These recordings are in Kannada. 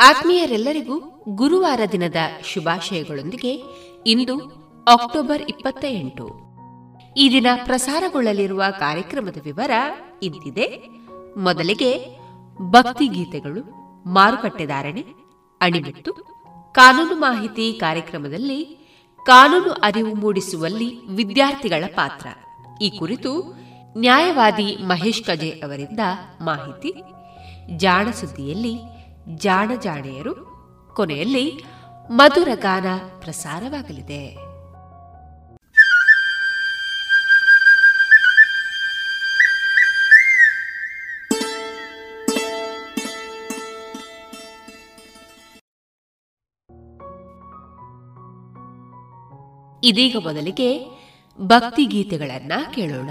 ಆತ್ಮೀಯರೆಲ್ಲರಿಗೂ ಗುರುವಾರ ದಿನದ ಶುಭಾಶಯಗಳೊಂದಿಗೆ ಇಂದು ಅಕ್ಟೋಬರ್ ಇಪ್ಪತ್ತ ಎಂಟು ಈ ದಿನ ಪ್ರಸಾರಗೊಳ್ಳಲಿರುವ ಕಾರ್ಯಕ್ರಮದ ವಿವರ ಇಂತಿದೆ. ಮೊದಲಿಗೆ ಭಕ್ತಿ ಗೀತೆಗಳು ಮಾರುಕಟ್ಟೆದಾರಣೆ ಅಣಿಬಿಟ್ಟು ಕಾನೂನು ಮಾಹಿತಿ ಕಾರ್ಯಕ್ರಮದಲ್ಲಿ ಕಾನೂನು ಅರಿವು ಮೂಡಿಸುವಲ್ಲಿ ವಿದ್ಯಾರ್ಥಿಗಳ ಪಾತ್ರ. ಈ ಕುರಿತು ನ್ಯಾಯವಾದಿ ಮಹೇಶ್ ಕಜೆ ಅವರಿಂದ ಮಾಹಿತಿ. ಜಾಣ ಸುದ್ದಿಯಲ್ಲಿ ಜಾಣ ಜಾಣೆಯರು ಕೊನೆಯಲ್ಲಿ ಮಧುರ ಗಾನ ಪ್ರಸಾರವಾಗಲಿದೆ. ಇದೀಗ ಮೊದಲಿಗೆ ಭಕ್ತಿ ಗೀತೆಗಳನ್ನ ಕೇಳೋಣ.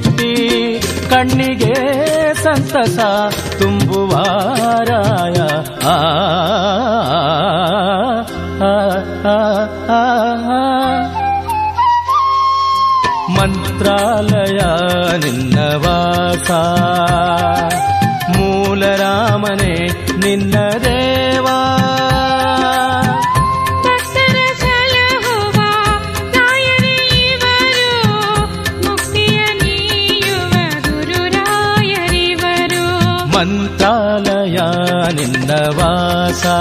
ಕಣ್ಣಿಗೆ ಸಂತಸ ತುಂಬುವಾರಾಯ ಆ ಮಂತ್ರಾಲಯ ನಿನ್ನ ವಾಸ. ಮೂಲರಾಮನೆ ನಿನ್ನದೇ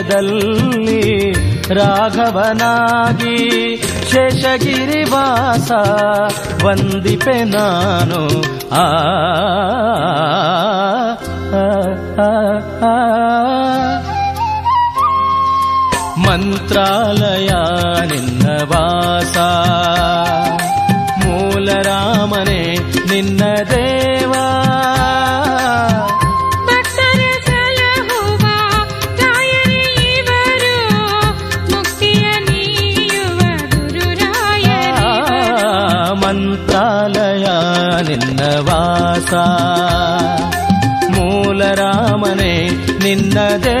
ಲೋಕದಲ್ಲಿ ರಾಘವನಾಗಿ ಶೇಷಗಿರಿವಾಸ ವಂದಿಪೆ ನಾನು. ಆ ಮಂತ್ರಾಲಯ ನಿನ್ನ ವಾಸ. ಮೂಲ ನಿನ್ನದೇ ಮೂಲ ರಾಮನೇ ನಿನ್ನದೇ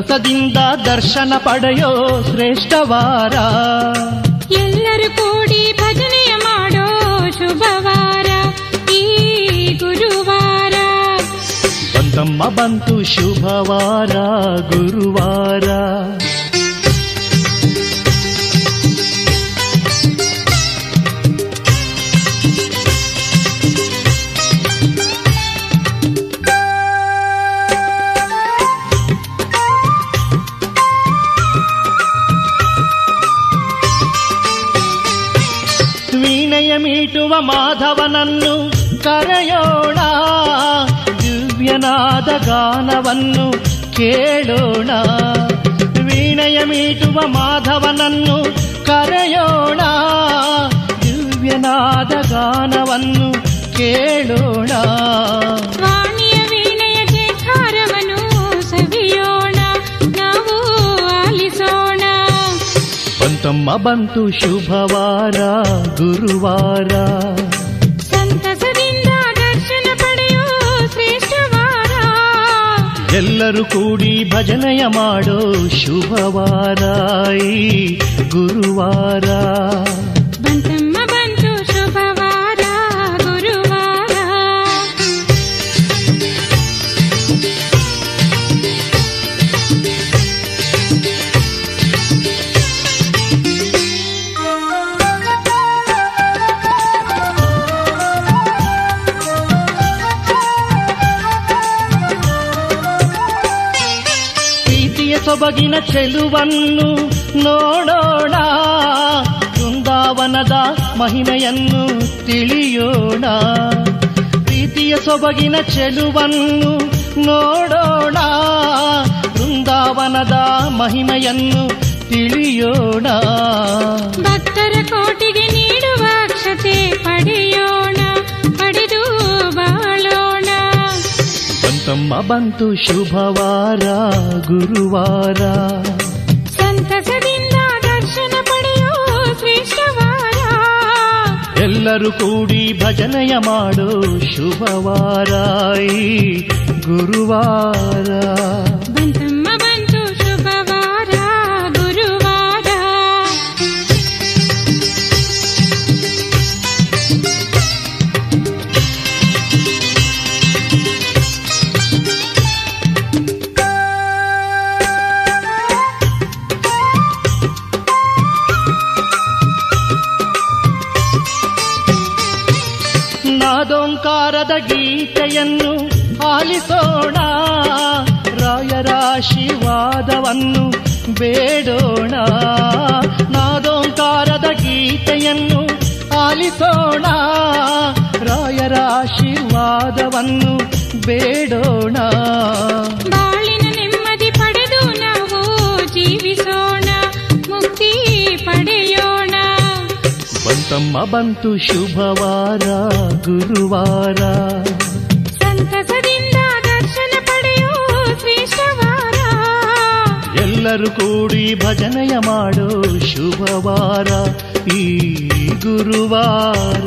ಸಂತಸದಿಂದ ದರ್ಶನ ಪಡೆಯೋ ಶ್ರೇಷ್ಠವಾರ ಎಲ್ಲರೂ ಕೂಡಿ ಭಜನೆಯ ಮಾಡೋ ಶುಭವಾರ ಈ ಗುರುವಾರ ಬಂತಮ್ಮ ಬಂತು ಶುಭವಾರ ಗುರುವಾರ. ಮಾಧವನನ್ನು ಕರೆಯೋಣ ದಿವ್ಯನಾದ ಗಾನವನ್ನು ಕೇಳೋಣ ವೀಣೆಯ ಮೀಟುವ ಮಾಧವನನ್ನು ಕರೆಯೋಣ ದಿವ್ಯನಾದ ಗಾನವನ್ನು ಕೇಳೋಣ ಬಂತಮ್ಮ ಬಂತು ಶುಭವಾರ ಗುರುವಾರ. ಸಂತಸದಿಂದ ದರ್ಶನ ಪಡೆಯೋ ಶ್ರೇಷ್ಠವಾರ ಎಲ್ಲರೂ ಕೂಡಿ ಭಜನೆಯ ಮಾಡೋ ಶುಭವಾರ ಈ ಗುರುವಾರ. ಸೊಬಗಿನ ಚೆಲುವನ್ನು ನೋಡೋಣ. ವೃಂದಾವನದ ಮಹಿಮೆಯನ್ನು ತಿಳಿಯೋಣ. ಪ್ರೀತಿಯ ಸೊಬಗಿನ ಚೆಲುವನ್ನು ನೋಡೋಣ. ವೃಂದಾವನದ ಮಹಿಮೆಯನ್ನು ತಿಳಿಯೋಣ. ಭಕ್ತರ ಕೋಟಿಗೆ ನೀಡುವ ಅಕ್ಷತೆ ಪಡೆಯೋಣ. ಪಡೆದು ಬಾಳೋಣ ಬಂತಮ್ಮ ಬಂತು ಶುಭವಾರ ಗುರುವಾರ. ಸಂತಸದಿಂದ ದರ್ಶನ ಪಡೆಯೋ ಶ್ರೇಷ್ಠವಾರ. ಎಲ್ಲರೂ ಕೂಡಿ ಭಜನೆಯ ಮಾಡೋ ಶುಭವಾರ ಗುರುವಾರ. ಗೀತೆಯನ್ನು ಆಲಿಸೋಣ. ರಾಯರ ಆಶೀರ್ವಾದವನ್ನು ಬೇಡೋಣ. ನಾದೋಂಕಾರದ ಗೀತೆಯನ್ನು ಆಲಿಸೋಣ. ರಾಯರ ಆಶೀರ್ವಾದವನ್ನು ಬೇಡೋಣ. ಬಂತಮ್ಮ ಬಂತು ಶುಭವಾರ ಗುರುವಾರ. ಸಂತಸದಿಂದ ದರ್ಶನ ಪಡೆಯೋ ಶ್ರೇಷ್ಠವಾರ. ಎಲ್ಲರೂ ಕೂಡಿ ಭಜನೆಯ ಮಾಡೋ ಶುಭವಾರ ಈ ಗುರುವಾರ.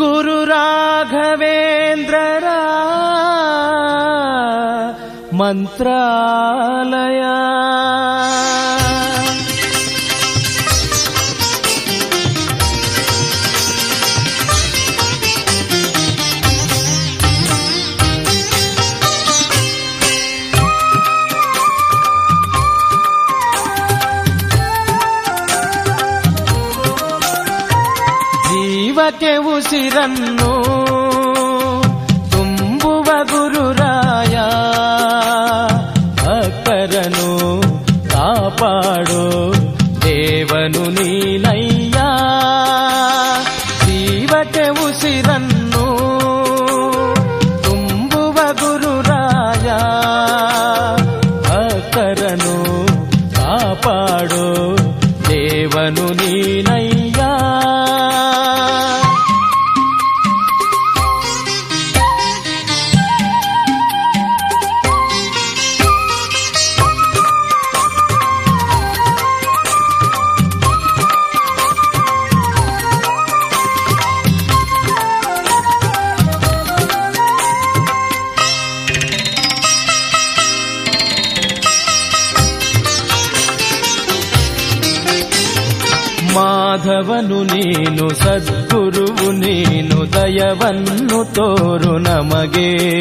गुरुराघवेन्द्ररा मन्त्रालया ಜೀವಕ್ಕೆ ಉಸಿರನ್ನು ಮಾಧವನು ನೀನು, ಸದ್ಗುರುವು ನೀನು, ದಯವನ್ನು ತೋರು ನಮಗೆ.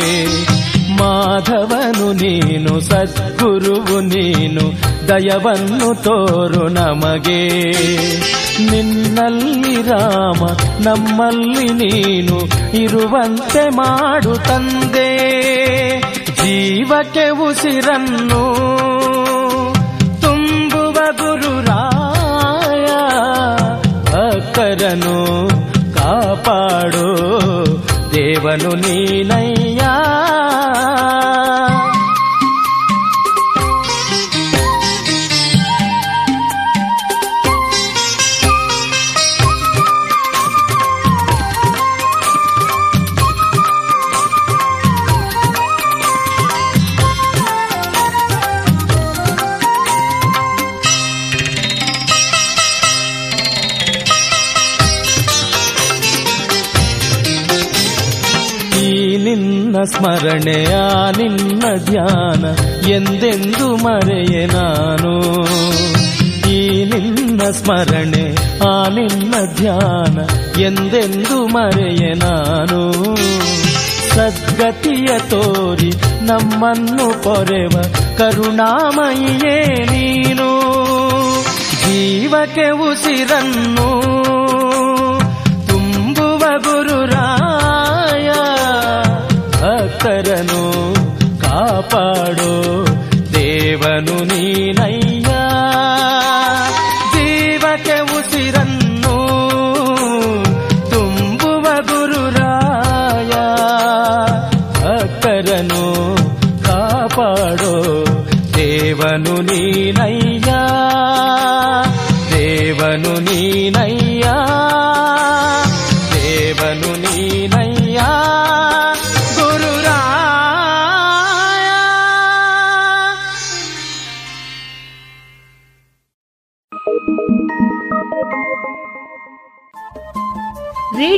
ಮಾಧವನು ನೀನು, ಸದ್ಗುರುವು ನೀನು, ದಯವನ್ನು ತೋರು ನಮಗೆ. ನಿನ್ನಲ್ಲಿ ರಾಮ, ನಮ್ಮಲ್ಲಿ ನೀನು, ಇರುವಂತೆ ಮಾಡು ತಂದೆ. ಜೀವಕ್ಕೆ ಉಸಿರನ್ನು ತುಂಬುವ ಗುರುರಾಯ ఒక్కరను కాపాడు. దేవను నీనై ನಿನ್ನ ಸ್ಮರಣೆ ಆ ನಿನ್ನ ಧ್ಯಾನ ಎಂದೆಂದು ಮರೆಯೆ ನಾನು? ಈ ನಿನ್ನ ಸ್ಮರಣೆ, ಆ ನಿನ್ನ ಧ್ಯಾನ ಎಂದೆಂದು ಮರೆಯೆ ನಾನು? ಸದ್ಗತಿಯ ತೋರಿ ನಮ್ಮನ್ನು ಪೊರೆವ ಕರುಣಾಮಯಿಯೇ ನೀನು? ಜೀವಕ್ಕೆ ಉಸಿರನ್ನು ತುಂಬುವ ಗುರುರಾಯ ಭಕ್ತರನು ಕಾಪಾಡೋ ದೇವನು ನೀನಯ್ಯ ಜೀವಕ್ಕೆ ಉಸಿರನ್ನು ತುಂಬುವ ಗುರುರಾಯ ಭಕ್ತರನು ಕಾಪಾಡೋ ದೇವನು ನೀನಯ್ಯ ದೇವನು ನೀನಯ್ಯ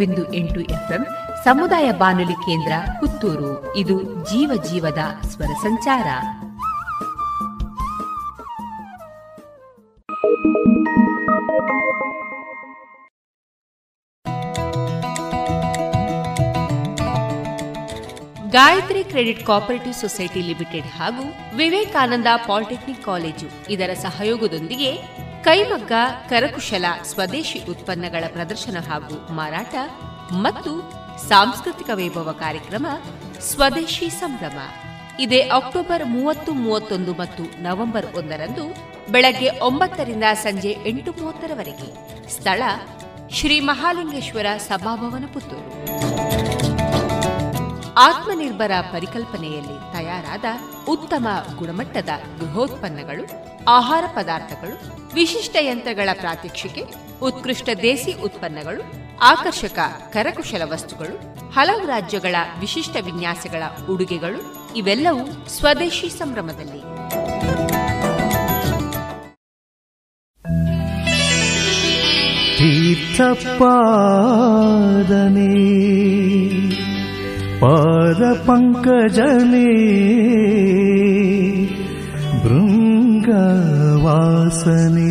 ಬಿಂದು ಎಂಟು ಎಫ್ಎಂ, ಸಮುದಾಯ ಬಾನುಲಿ ಕೇಂದ್ರ, ಪುತ್ತೂರು. ಇದು ಜೀವ ಜೀವದ ಸ್ವರ ಸಂಚಾರ. Gayatri credit cooperative society limited ಹಾಗೂ ವಿವೇಕಾನಂದ ಪಾಲಿಟೆಕ್ನಿಕ್ ಕಾಲೇಜು ಇದರ ಸಹಯೋಗದೊಂದಿಗೆ ಕೈಮಗ್ಗ, ಕರಕುಶಲ, ಸ್ವದೇಶಿ ಉತ್ಪನ್ನಗಳ ಪ್ರದರ್ಶನ ಹಾಗೂ ಮಾರಾಟ ಮತ್ತು ಸಾಂಸ್ಕೃತಿಕ ವೈಭವ ಕಾರ್ಯಕ್ರಮ ಸ್ವದೇಶಿ ಸಂಭ್ರಮ. ಇದೇ ಅಕ್ಟೋಬರ್ ಮೂವತ್ತು, ಮೂವತ್ತೊಂದು ಮತ್ತು ನವೆಂಬರ್ ಒಂದರಂದು ಬೆಳಗ್ಗೆ ಒಂಬತ್ತರಿಂದ ಸಂಜೆ ಎಂಟು ಮೂವತ್ತರವರೆಗೆ. ಸ್ಥಳ ಶ್ರೀ ಮಹಾಲಿಂಗೇಶ್ವರ ಸಭಾಭವನ ಪುತ್ತೂರು. ಆತ್ಮನಿರ್ಭರ ಪರಿಕಲ್ಪನೆಯಲ್ಲಿ ತಯಾರಾದ ಉತ್ತಮ ಗುಣಮಟ್ಟದ ಗೃಹೋತ್ಪನ್ನಗಳು ಆಹಾರ ಪದಾರ್ಥಗಳು, ವಿಶಿಷ್ಟ ಯಂತ್ರಗಳ ಪ್ರಾತ್ಯಕ್ಷಿಕೆ, ಉತ್ಕೃಷ್ಟ ದೇಸಿ ಉತ್ಪನ್ನಗಳು, ಆಕರ್ಷಕ ಕರಕುಶಲ ವಸ್ತುಗಳು, ಹಲವು ರಾಜ್ಯಗಳ ವಿಶಿಷ್ಟ ವಿನ್ಯಾಸಗಳ ಉಡುಗೆಗಳು, ಇವೆಲ್ಲವೂ ಸ್ವದೇಶಿ ಸಂಭ್ರಮದಲ್ಲಿ. ಪಾದ ಪಂಕಜನೇ வாசனே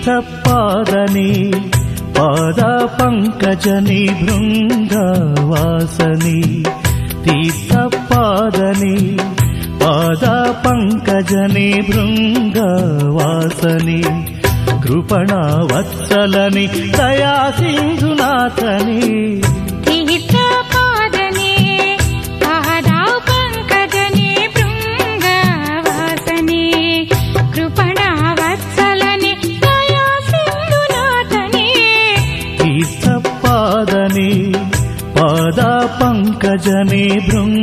தீர்த்தப்பாதனே భజని భృంగవాసని తీర్థపాదని పాద పంకజని భృంగవాసని కృపణా వత్సలని దయాసింధునాథని. భృంగ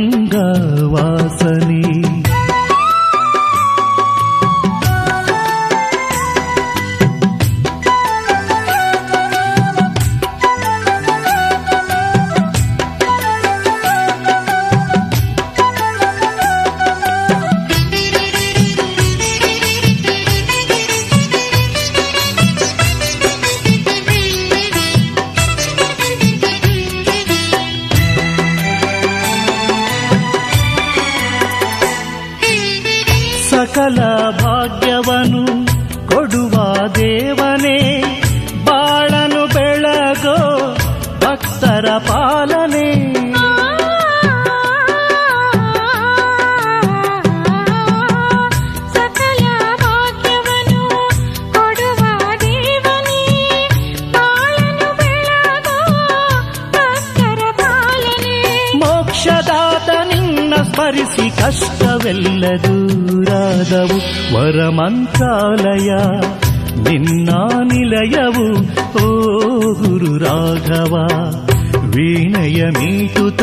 ವರ ಮಂತ್ರಾಲಯ ನಿನ್ನ ನಿಲಯವು ಓ ಗುರು ರಾಘವ ವೀಣಯ ಮೀಟುತ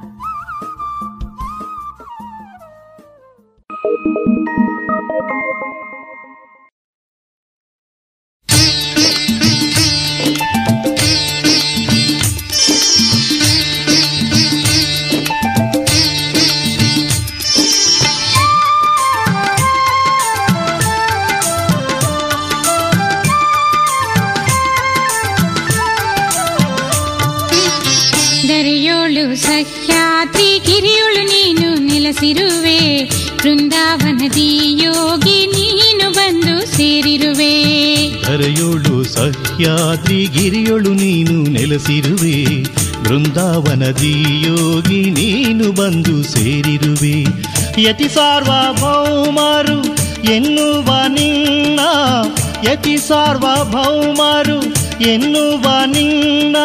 ಯತಿ ಸಾರ್ವಭೌಮರು ಎನ್ನುವ ನಿನ್ನ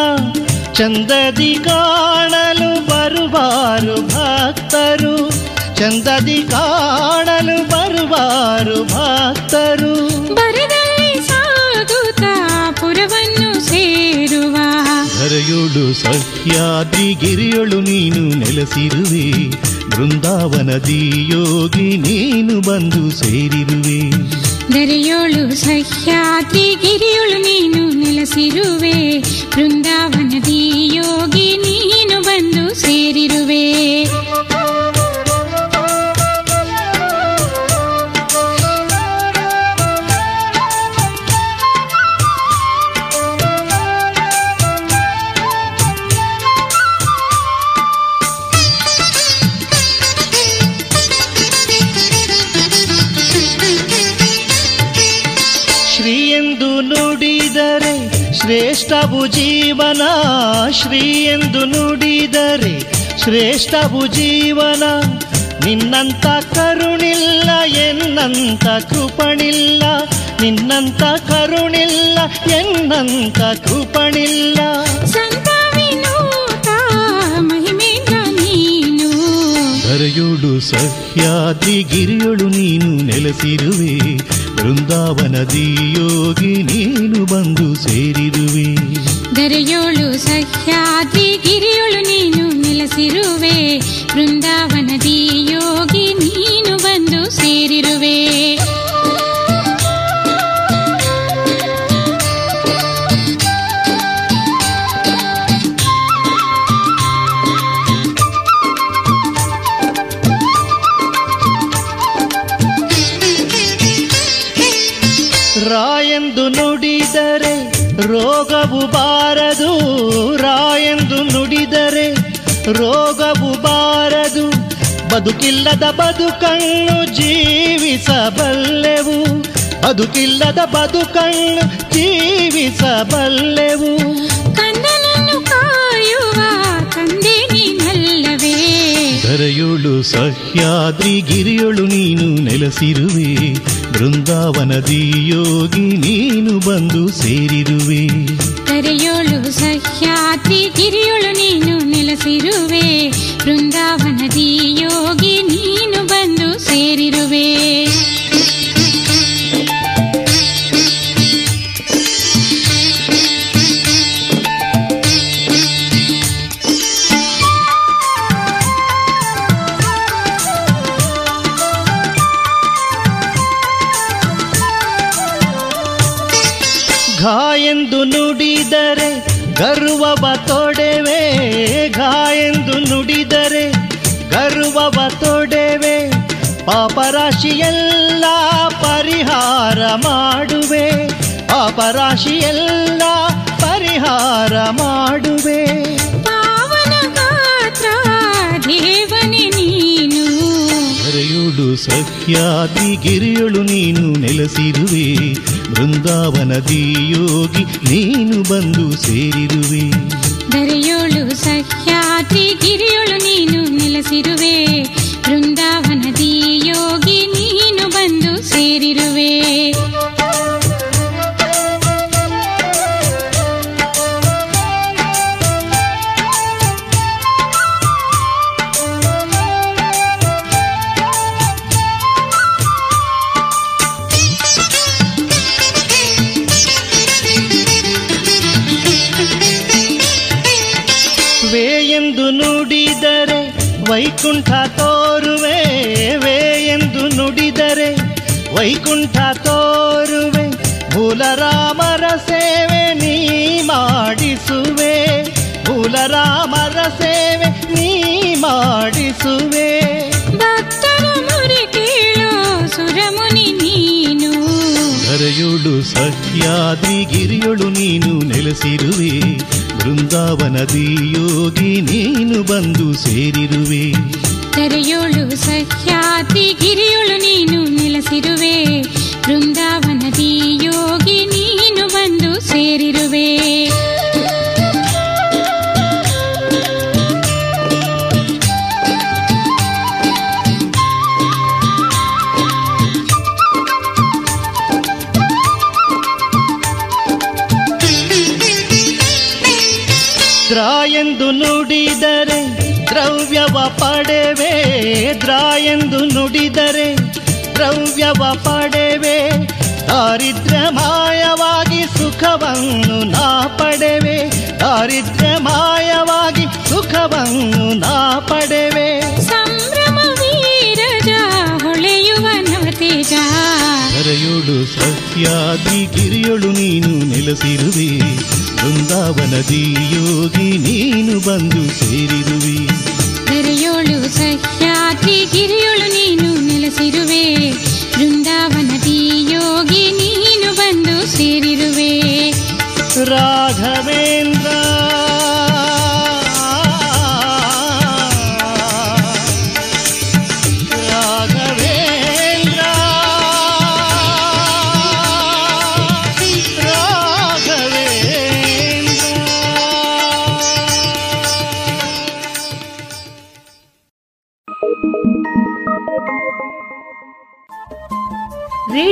ಚಂದದಿ ಕಾಣಲು ಬರುವಾರು ಭಕ್ತರು. ಚಂದದಿ ಕಾಣಲು ಬರುವಾರು ಭಕ್ತರು. ಬರದಲ್ಲಿ ಸಾಗುತ್ತಾ ಪುರವನ್ನು ಸೇರುವ. ಧರೆಯೋಳು ಸಹ್ಯಾದ್ರಿ ಗಿರಿಯೊಳು ನೀನು ನೆಲೆಸಿರುವೆ. ಬೃಂದಾವನದಿ ಯೋಗಿ ನೀನು ಬಂದು ಸೇರಿರುವೆ. ದರೆಯೋಳು ಸಹ್ಯಾದ್ರಿ ಗಿರಿಯೋಳು ನೀನು ನೆಲೆಸಿರುವೆ. ಬೃಂದಾವನದಿ ಯೋಗಿ ನೀನು ಬಂದು ಸೇರಿರುವೆ. ಶ್ರೇಷ್ಠವು ಜೀವನ ಶ್ರೀ ಎಂದು ನುಡಿದರೆ ಶ್ರೇಷ್ಠವು ಜೀವನ. ನಿನ್ನಂತ ಕರುಣಿಲ್ಲ ಎನ್ನಂತ ಕೃಪಣಿಲ್ಲ. ನಿನ್ನಂತ ಕರುಣಿಲ್ಲ ಎನ್ನಂತ ಕೃಪಣಿಲ್ಲ. ಸಹ್ಯಾದ್ರಿ ಗಿರಿಯೊಳು ನೀನು ನೆಲೆಸಿರುವೆ. ಬೃಂದಾವನದಿ ಯೋಗಿ ನೀನು ಬಂದು ಸೇರಿರುವೆ. ದರೆಯೋಳು ಸಹ್ಯಾದ್ರಿ, ಗಿರಿಯೋಳು ನೀನು ನೆಲೆಸಿರುವೆ ವೃಂದಾವನದಿ ಯೋಗಿ ನೀನು ಬಂದು ಸೇ ರೋಗವು ಬಾರದು ರಾಯೆಂದು ನುಡಿದರೆ ರೋಗವು ಬಾರದು. ಬದುಕಿಲ್ಲದ ಬದುಕನ್ನು ಜೀವಿಸಬಲ್ಲೆವು. ಬದುಕಿಲ್ಲದ ಬದುಕನ್ನು ಜೀವಿಸಬಲ್ಲೆವು. ಕಂದನನ್ನು ಧರೆಯೋಳು ಸಹ್ಯಾದ್ರಿ ಗಿರಿಯೊಳು ನೀನು ನೆಲೆಸಿರುವೆ. ಬೃಂದಾವನದಿ ಯೋಗಿ ನೀನು ಬಂದು ಸೇರಿರುವೆ. ಕರೆಯೋಳು ಸಹ್ಯಾದ್ರಿ ಗಿರಿಯೊಳು ನೀನು ನೆಲೆಸಿರುವೆ. ಬೃಂದಾವನದಿ ಯೋಗಿ ನೀನು ಬಂದು ಸೇರಿರುವೆ. ನುಡಿದರೆ ಗರ್ವವ ತೊಡೆವೆ ಎಂದು ನುಡಿದರೆ ಗರ್ವವ ತೊಡೆವೆ ಪಾಪರಾಶಿಯೆಲ್ಲ ಪರಿಹಾರ ಮಾಡುವೆ. ಪಾಪರಾಶಿಯೆಲ್ಲ ಪರಿಹಾರ ಮಾಡುವೆ. ಪಾವನ ಗಾತ್ರ ದೇವನೆ ನೀನು. ಕರೆಯೋಳು ಸಖ್ಯಾತಿ ಗಿರಿಯಳು ನೀನು ನೆಲೆಸಿರುವೆ. ಬೃಂದಾವನದಿ ಯೋಗಿ ನೀನು ಬಂದು ಸೇರಿರುವೆ. ದರೆಯೋಳು ಸಹ್ಯಾದ್ರಿ, ಗಿರಿಯೊಳು ನೀನು ನೆಲೆಸಿರುವೆ. ಬೃಂದಾವನದಿ ಯೋಗಿ ನೀನು ಬಂದು ಸೇರಿರುವೆ. ವೈಕುಂಠ ತೋರುವೆ ವೇ ಎಂದು ನುಡಿದರೆ, ವೈಕುಂಠ ತೋರುವೆ ಭೂಲರಾಮರ ಸೇವೆ ನೀ ಮಾಡಿಸುವೆ ಭೂಲರಾಮರ ಸೇವೆ ನೀ ಮಾಡಿಸುವೆ. ಧರೆಯೋಳು ಸಹ್ಯಾದ್ರಿ ಗಿರಿಯೊಳು ನೀನು ನೆಲೆಸಿರುವೆ. ಬೃಂದಾವನದಿ ಯೋಗಿ ನೀನು ಬಂದು ಸೇರಿರುವೆ. ತೆರೆಯೋಳು ಸಹ್ಯಾದ್ರಿ ಗಿರಿಯೊಳು ನೀನು ನೆಲೆಸಿರುವೆ. ಬೃಂದಾವನದಿ ದ್ರವ್ಯವ ಪಡೆವೆ ದ್ರಾಯೆಂದು ನುಡಿದರೆ ದ್ರವ್ಯವ ಪಡೆವೆ. ದಾರಿದ್ರ್ಯ ಮಾಯವಾಗಿ ಸುಖವನ್ನು ನಾ ಪಡೆವೆ ದಾರಿದ್ರ್ಯ ಮಾಯವಾಗಿ ಸುಖವನ್ನು ನಾ ಪಡೆವೆ. ಸಂಭ್ರಮ ವೀರಜ ಹೊಳೆಯುವ ನತಿಜ ಕರೆಯೋಳು ಸತ್ಯಾದಿ ಗಿರಿಯೊಳು ನೀನು ನೆಲೆಸಿರುವೆ. ಬೃಂದಾವನದಿ ಯೋಗಿ ನೀನು ಬಂದು ಸೇರಿರುವೆ. ಗಿರಿಯೊಳು ನೀನು ನೆಲೆಸಿರುವೆ. ಬೃಂದಾವನದಿ ಯೋಗಿ ನೀನು ಬಂದು ಸೇರಿರುವೆ. ರಾಘವೇಂದ್ರ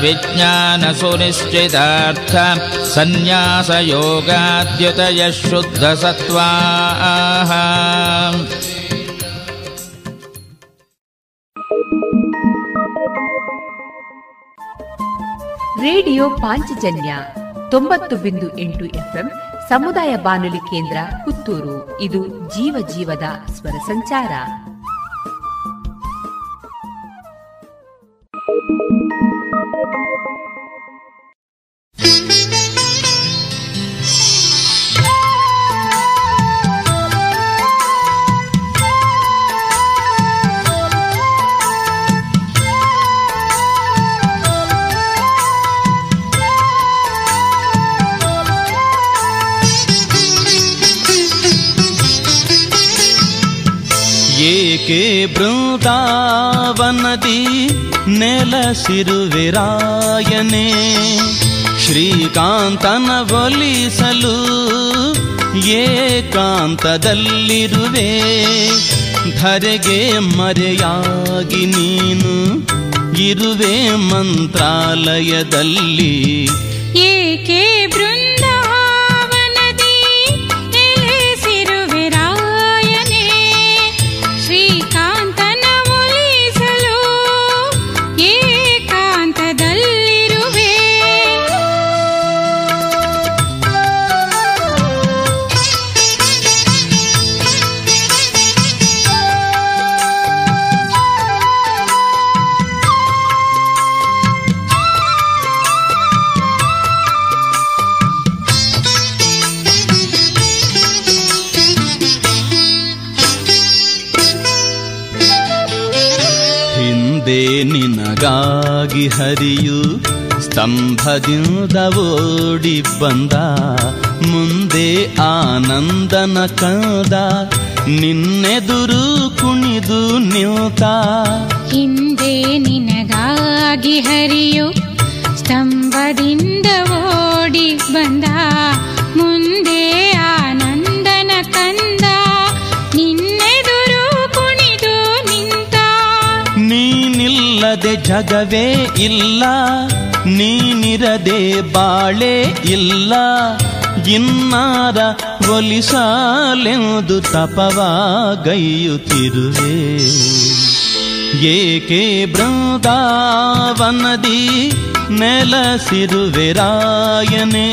ವಿಜ್ಞಾನ ಸುನಿಶ್ಚಿತಾರ್ಥ ಸನ್ಯಾಸ ಯೋಗಾದ್ಯುತಯ ಶುದ್ಧ शुद्धसत्त्वाः ರೇಡಿಯೋ ಪಾಂಚಜನ್ಯ ತೊಂಬತ್ತು ಬಿಂದು ಎಂಟು ಎಫ್ಎಂ ಸಮುದಾಯ ಬಾನುಲಿ ಕೇಂದ್ರ ಪುತ್ತೂರು. ಇದು ಜೀವ ಜೀವದ ಸ್ವರ ಸಂಚಾರ. ಶಿರುವಿರಾಯನೆ ಶ್ರೀಕಾಂತನ ಒಲಿಸಲು ಏಕಾಂತದಲ್ಲಿರುವೆ. ಧರೆಗೆ ಮರೆಯಾಗಿ ನೀನು ಇರುವೆ ಮಂತ್ರಾಲಯದಲ್ಲಿ. ಏಕೆ ಬೃಂದ ನಿನಗಾಗಿ ಹರಿಯು, ಸ್ತಂಭದಿಂದ ಓಡಿ ಬಂದ. ಮುಂದೆ ಆನಂದನ ಕಂದ, ನಿನ್ನೆದುರು ಕುಣಿದು ನಿಂತ ಹಿಂದೆ ನಿನಗಾಗಿ ಹರಿಯು, ಸ್ತಂಭದಿಂದ ಓಡಿ ಬಂದ. ಮುಂದೆ ಆನಂದನ ಕಂದ ನೀನಿಲ್ಲದೆ ಜಗವೇ ಇಲ್ಲ, ನೀನಿರದೆ ಬಾಳೆ ಇಲ್ಲ. ಇನ್ನಾರ ಒಲಿಸಾಲೆಂದು ತಪವಾಗೈಯುತ್ತಿರುವೆ ಏಕೆ ಬೃಂದಾವನದಿ ನೆಲಸಿರುವೆ ರಾಯನೆ?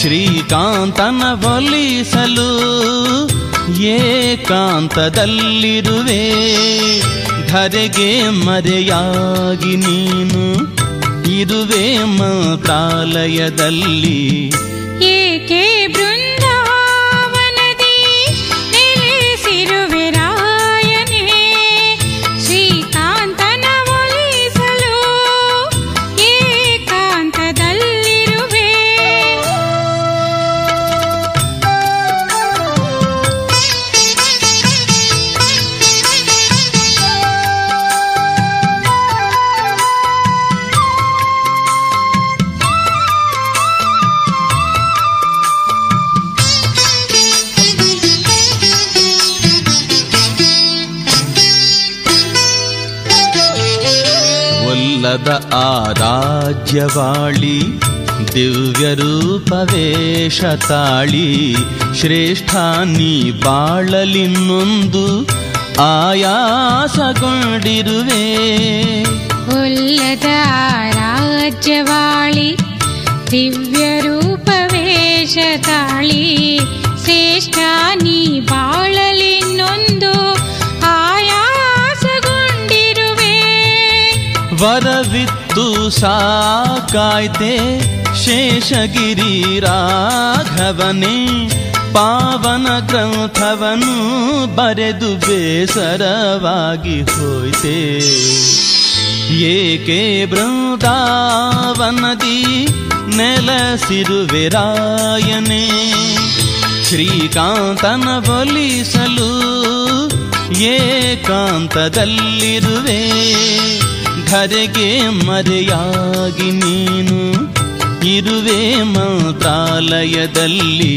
ಶ್ರೀಕಾಂತನ ಒಲಿಸಲು ಏಕಾಂತದಲ್ಲಿರುವೆ. ಧರೆಗೆ ಮರೆಯಾಗಿ ನೀನು. ಇರುವೆ ಮ ಏಕೆ ಒಲ್ಲದ ಆ ರಾಜ್ಯವಾಳಿ, ದಿವ್ಯ ರೂಪವೇಶ ತಾಳಿ, ಶ್ರೇಷ್ಠ ನೀ ಬಾಳಲಿನ್ನೊಂದು ಆಯಾಸಗೊಂಡಿರುವೆ. ಒಲ್ಲದ ರಾಜ್ಯವಾಳಿ, ದಿವ್ಯ ರೂಪವೇಶ ತಾಳಿ, ಶ್ರೇಷ್ಠ ನೀ ಬಾಳಲಿನ್ನೊಂದು ವರವಿತ್ತು ಸಾಕಾಯ್ತೆ ಶೇಷಗಿರಿ ರಾಘವನೇ ಪಾವನ ಗ್ರಂಥವನು ಬರೆದು ಬೇಸರವಾಗಿ ಹೋಯ್ತೆ. ಏಕೆ ಬೃಂದಾವನದಿ ನೆಲಸಿರುವೆ ರಾಯನೇ? ಶ್ರೀಕಾಂತನ ಒಲಿಸಲು ಏಕಾಂತದಲ್ಲಿರುವೆ? ಧರೆಗೆ ಮರೆಯಾಗಿ ನೀನು ಇರುವೆ ಮಂತ್ರಾಲಯದಲ್ಲಿ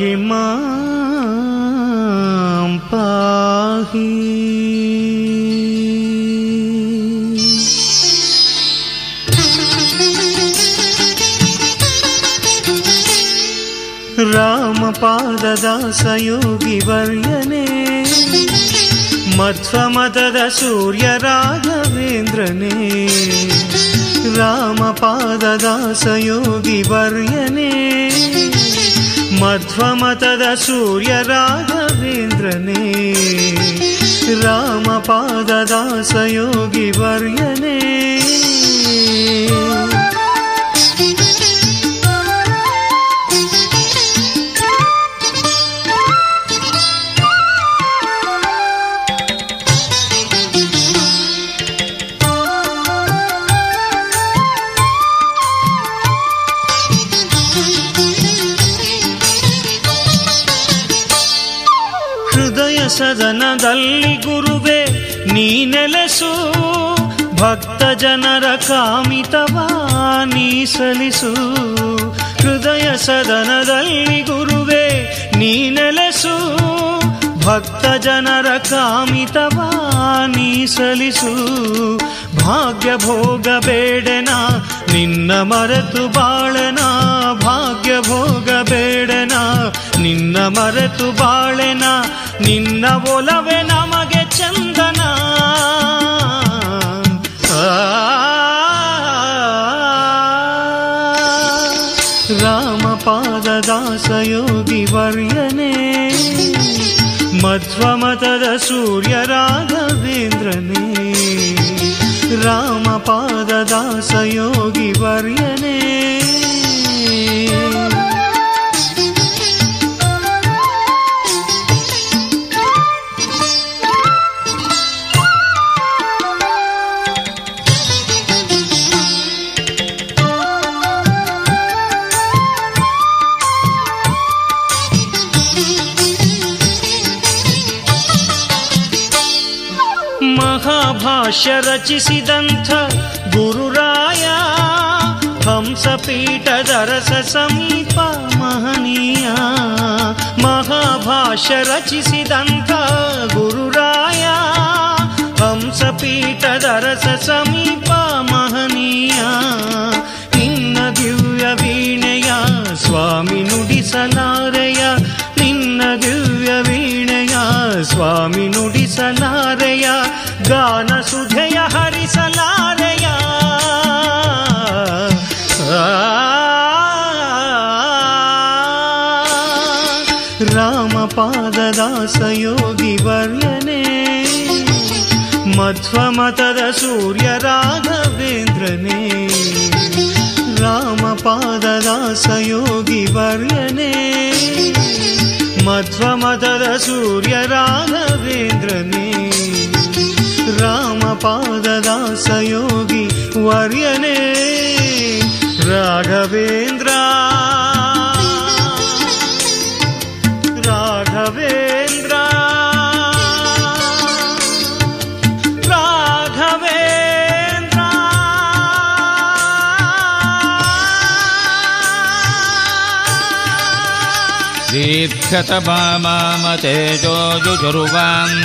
ಪಾಹಿ ಮಾಂ ಪಾಹಿ ರಾಮಪಾದದಾಸಯೋಗಿ ವರ್ಯನೇ ಮಧ್ವಮತದ ಸೂರ್ಯ मध्वमतद सूर्यराघवेन्द्रने रामपाददासयोगिवर्यने। ಸದನದಲ್ಲಿ ಗುರುವೆ, ನೀ ನೆಲೆಸು. ಭಕ್ತ ಜನರ ಕಾಮಿತವ ನೀ ಸಲಿಸು. ಹೃದಯ ಸದನದಲ್ಲಿ ಗುರುವೆ, ನೀ ನೆಲೆಸು. ಭಕ್ತ ಜನರ ಕಾಮಿತವ ನೀ ಸಲಿಸು. ಭಾಗ್ಯ ಭೋಗ ಬೇಡನ, ನಿನ್ನ ಮರೆತು ಬಾಳನ. ಭಾಗ್ಯ ಭೋಗ ಬೇಡನ ನಿನ್ನ ಮರೆತು ಬಾಳೆನ ನಿನ್ನ ಒಲವೆ ನಮಗೆ ಚಂದನ. ರಾಮಪಾದದಾಸಯೋಗಿ ವರ್ಯನೇ ಮಧ್ವಮತದ ಸೂರ್ಯ ರಾಘವೇಂದ್ರನೇ. ಯೋಗಿ ವರ್ಯನೇ ಮಹಾಭಾಷ್ಯ ರಚಿಸಿದಂಥ ಗುರುರಾಯ ಹಂಸಪೀಠದ ರಸ ಸಮೀಪ ಮಹನೀಯ ಮಹಾಭಾಷ್ಯ ರಚಿಸಿದಂಥ ಗುರುರಾಯ ಹಂಸಪೀಠದ ರಸ ಸಮೀಪ ಮಹನೀಯ. ನಿನ್ನ ದಿವ್ಯ ವೀಣೆಯ ಸ್ವಾಮಿ ನುಡಿಸಲಾರೆಯ. ನಿನ್ನ ದಿವ್ಯ ವೀಣೆಯ ಸ್ವಾಮಿ ನುಡಿಸಲಾರೆಯ. गानसुधय हरिसलारया रामपाददासयोगिवर्यने मध्वमतद सूर्यराघवेन्द्रने रामपाददासयोगिवर्यने मध्वमतद सूर्यराघवेन्द्रने रामपाददासयोगी वर्यने राघवेन्द्रा राघवेन्द्रा राघवेन्द्रा दीक्षतमा मामतेजोजुरुवां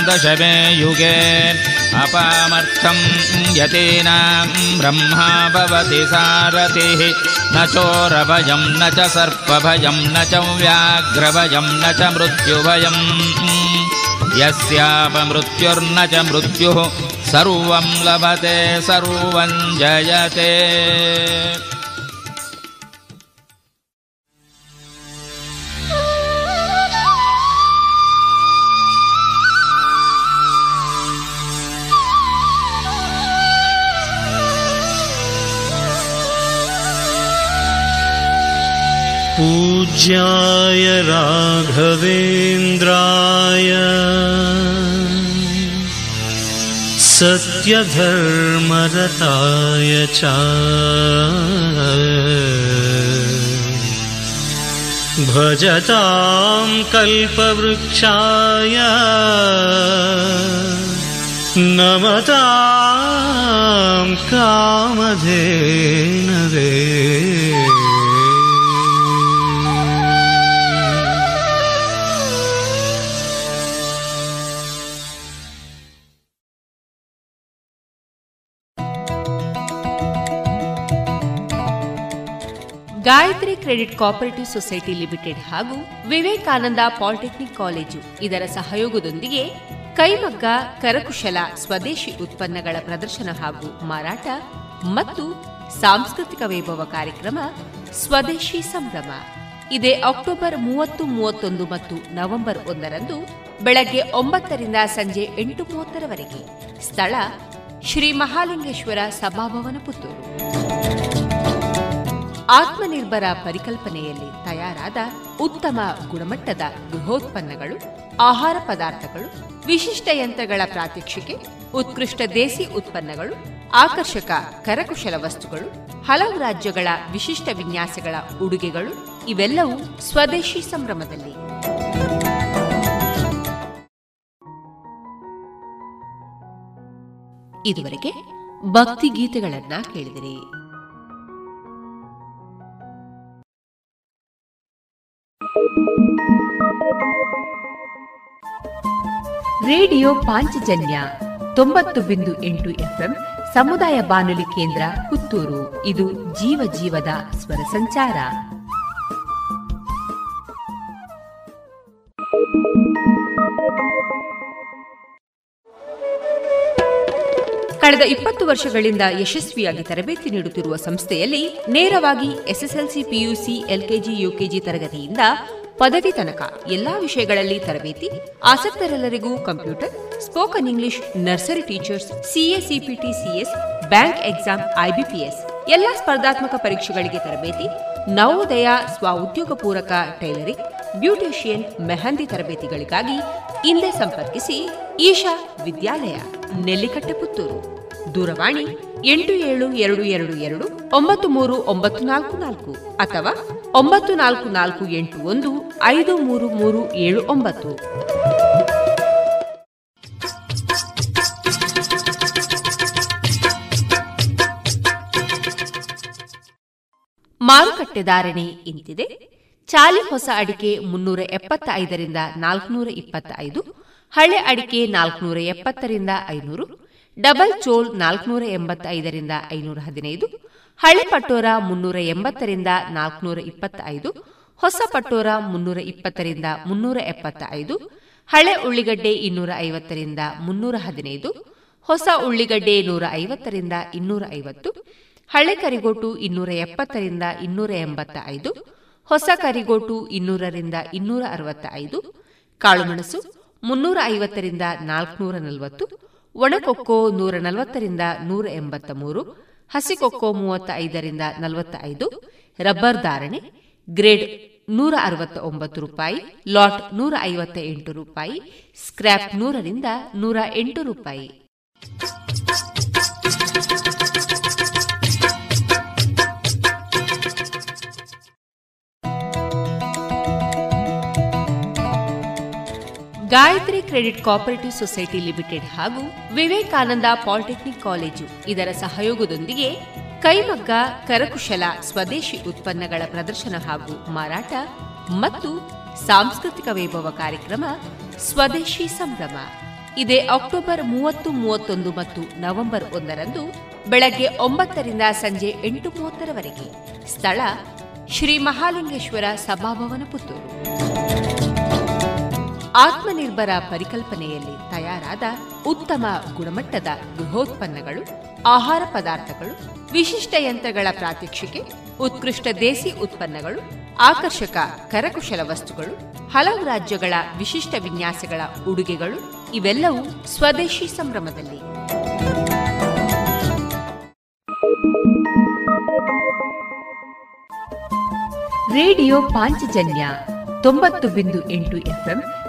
दशमे युगे अपामर्थं यतीनां ब्रह्मा भवति सारथिः। न चोरभयं न च सर्पभयं न च व्याघ्रभयं न च मृत्युभयम् यस्यापमृत्युर्न च मृत्युः सर्वं लभते सर्वं जयते पूज्याय राघवेन्द्राय। सत्यधर्मरताय च। भजतां कल्पवृक्षाय। नमतां कामधेनवे Gayatri credit cooperative society limited ಹಾಗೂ ವಿವೇಕಾನಂದ ಪಾಲಿಟೆಕ್ನಿಕ್ ಕಾಲೇಜು ಇದರ ಸಹಯೋಗದೊಂದಿಗೆ ಕೈಮಗ್ಗ, ಕರಕುಶಲ, ಸ್ವದೇಶಿ ಉತ್ಪನ್ನಗಳ ಪ್ರದರ್ಶನ ಹಾಗೂ ಮಾರಾಟ ಮತ್ತು ಸಾಂಸ್ಕೃತಿಕ ವೈಭವ ಕಾರ್ಯಕ್ರಮ ಸ್ವದೇಶಿ ಸಂಭ್ರಮ. ಇದೇ ಅಕ್ಟೋಬರ್ ಮೂವತ್ತು, ಮೂವತ್ತೊಂದು ಮತ್ತು ನವೆಂಬರ್ ಒಂದರಂದು ಬೆಳಗ್ಗೆ ಒಂಬತ್ತರಿಂದ ಸಂಜೆ ಎಂಟು ಮೂವತ್ತರವರೆಗೆ ಸ್ಥಳ ಶ್ರೀ ಮಹಾಲಿಂಗೇಶ್ವರ ಸಭಾಭವನ ಪುತ್ತೂರು. ಆತ್ಮನಿರ್ಭರ ಪರಿಕಲ್ಪನೆಯಲ್ಲಿ ತಯಾರಾದ ಉತ್ತಮ ಗುಣಮಟ್ಟದ ಗೃಹೋತ್ಪನ್ನಗಳು, ಆಹಾರ ಪದಾರ್ಥಗಳು, ವಿಶಿಷ್ಟ ಯಂತ್ರಗಳ ಪ್ರಾತ್ಯಕ್ಷಿಕೆ, ಉತ್ಕೃಷ್ಟ ದೇಸಿ ಉತ್ಪನ್ನಗಳು, ಆಕರ್ಷಕ ಕರಕುಶಲ ವಸ್ತುಗಳು, ಹಲವು ರಾಜ್ಯಗಳ ವಿಶಿಷ್ಟ ವಿನ್ಯಾಸಗಳ ಉಡುಗೆಗಳು, ಇವೆಲ್ಲವೂ ಸ್ವದೇಶಿ ಸಂಭ್ರಮದಲ್ಲಿ. ಇದುವರೆಗೆ ಭಕ್ತಿ ಗೀತೆಗಳನ್ನ ಕೇಳಿದಿರಿ. ರೇಡಿಯೋ ಪಾಂಚಜನ್ಯ ತೊಂಬತ್ತು ಬಿಂದು ಎಂಟು ಎಫ್ಎಂ ಸಮುದಾಯ ಬಾನುಲಿ ಕೇಂದ್ರ ಪುತ್ತೂರು. ಇದು ಜೀವ ಜೀವದ ಸ್ವರ ಸಂಚಾರ. ಕಳೆದ ಇಪ್ಪತ್ತು ವರ್ಷಗಳಿಂದ ಯಶಸ್ವಿಯಾಗಿ ತರಬೇತಿ ನೀಡುತ್ತಿರುವ ಸಂಸ್ಥೆಯಲ್ಲಿ ನೇರವಾಗಿ ಎಸ್ಎಸ್ಎಲ್ಸಿ ಪಿಯುಸಿ ಎಲ್ಕೆಜಿ ಯುಕೆಜಿ ತರಗತಿಯಿಂದ ಪದವಿ ತನಕ ಎಲ್ಲಾ ವಿಷಯಗಳಲ್ಲಿ ತರಬೇತಿ, ಆಸಕ್ತರೆಲ್ಲರಿಗೂ computer, spoken English, nursery teachers CSEPT CS bank exam IBPS ಎಲ್ಲಾ ಸ್ಪರ್ಧಾತ್ಮಕ ಪರೀಕ್ಷೆಗಳಿಗೆ ತರಬೇತಿ, ನವೋದಯ ಸ್ವಉದ್ಯೋಗ ಪೂರಕ ಟೈಲರಿಂಗ್, ಬ್ಯೂಟಿಷಿಯನ್ ಮೆಹಂದಿ ತರಬೇತಿಗಳಿಗಾಗಿ ಹಿಂದೆ ಸಂಪರ್ಕಿಸಿ ಈಶಾ ವಿದ್ಯಾಲಯ ನೆಲ್ಲಿಕಟ್ಟೆ ಪುತ್ತೂರು ದೂರವಾಣಿ ಎಂಟು ಏಳು ಎರಡು ಎರಡು ಎರಡು, ಒಂಬತ್ತು ಮೂರು ಒಂಬತ್ತು ನಾಲ್ಕು ನಾಲ್ಕು ಅಥವಾ ಒಂಬತ್ತು ನಾಲ್ಕು ನಾಲ್ಕು ಎಂಟು ಒಂದು ಐದು ಮೂರು ಮೂರು ಏಳು ಒಂಬತ್ತು. ಮಾರುಕಟ್ಟೆ ಧಾರಣೆ ಇಂತಿದೆ. ಚಾಲಿ ಹೊಸ ಅಡಿಕೆ ಮುನ್ನೂರ ಎಪ್ಪತ್ತೈದರಿಂದ ನಾಲ್ಕನೂರ ಇಪ್ಪತ್ತೈದು, ಹಳೆ ಅಡಿಕೆ ನಾಲ್ಕುನೂರ ಎಪ್ಪತ್ತರಿಂದ ಐನೂರು, ಡಬಲ್ ಚೋಲ್ ನಾಲ್ಕುನೂರ ಎಂಬತ್ತೈದರಿಂದ ಐನೂರ ಹದಿನೈದು ಹಳೆ ಪಟೋರ ಮುನ್ನೂರ ಎಂಬತ್ತರಿಂದ ನಾಲ್ಕುನೂರ ಇಪ್ಪತ್ತೈದು, ಹೊಸ ಪಟೋರ ಮುನ್ನೂರ ಇಪ್ಪತ್ತರಿಂದ ಮುನ್ನೂರ ಎಪ್ಪತ್ತ ಐದು ಹಳೆ ಉಳ್ಳಿಗಡ್ಡೆ ಇನ್ನೂರ ಐವತ್ತರಿಂದ ಮುನ್ನೂರ ಹದಿನೈದು, ಹೊಸ ಉಳ್ಳಿಗಡ್ಡೆ ನೂರ ಐವತ್ತರಿಂದ ಇನ್ನೂರ ಐವತ್ತು, ಹಳೆ ಕರಿಗೋಟು ಇನ್ನೂರ ಎಪ್ಪತ್ತರಿಂದ ಇನ್ನೂರ ಎಂಬತ್ತ ಐದು ಹೊಸ ಕರಿಗೋಟು ಇನ್ನೂರರಿಂದ ಇನ್ನೂರ ಅರವತ್ತ ಐದು ಕಾಳುಮೆಣಸು ಮುನ್ನೂರ ಐವತ್ತರಿಂದ ನಾಲ್ಕುನೂರ ನಲವತ್ತು, ಒಣಕೊಕ್ಕೋ ನೂರ ನಲವತ್ತರಿಂದ ನೂರ ಎಂಬತ್ತ ಮೂರು ಹಸಿಕೊಕ್ಕೋ ಮೂವತ್ತ ಐದರಿಂದ ನಲವತ್ತ ಐದು ರಬ್ಬರ್ ಧಾರಣೆ, ಗ್ರೇಡ್ ನೂರ ಅರವತ್ತ ಒಂಬತ್ತು ರೂಪಾಯಿ, ಲಾಟ್ ನೂರ ಐವತ್ತ ಎಂಟು ರೂಪಾಯಿ, ಸ್ಕ್ರ್ಯಾಪ್ ನೂರರಿಂದ ನೂರ ಎಂಟು ರೂಪಾಯಿ. Gayatri credit cooperative society limited ಹಾಗೂ ವಿವೇಕಾನಂದ ಪಾಲಿಟೆಕ್ನಿಕ್ ಕಾಲೇಜು ಇದರ ಸಹಯೋಗದೊಂದಿಗೆ ಕೈಮಗ್ಗ, ಕರಕುಶಲ, ಸ್ವದೇಶಿ ಉತ್ಪನ್ನಗಳ ಪ್ರದರ್ಶನ ಹಾಗೂ ಮಾರಾಟ ಮತ್ತು ಸಾಂಸ್ಕೃತಿಕ ವೈಭವ ಕಾರ್ಯಕ್ರಮ ಸ್ವದೇಶಿ ಸಂಭ್ರಮ. ಇದೇ ಅಕ್ಟೋಬರ್ ಮೂವತ್ತು, ಮೂವತ್ತೊಂದು ಮತ್ತು ನವೆಂಬರ್ ಒಂದರಂದು ಬೆಳಗ್ಗೆ ಒಂಬತ್ತರಿಂದ ಸಂಜೆ ಎಂಟು ಮೂವತ್ತರವರೆಗೆ ಸ್ಥಳ ಶ್ರೀ ಮಹಾಲಿಂಗೇಶ್ವರ ಸಭಾಭವನ ಪುತ್ತೂರು. ಆತ್ಮನಿರ್ಭರ ಪರಿಕಲ್ಪನೆಯಲ್ಲಿ ತಯಾರಾದ ಉತ್ತಮ ಗುಣಮಟ್ಟದ ಗೃಹೋತ್ಪನ್ನಗಳು, ಆಹಾರ ಪದಾರ್ಥಗಳು, ವಿಶಿಷ್ಟ ಯಂತ್ರಗಳ ಪ್ರಾತ್ಯಕ್ಷಿಕೆ, ಉತ್ಕೃಷ್ಟ ದೇಸಿ ಉತ್ಪನ್ನಗಳು, ಆಕರ್ಷಕ ಕರಕುಶಲ ವಸ್ತುಗಳು, ಹಲವು ರಾಜ್ಯಗಳ ವಿಶಿಷ್ಟ ವಿನ್ಯಾಸಗಳ ಉಡುಗೆಗಳು, ಇವೆಲ್ಲವೂ ಸ್ವದೇಶಿ ಸಂಭ್ರಮದಲ್ಲಿ. ರೇಡಿಯೋ ಪಾಂಚಜನ್ಯ ತೊಂಬತ್ತು ಬಿಂದು ಎಂಟು ಎಫ್ಎಂ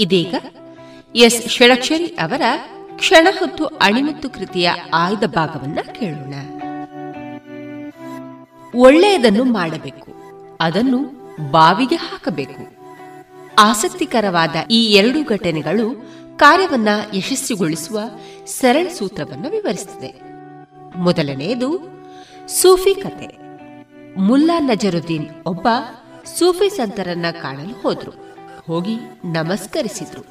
ಇದೀಗ ಎಸ್ ಷಡಕ್ಷರಿ ಅವರ ಕ್ಷಣ ಹೊತ್ತು ಅಣಿಮತ್ತು ಕೃತಿಯ ಆಯ್ದ ಭಾಗವನ್ನ ಕೇಳೋಣ. ಒಳ್ಳೆಯದನ್ನು ಮಾಡಬೇಕು, ಅದನ್ನು ಬಾವಿಗೆ ಹಾಕಬೇಕು. ಆಸಕ್ತಿಕರವಾದ ಈ ಎರಡು ಘಟನೆಗಳು ಕಾರ್ಯವನ್ನ ಯಶಸ್ವಿಗೊಳಿಸುವ ಸರಳ ಸೂತ್ರವನ್ನು ವಿವರಿಸುತ್ತದೆ. ಮೊದಲನೆಯದು, ಸೂಫಿ ಕತೆ. ಮುಲ್ಲಾ ನಜರುದ್ದೀನ್ ಒಬ್ಬ ಸೂಫಿ ಸಂತರನ್ನ ಕಾಣಲು ಹೋದ್ರು. ಹೋಗಿ ನಮಸ್ಕರಿಸಿದ್ರು.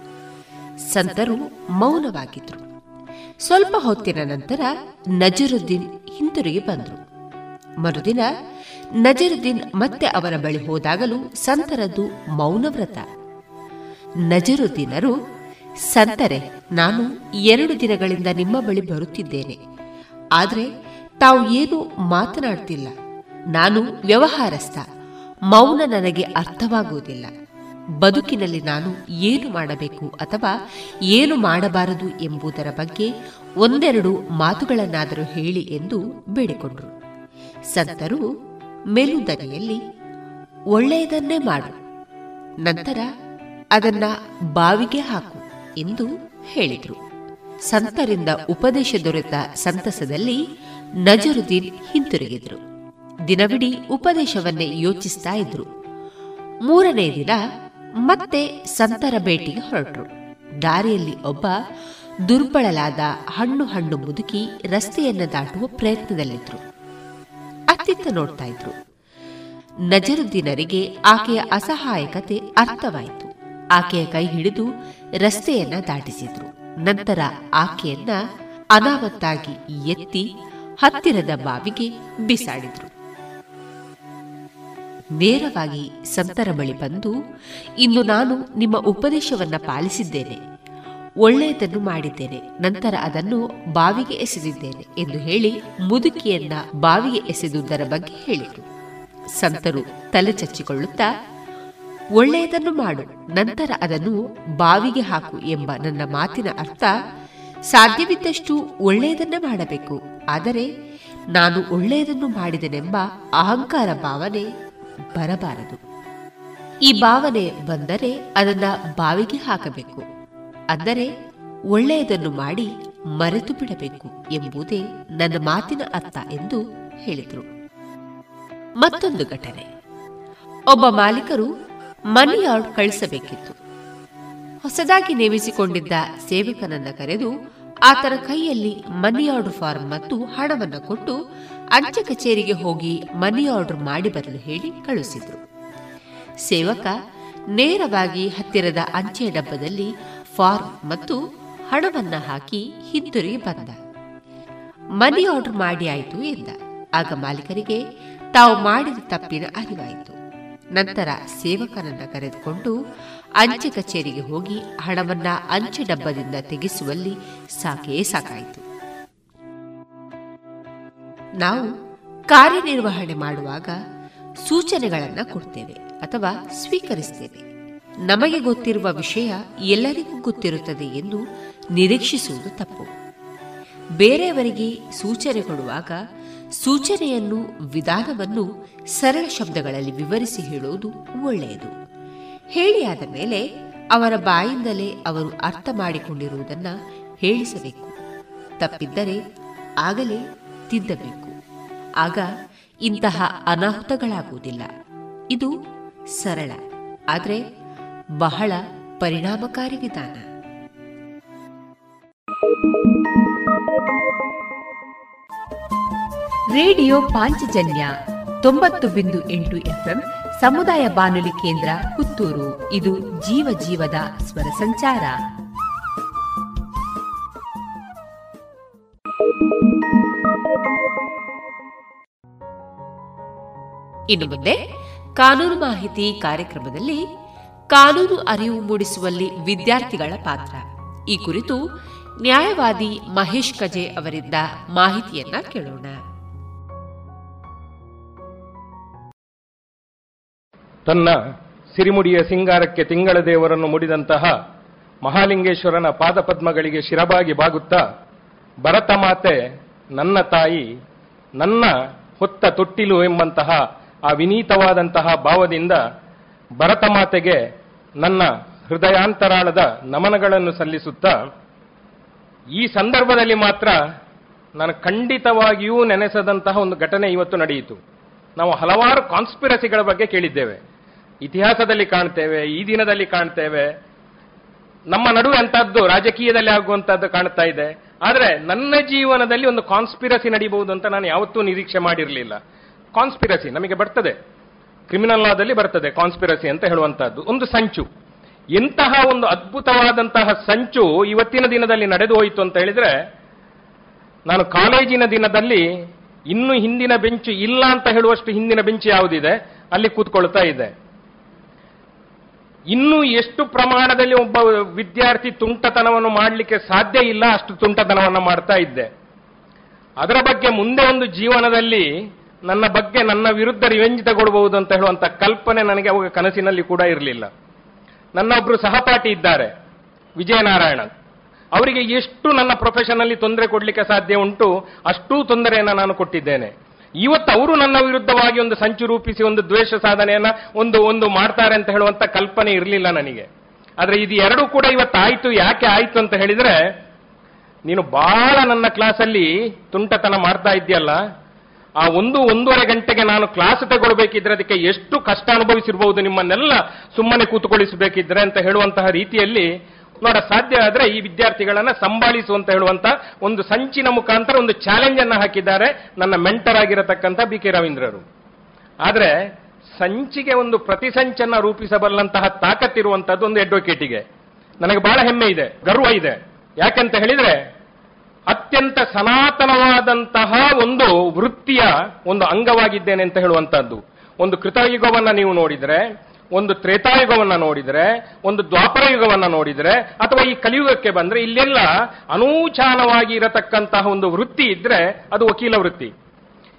ಸಂತರು ಮೌನವಾಗಿದ್ರು. ಸ್ವಲ್ಪ ಹೊತ್ತಿನ ನಂತರ ನಜರುದ್ದೀನ್ ಹಿಂತಿರುಗಿ ಬಂದರು. ಮರುದಿನ ನಜರುದ್ದೀನ್ ಮತ್ತೆ ಅವರ ಬಳಿ ಹೋದಾಗಲೂ ಸಂತರದ್ದು ಮೌನವ್ರತ. ನಜರುದ್ದೀನರು, ಸಂತರೆ, ನಾನು ಎರಡು ದಿನಗಳಿಂದ ನಿಮ್ಮ ಬಳಿ ಬರುತ್ತಿದ್ದೇನೆ. ಆದರೆ ತಾವು ಏನು ಮಾತನಾಡ್ತಿಲ್ಲ. ನಾನು ವ್ಯವಹಾರಸ್ಥ. ಮೌನ ನನಗೆ ಅರ್ಥವಾಗುವುದಿಲ್ಲ. ಬದುಕಿನಲ್ಲಿ ನಾನು ಏನು ಮಾಡಬೇಕು ಅಥವಾ ಏನು ಮಾಡಬಾರದು ಎಂಬುದರ ಬಗ್ಗೆ ಒಂದೆರಡು ಮಾತುಗಳನ್ನಾದರೂ ಹೇಳಿ ಎಂದು ಬೇಡಿಕೊಂಡರು. ಸಂತರು ಮೆಲುದನೆಯಲ್ಲಿ ಒಳ್ಳೆಯದನ್ನೇ ಮಾಡು, ನಂತರ ಅದನ್ನ ಬಾವಿಗೆ ಹಾಕು ಎಂದು ಹೇಳಿದರು. ಸಂತರಿಂದ ಉಪದೇಶ ದೊರೆತ ಸಂತಸದಲ್ಲಿ ನಜರುದ್ದೀನ್ ಹಿಂತಿರುಗಿದರು. ದಿನವಿಡೀ ಉಪದೇಶವನ್ನೇ ಯೋಚಿಸ್ತಾ ಇದ್ರು. ಮೂರನೇ ದಿನ ಮತ್ತೆ ಸಂತರ ಭೇಟಿಗೆ ಹೊರಟರು. ದಾರಿಯಲ್ಲಿ ಒಬ್ಬ ದುರ್ಬಳಲಾದ ಹಣ್ಣು ಹಣ್ಣು ಮುದುಕಿ ರಸ್ತೆಯನ್ನು ದಾಟುವ ಪ್ರಯತ್ನದಲ್ಲಿದ್ದರು ಅತ್ತಿತ್ತ ನೋಡ್ತಾ ಇದ್ರು. ನಜರುದ್ದೀನರಿಗೆ ಆಕೆಯ ಅಸಹಾಯಕತೆ ಅರ್ಥವಾಯಿತು. ಆಕೆಯ ಕೈ ಹಿಡಿದು ರಸ್ತೆಯನ್ನ ದಾಟಿಸಿದ್ರು. ನಂತರ ಆಕೆಯನ್ನ ಅನಾಮತ್ತಾಗಿ ಎತ್ತಿ ಹತ್ತಿರದ ಬಾವಿಗೆ ಬಿಸಾಡಿದ್ರು. ನೇರವಾಗಿ ಸಂತರ ಬಳಿ ಬಂದು ಇಂದು ನಾನು ನಿಮ್ಮ ಉಪದೇಶವನ್ನು ಪಾಲಿಸಿದ್ದೇನೆ. ಒಳ್ಳೆಯದನ್ನು ಮಾಡಿದ್ದೇನೆ. ನಂತರ ಅದನ್ನು ಬಾವಿಗೆ ಎಸೆದಿದ್ದೇನೆ, ಎಂದು ಹೇಳಿ ಮುದುಕಿಯನ್ನ ಬಾವಿಗೆ ಎಸೆದುದರ ಬಗ್ಗೆ ಹೇಳಿದರು. ಸಂತರು ತಲೆ ಚಚ್ಚಿಕೊಳ್ಳುತ್ತಾ, ಒಳ್ಳೆಯದನ್ನು ಮಾಡು, ನಂತರ ಅದನ್ನು ಬಾವಿಗೆ ಹಾಕು ಎಂಬ ನನ್ನ ಮಾತಿನ ಅರ್ಥ, ಸಾಧ್ಯವಿದ್ದಷ್ಟು ಒಳ್ಳೆಯದನ್ನು ಮಾಡಬೇಕು. ಆದರೆ ನಾನು ಒಳ್ಳೆಯದನ್ನು ಮಾಡಿದೆನೆಂಬ ಅಹಂಕಾರ ಭಾವನೆ ಬರಬಾರದು. ಈ ಭಾವನೆ ಬಂದರೆ ಅದನ್ನ ಬಾವಿಗೆ ಹಾಕಬೇಕು. ಅಂದರೆ ಒಳ್ಳೆಯದನ್ನು ಮಾಡಿ ಮರೆತು ಬಿಡಬೇಕು ಎಂಬುದೇ ನನ್ನ ಮಾತಿನ ಅರ್ಥ ಎಂದು ಹೇಳಿದರು. ಮತ್ತೊಂದು ಘಟನೆ. ಒಬ್ಬ ಮಾಲೀಕರು ಮನಿ ಆರ್ಡ್ ಕಳಿಸಬೇಕಿತ್ತು. ಹೊಸದಾಗಿ ನೇಮಿಸಿಕೊಂಡಿದ್ದ ಸೇವಕನನ್ನ ಕರೆದು ಆತನ ಕೈಯಲ್ಲಿ ಮನಿ ಆರ್ಡರ್ ಫಾರ್ಮ್ ಮತ್ತು ಹಣವನ್ನು ಕೊಟ್ಟು ಅಂಚೆ ಕಚೇರಿಗೆ ಹೋಗಿ ಮನಿ ಆರ್ಡರ್ ಮಾಡಿ ಬರಲು ಹೇಳಿ ಕಳುಹಿಸಿದ್ರು. ಸೇವಕ ನೇರವಾಗಿ ಹತ್ತಿರದ ಅಂಚೆ ಡಬ್ಬದಲ್ಲಿ ಫಾರ್ಮ್ ಮತ್ತು ಹಣವನ್ನ ಹಾಕಿ ಹಿಂದಿರುಗಿ ಬಂದ. ಮನಿ ಆರ್ಡರ್ ಮಾಡಿ ಆಯಿತು ಎಂದ. ಆಗ ಮಾಲೀಕರಿಗೆ ತಾವು ಮಾಡಿದ ತಪ್ಪಿನ ಅರಿವಾಯಿತು. ನಂತರ ಸೇವಕನನ್ನ ಕರೆದುಕೊಂಡು ಅಂಚೆ ಕಚೇರಿಗೆ ಹೋಗಿ ಹಣವನ್ನ ಅಂಚೆ ಡಬ್ಬದಿಂದ ತೆಗೆಸುವಲ್ಲಿ ಸಾಕೇ ಸಾಕಾಯಿತು. ನಾವು ಕಾರ್ಯನಿರ್ವಹಣೆ ಮಾಡುವಾಗ ಸೂಚನೆಗಳನ್ನು ಕೊಡ್ತೇವೆ ಅಥವಾ ಸ್ವೀಕರಿಸ್ತೇವೆ. ನಮಗೆ ಗೊತ್ತಿರುವ ವಿಷಯ ಎಲ್ಲರಿಗೂ ಗೊತ್ತಿರುತ್ತದೆ ಎಂದು ನಿರೀಕ್ಷಿಸುವುದು ತಪ್ಪು. ಬೇರೆಯವರಿಗೆ ಸೂಚನೆ ಕೊಡುವಾಗ ಸೂಚನೆಯನ್ನು ವಿಧಾನವನ್ನು ಸರಳ ಶಬ್ದಗಳಲ್ಲಿ ವಿವರಿಸಿ ಹೇಳುವುದು ಒಳ್ಳೆಯದು. ಹೇಳಿಯಾದ ಮೇಲೆ ಅವರ ಬಾಯಿಂದಲೇ ಅವರು ಅರ್ಥ ಮಾಡಿಕೊಂಡಿರುವುದನ್ನು ಹೇಳಿಸಬೇಕು. ತಪ್ಪಿದ್ದರೆ ಆಗಲೇ ತಿದ್ದಬೇಕು. ಆಗ ಇಂತಹ ಅನಾಹುತಗಳಾಗುವುದಿಲ್ಲ. ಇದು ಸರಳ, ಆದರೆ ಬಹಳ ಪರಿಣಾಮಕಾರಿ ವಿಧಾನ. ರೇಡಿಯೋ ಪಾಂಚಜನ್ಯ ತೊಂಬತ್ತು ಬಿಂದು ಎಂಟು ಎಫ್ಎಂ ಸಮುದಾಯ ಬಾನುಲಿ ಕೇಂದ್ರ ಪುತ್ತೂರು. ಇದು ಜೀವ ಜೀವದ ಸ್ವರ ಸಂಚಾರ. ಇನ್ನು ಮುಂದೆ ಕಾನೂನು ಮಾಹಿತಿ ಕಾರ್ಯಕ್ರಮದಲ್ಲಿ ಕಾನೂನು ಅರಿವು ಮೂಡಿಸುವಲ್ಲಿ ವಿದ್ಯಾರ್ಥಿಗಳ ಪಾತ್ರ. ಈ ಕುರಿತು ನ್ಯಾಯವಾದಿ ಮಹೇಶ್ ಕಜೆ ಅವರಿಂದ ಮಾಹಿತಿಯನ್ನ ಕೇಳೋಣ. ತನ್ನ ಸಿರಿಮುಡಿಯ ಸಿಂಗಾರಕ್ಕೆ ತಿಂಗಳ ದೇವರನ್ನು ಮುಡಿದಂತಹ ಮಹಾಲಿಂಗೇಶ್ವರನ ಪಾದಪದ್ಮಗಳಿಗೆ ಶಿರಬಾಗಿ ಬಾಗುತ್ತಾ, ಭರತ ಮಾತೆ ನನ್ನ ತಾಯಿ, ನನ್ನ ಹೊತ್ತ ತೊಟ್ಟಿಲು ಎಂಬಂತಹ ಆ ವಿನೀತವಾದಂತಹ ಭಾವದಿಂದ ಭರತ ಮಾತೆಗೆ ನನ್ನ ಹೃದಯಾಂತರಾಳದ ನಮನಗಳನ್ನು ಸಲ್ಲಿಸುತ್ತಾ, ಈ ಸಂದರ್ಭದಲ್ಲಿ ಮಾತ್ರ ನಾನು ಖಂಡಿತವಾಗಿಯೂ ನೆನೆಸದಂತಹ ಒಂದು ಘಟನೆ ಇವತ್ತು ನಡೆಯಿತು. ನಾವು ಹಲವಾರು ಕಾನ್ಸ್ಪಿರಸಿಗಳ ಬಗ್ಗೆ ಕೇಳಿದ್ದೇವೆ. ಇತಿಹಾಸದಲ್ಲಿ ಕಾಣ್ತೇವೆ, ಈ ದಿನದಲ್ಲಿ ಕಾಣ್ತೇವೆ. ನಮ್ಮ ನಡುವೆ ಅಂತದ್ದು ರಾಜಕೀಯದಲ್ಲಿ ಆಗುವಂತಹದ್ದು ಕಾಣ್ತಾ ಇದೆ. ಆದರೆ ನನ್ನ ಜೀವನದಲ್ಲಿ ಒಂದು ಕಾನ್ಸ್ಪಿರಸಿ ನಡೀಬಹುದು ಅಂತ ನಾನು ಯಾವತ್ತೂ ನಿರೀಕ್ಷೆ ಮಾಡಿರಲಿಲ್ಲ. ಕಾನ್ಸ್ಪಿರಸಿ ನಮಗೆ ಬರ್ತದೆ. ಕ್ರಿಮಿನಲ್ ಲಾದಲ್ಲಿ ಬರ್ತದೆ ಕಾನ್ಸ್ಪಿರಸಿ ಅಂತ ಹೇಳುವಂತಹದ್ದು. ಒಂದು ಸಂಚು. ಎಂತಹ ಒಂದು ಅದ್ಭುತವಾದಂತಹ ಸಂಚು ಇವತ್ತಿನ ದಿನದಲ್ಲಿ ನಡೆದು ಹೋಯಿತು ಅಂತ ಹೇಳಿದ್ರೆ, ನಾನು ಕಾಲೇಜಿನ ದಿನದಲ್ಲಿ ಇನ್ನು ಹಿಂದಿನ ಬೆಂಚು ಇಲ್ಲ ಅಂತ ಹೇಳುವಷ್ಟು ಹಿಂದಿನ ಬೆಂಚು ಯಾವುದಿದೆ? ಅಲ್ಲಿ ಕೂತ್ಕೊಳ್ತಾ ಇದೆ ಇನ್ನು ಎಷ್ಟು ಪ್ರಮಾಣದಲ್ಲಿ ಒಬ್ಬ ವಿದ್ಯಾರ್ಥಿ ತುಂಟತನವನ್ನು ಮಾಡಲಿಕ್ಕೆ ಸಾಧ್ಯ ಇಲ್ಲ, ಅಷ್ಟು ತುಂಟತನವನ್ನು ಮಾಡ್ತಾ ಇದ್ದೆ. ಅದರ ಬಗ್ಗೆ ಮುಂದೆ ಒಂದು ಜೀವನದಲ್ಲಿ ನನ್ನ ಬಗ್ಗೆ ನನ್ನ ವಿರುದ್ಧ ರಿವೆಂಜ್ ತಗೊಳ್ಬಹುದು ಅಂತ ಹೇಳುವಂತ ಕಲ್ಪನೆ ನನಗೆ ಅವಾಗ ಕನಸಿನಲ್ಲಿ ಕೂಡ ಇರಲಿಲ್ಲ. ನನ್ನ ಒಬ್ರು ಸಹಪಾಠಿ ಇದ್ದಾರೆ, ವಿಜಯನಾರಾಯಣ. ಅವರಿಗೆ ಎಷ್ಟು ನನ್ನ ಪ್ರೊಫೆಷನಲ್ಲಿ ತೊಂದರೆ ಕೊಡಲಿಕ್ಕೆ ಸಾಧ್ಯ ಉಂಟು, ಅಷ್ಟೂ ತೊಂದರೆಯನ್ನು ನಾನು ಕೊಟ್ಟಿದ್ದೇನೆ. ಇವತ್ತು ಅವರು ನನ್ನ ವಿರುದ್ಧವಾಗಿ ಒಂದು ಸಂಚು ರೂಪಿಸಿ, ಒಂದು ದ್ವೇಷ ಸಾಧನೆಯನ್ನ, ಒಂದು ಒಂದು ಮಾಡ್ತಾರೆ ಅಂತ ಹೇಳುವಂತ ಕಲ್ಪನೆ ಇರಲಿಲ್ಲ ನನಗೆ. ಆದರೆ ಇದು ಎರಡೂ ಕೂಡ ಇವತ್ತು ಆಯಿತು ಯಾಕೆ ಆಯಿತು ಅಂತ ಹೇಳಿದ್ರೆ, ನೀನು ಬಹಳ ನನ್ನ ಕ್ಲಾಸಲ್ಲಿ ತುಂಟತನ ಮಾಡ್ತಾ ಇದ್ದೀಯಲ್ಲ ಆ ಒಂದು ಒಂದೂವರೆ ಗಂಟೆಗೆ ನಾನು ಕ್ಲಾಸ್ ತಗೊಳ್ಬೇಕಿದ್ರೆ ಅದಕ್ಕೆ ಎಷ್ಟು ಕಷ್ಟ ಅನುಭವಿಸಿರ್ಬಹುದು ನಿಮ್ಮನ್ನೆಲ್ಲ ಸುಮ್ಮನೆ ಕೂತುಕೊಳಿಸಬೇಕಿದ್ರೆ ಅಂತ ಹೇಳುವಂತಹ ರೀತಿಯಲ್ಲಿ ನೋಡ, ಸಾಧ್ಯ ಆದ್ರೆ ಈ ವಿದ್ಯಾರ್ಥಿಗಳನ್ನ ಸಂಭಾಳಿಸು ಅಂತ ಹೇಳುವಂತ ಒಂದು ಸಂಚಿನ ಮುಖಾಂತರ ಒಂದು ಚಾಲೆಂಜ್ ಅನ್ನ ಹಾಕಿದ್ದಾರೆ ನನ್ನ ಮೆಂಟರ್ ಆಗಿರತಕ್ಕಂಥ ಬಿ ಕೆ ರವೀಂದ್ರರು. ಆದ್ರೆ ಸಂಚಿಗೆ ಒಂದು ಪ್ರತಿಸಂಚನ್ನ ರೂಪಿಸಬಲ್ಲಂತಹ ತಾಕತ್ತಿರುವಂತಹದ್ದು ಒಂದು ಅಡ್ವೊಕೇಟಿಗೆ ನನಗೆ ಬಹಳ ಹೆಮ್ಮೆ ಇದೆ, ಗರ್ವ ಇದೆ. ಯಾಕೆಂತ ಹೇಳಿದ್ರೆ ಅತ್ಯಂತ ಸನಾತನವಾದಂತಹ ಒಂದು ವೃತ್ತಿಯ ಒಂದು ಅಂಗವಾಗಿದ್ದೇನೆ ಅಂತ ಹೇಳುವಂತಹದ್ದು. ಒಂದು ಕೃತಯುಗವನ್ನ ನೀವು ನೋಡಿದ್ರೆ, ಒಂದು ತ್ರೇತಾಯುಗವನ್ನ ನೋಡಿದ್ರೆ, ಒಂದು ದ್ವಾಪರಯುಗವನ್ನ ನೋಡಿದರೆ, ಅಥವಾ ಈ ಕಲಿಯುಗಕ್ಕೆ ಬಂದ್ರೆ ಇಲ್ಲೆಲ್ಲ ಅನೂಚಾನವಾಗಿ ಇರತಕ್ಕಂತಹ ಒಂದು ವೃತ್ತಿ ಇದ್ರೆ ಅದು ವಕೀಲ ವೃತ್ತಿ.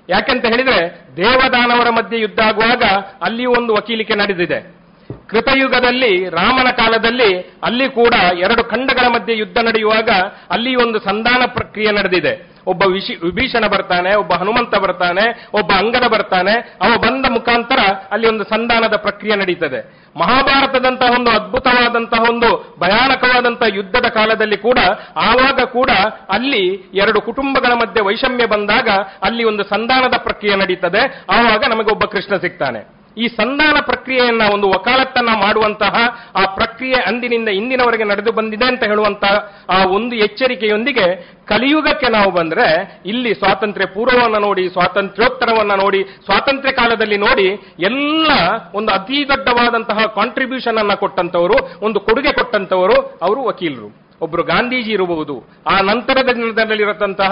ಯಾಕೆಂತ ಹೇಳಿದ್ರೆ ದೇವದಾನವರ ಮಧ್ಯೆ ಯುದ್ಧ ಆಗುವಾಗ ಅಲ್ಲಿಯೂ ಒಂದು ವಕೀಲಿಕೆ ನಡೆದಿದೆ. ಕೃತಯುಗದಲ್ಲಿ, ರಾಮನ ಕಾಲದಲ್ಲಿ ಅಲ್ಲಿ ಕೂಡ ಎರಡು ಖಂಡಗಳ ಮಧ್ಯೆ ಯುದ್ಧ ನಡೆಯುವಾಗ ಅಲ್ಲಿ ಒಂದು ಸಂಧಾನ ಪ್ರಕ್ರಿಯೆ ನಡೆದಿದೆ. ಒಬ್ಬ ವಿಶಿ, ವಿಭೀಷಣ ಬರ್ತಾನೆ, ಒಬ್ಬ ಹನುಮಂತ ಬರ್ತಾನೆ, ಒಬ್ಬ ಅಂಗದ ಬರ್ತಾನೆ. ಅವ ಬಂದ ಮುಖಾಂತರ ಅಲ್ಲಿ ಒಂದು ಸಂಧಾನದ ಪ್ರಕ್ರಿಯೆ ನಡೀತದೆ. ಮಹಾಭಾರತದಂತಹ ಒಂದು ಅದ್ಭುತವಾದಂತಹ ಒಂದು ಭಯಾನಕವಾದಂತಹ ಯುದ್ಧದ ಕಾಲದಲ್ಲಿ ಕೂಡ, ಆವಾಗ ಕೂಡ ಅಲ್ಲಿ ಎರಡು ಕುಟುಂಬಗಳ ಮಧ್ಯೆ ವೈಷಮ್ಯ ಬಂದಾಗ ಅಲ್ಲಿ ಒಂದು ಸಂಧಾನದ ಪ್ರಕ್ರಿಯೆ ನಡೀತದೆ. ಆವಾಗ ನಮಗೆ ಒಬ್ಬ ಕೃಷ್ಣ ಸಿಗ್ತಾನೆ. ಈ ಸಂಧಾನ ಪ್ರಕ್ರಿಯೆಯನ್ನ ಒಂದು ವಕಾಲತ್ತನ್ನ ಮಾಡುವಂತಹ ಆ ಪ್ರಕ್ರಿಯೆ ಅಂದಿನಿಂದ ಇಂದಿನವರೆಗೆ ನಡೆದು ಬಂದಿದೆ ಅಂತ ಹೇಳುವಂತಹ ಆ ಒಂದು ಎಚ್ಚರಿಕೆಯೊಂದಿಗೆ ಕಲಿಯುಗಕ್ಕೆ ನಾವು ಬಂದ್ರೆ ಇಲ್ಲಿ ಸ್ವಾತಂತ್ರ್ಯ ಪೂರ್ವವನ್ನ ನೋಡಿ, ಸ್ವಾತಂತ್ರ್ಯೋತ್ತರವನ್ನ ನೋಡಿ, ಸ್ವಾತಂತ್ರ್ಯ ಕಾಲದಲ್ಲಿ ನೋಡಿ ಎಲ್ಲ ಒಂದು ಅತಿ ದೊಡ್ಡವಾದಂತಹ ಕಾಂಟ್ರಿಬ್ಯೂಷನ್ ಅನ್ನ ಕೊಟ್ಟಂತವರು ಒಂದು ಕೊಡುಗೆ ಕೊಟ್ಟಂತವರು ಅವರು ವಕೀಲರು. ಒಬ್ರು ಗಾಂಧೀಜಿ ಇರಬಹುದು. ಆ ನಂತರದ ದಿನದಲ್ಲಿರತಂತಹ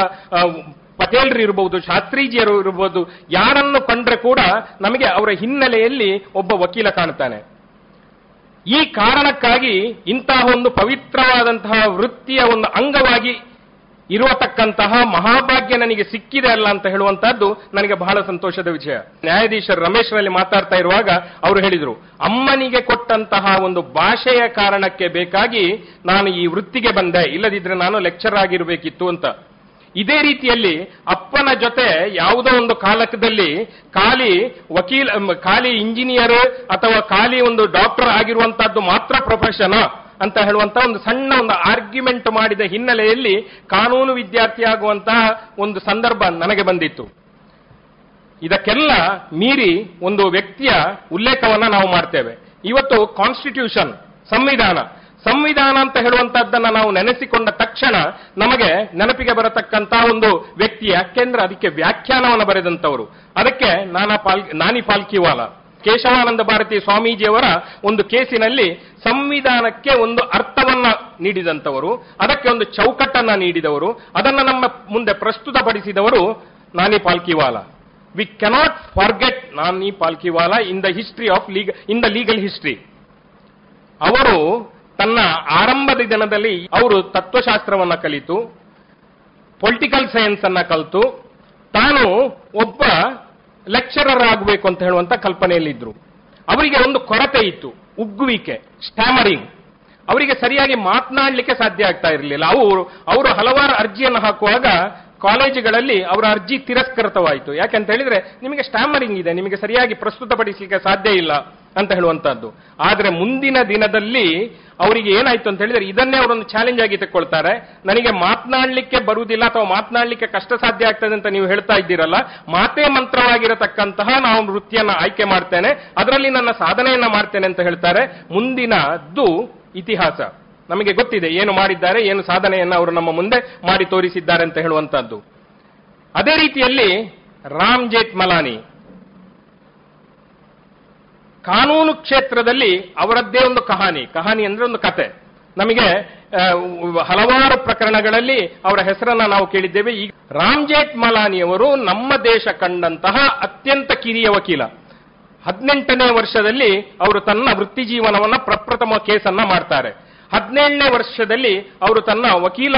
ಪಟೇಲ್ರು ಇರಬಹುದು ಶಾಸ್ತ್ರೀಜಿಯರು ಇರಬಹುದು ಯಾರನ್ನು ಕಂಡ್ರೆ ಕೂಡ ನಮಗೆ ಅವರ ಹಿನ್ನೆಲೆಯಲ್ಲಿ ಒಬ್ಬ ವಕೀಲ ಕಾಣ್ತಾನೆ ಈ ಕಾರಣಕ್ಕಾಗಿ ಇಂತಹ ಒಂದು ಪವಿತ್ರವಾದಂತಹ ವೃತ್ತಿಯ ಒಂದು ಅಂಗವಾಗಿ ಇರತಕ್ಕಂತಹ ಮಹಾಭಾಗ್ಯ ನನಗೆ ಸಿಕ್ಕಿದೆ ಅಲ್ಲ ಅಂತ ಹೇಳುವಂತಹದ್ದು ನನಗೆ ಬಹಳ ಸಂತೋಷದ ವಿಷಯ. ನ್ಯಾಯಾಧೀಶರು ರಮೇಶ್ರಲ್ಲಿ ಮಾತಾಡ್ತಾ ಇರುವಾಗ ಅವರು ಹೇಳಿದರು, ಅಮ್ಮನಿಗೆ ಕೊಟ್ಟಂತಹ ಒಂದು ಭಾಷೆಯ ಕಾರಣಕ್ಕೆ ಬೇಕಾಗಿ ನಾನು ಈ ವೃತ್ತಿಗೆ ಬಂದೆ, ಇಲ್ಲದಿದ್ರೆ ನಾನು ಲೆಕ್ಚರ್ ಆಗಿರಬೇಕಿತ್ತು ಅಂತ. ಇದೇ ರೀತಿಯಲ್ಲಿ ಅಪ್ಪನ ಜೊತೆ ಯಾವುದೋ ಒಂದು ಕಾಲಕದಲ್ಲಿ ಖಾಲಿ ವಕೀಲ ಖಾಲಿ ಇಂಜಿನಿಯರ್ ಅಥವಾ ಖಾಲಿ ಒಂದು ಡಾಕ್ಟರ್ ಆಗಿರುವಂತಹದ್ದು ಮಾತ್ರ ಪ್ರೊಫೆಷನ್ ಅಂತ ಹೇಳುವಂತಹ ಒಂದು ಸಣ್ಣ ಒಂದು ಆರ್ಗ್ಯುಮೆಂಟ್ ಮಾಡಿದ ಹಿನ್ನೆಲೆಯಲ್ಲಿ ಕಾನೂನು ವಿದ್ಯಾರ್ಥಿಯಾಗುವಂತಹ ಒಂದು ಸಂದರ್ಭ ನನಗೆ ಬಂದಿತ್ತು. ಇದಕ್ಕೆಲ್ಲ ಮೀರಿ ಒಂದು ವ್ಯಕ್ತಿಯ ಉಲ್ಲೇಖವನ್ನ ನಾವು ಮಾಡ್ತೇವೆ. ಇವತ್ತು ಕಾನ್ಸ್ಟಿಟ್ಯೂಷನ್ ಸಂವಿಧಾನ ಸಂವಿಧಾನ ಅಂತ ಹೇಳುವಂತಹದ್ದನ್ನ ನಾವು ನೆನೆಸಿಕೊಂಡ ತಕ್ಷಣ ನಮಗೆ ನೆನಪಿಗೆ ಬರತಕ್ಕಂತ ಒಂದು ವ್ಯಕ್ತಿ ಯಾಕೆಂದ್ರೆ ಅದಕ್ಕೆ ವ್ಯಾಖ್ಯಾನವನ್ನು ಬರೆದಂತವರು ಅದಕ್ಕೆ ನಾನಾ ಪಾಲ್, ನಾನಿ ಪಾಲ್ಕಿವಾಲ. ಕೇಶವಾನಂದ ಭಾರತಿ ಸ್ವಾಮೀಜಿಯವರ ಒಂದು ಕೇಸಿನಲ್ಲಿ ಸಂವಿಧಾನಕ್ಕೆ ಒಂದು ಅರ್ಥವನ್ನ ನೀಡಿದಂತವರು ಅದಕ್ಕೆ ಒಂದು ಚೌಕಟ್ಟನ್ನ ನೀಡಿದವರು, ಅದನ್ನ ನಮ್ಮ ಮುಂದೆ ಪ್ರಸ್ತುತಪಡಿಸಿದವರು Nani Palkhivala. We cannot forget Nani Palkhivala in the history of ಲೀಗ in the legal history ಅವರು ತನ್ನ ಆರಂಭದ ದಿನದಲ್ಲಿ ಅವರು ತತ್ವಶಾಸ್ತ್ರವನ್ನ ಕಲಿತು ಪೊಲಿಟಿಕಲ್ ಸೈನ್ಸ್ ಅನ್ನ ಕಲಿತು, ತಾನು ಒಬ್ಬ ಲೆಕ್ಚರರ್ ಆಗಬೇಕು ಅಂತ ಹೇಳುವಂತ ಕಲ್ಪನೆಯಲ್ಲಿದ್ರು. ಅವರಿಗೆ ಒಂದು ಕೊರತೆ ಇತ್ತು, ಉಗ್ಗುವಿಕೆ ಸ್ಟ್ಯಾಮರಿಂಗ್ ಅವರಿಗೆ ಸರಿಯಾಗಿ ಮಾತನಾಡಲಿಕ್ಕೆ ಸಾಧ್ಯ ಆಗ್ತಾ ಇರಲಿಲ್ಲ. ಅವರು ಅವರು ಹಲವಾರು ಅರ್ಜಿಯನ್ನು ಹಾಕುವಾಗ ಕಾಲೇಜುಗಳಲ್ಲಿ ಅವರ ಅರ್ಜಿ ತಿರಸ್ಕೃತವಾಯಿತು. ಯಾಕೆಂತ ಹೇಳಿದ್ರೆ, ನಿಮಗೆ ಸ್ಟ್ಯಾಮರಿಂಗ್ ಇದೆ, ನಿಮಗೆ ಸರಿಯಾಗಿ ಪ್ರಸ್ತುತಪಡಿಸಲಿಕ್ಕೆ ಸಾಧ್ಯ ಇಲ್ಲ. ಅಂತ ಹೇಳುವಂತಹದ್ದು. ಆದರೆ ಮುಂದಿನ ದಿನದಲ್ಲಿ ಅವರಿಗೆ ಏನಾಯ್ತು ಅಂತ ಹೇಳಿದ್ರೆ ಇದನ್ನೇ ಅವರೊಂದು ಚಾಲೆಂಜ್ ಆಗಿ ತಕ್ಕೊಳ್ತಾರೆ. ನನಗೆ ಮಾತನಾಡಲಿಕ್ಕೆ ಬರುವುದಿಲ್ಲ ಅಥವಾ ಮಾತನಾಡಲಿಕ್ಕೆ ಕಷ್ಟ ಸಾಧ್ಯ ಆಗ್ತದೆ ಅಂತ ನೀವು ಹೇಳ್ತಾ ಇದ್ದೀರಲ್ಲ, ಮಾತೇ ಮಂತ್ರವಾಗಿರತಕ್ಕಂತಹ ನಾವು ನೃತ್ಯನ ಆಯ್ಕೆ ಮಾಡ್ತೇನೆ, ಅದರಲ್ಲಿ ನನ್ನ ಸಾಧನೆಯನ್ನ ಮಾಡ್ತೇನೆ ಅಂತ ಹೇಳ್ತಾರೆ. ಮುಂದಿನದ್ದು ಇತಿಹಾಸ. ನಮಗೆ ಗೊತ್ತಿದೆ ಏನು ಮಾಡಿದ್ದಾರೆ, ಏನು ಸಾಧನೆಯನ್ನ ಅವರು ನಮ್ಮ ಮುಂದೆ ಮಾಡಿ ತೋರಿಸಿದ್ದಾರೆ ಅಂತ ಹೇಳುವಂತಹದ್ದು. ಅದೇ ರೀತಿಯಲ್ಲಿ ರಾಮ್ ಜೇತ್ ಮಲಾನಿ. ಕಾನೂನು ಕ್ಷೇತ್ರದಲ್ಲಿ ಅವರದ್ದೇ ಒಂದು ಕಹಾನಿ. ಕಹಾನಿ ಅಂದ್ರೆ ಒಂದು ಕತೆ. ನಮಗೆ ಹಲವಾರು ಪ್ರಕರಣಗಳಲ್ಲಿ ಅವರ ಹೆಸರನ್ನ ನಾವು ಕೇಳಿದ್ದೇವೆ. ಈಗ ರಾಮ್ ಜೇಠ್ ಮಲಾನಿಯವರು ನಮ್ಮ ದೇಶ ಕಂಡಂತಹ ಅತ್ಯಂತ ಕಿರಿಯ ವಕೀಲ. ಹದಿನೆಂಟನೇ ವರ್ಷದಲ್ಲಿ ಅವರು ತನ್ನ ವೃತ್ತಿ ಜೀವನವನ್ನ ಪ್ರಪ್ರಥಮ ಕೇಸನ್ನ ಮಾಡ್ತಾರೆ. ಹದಿನೇಳನೇ ವರ್ಷದಲ್ಲಿ ಅವರು ತನ್ನ ವಕೀಲ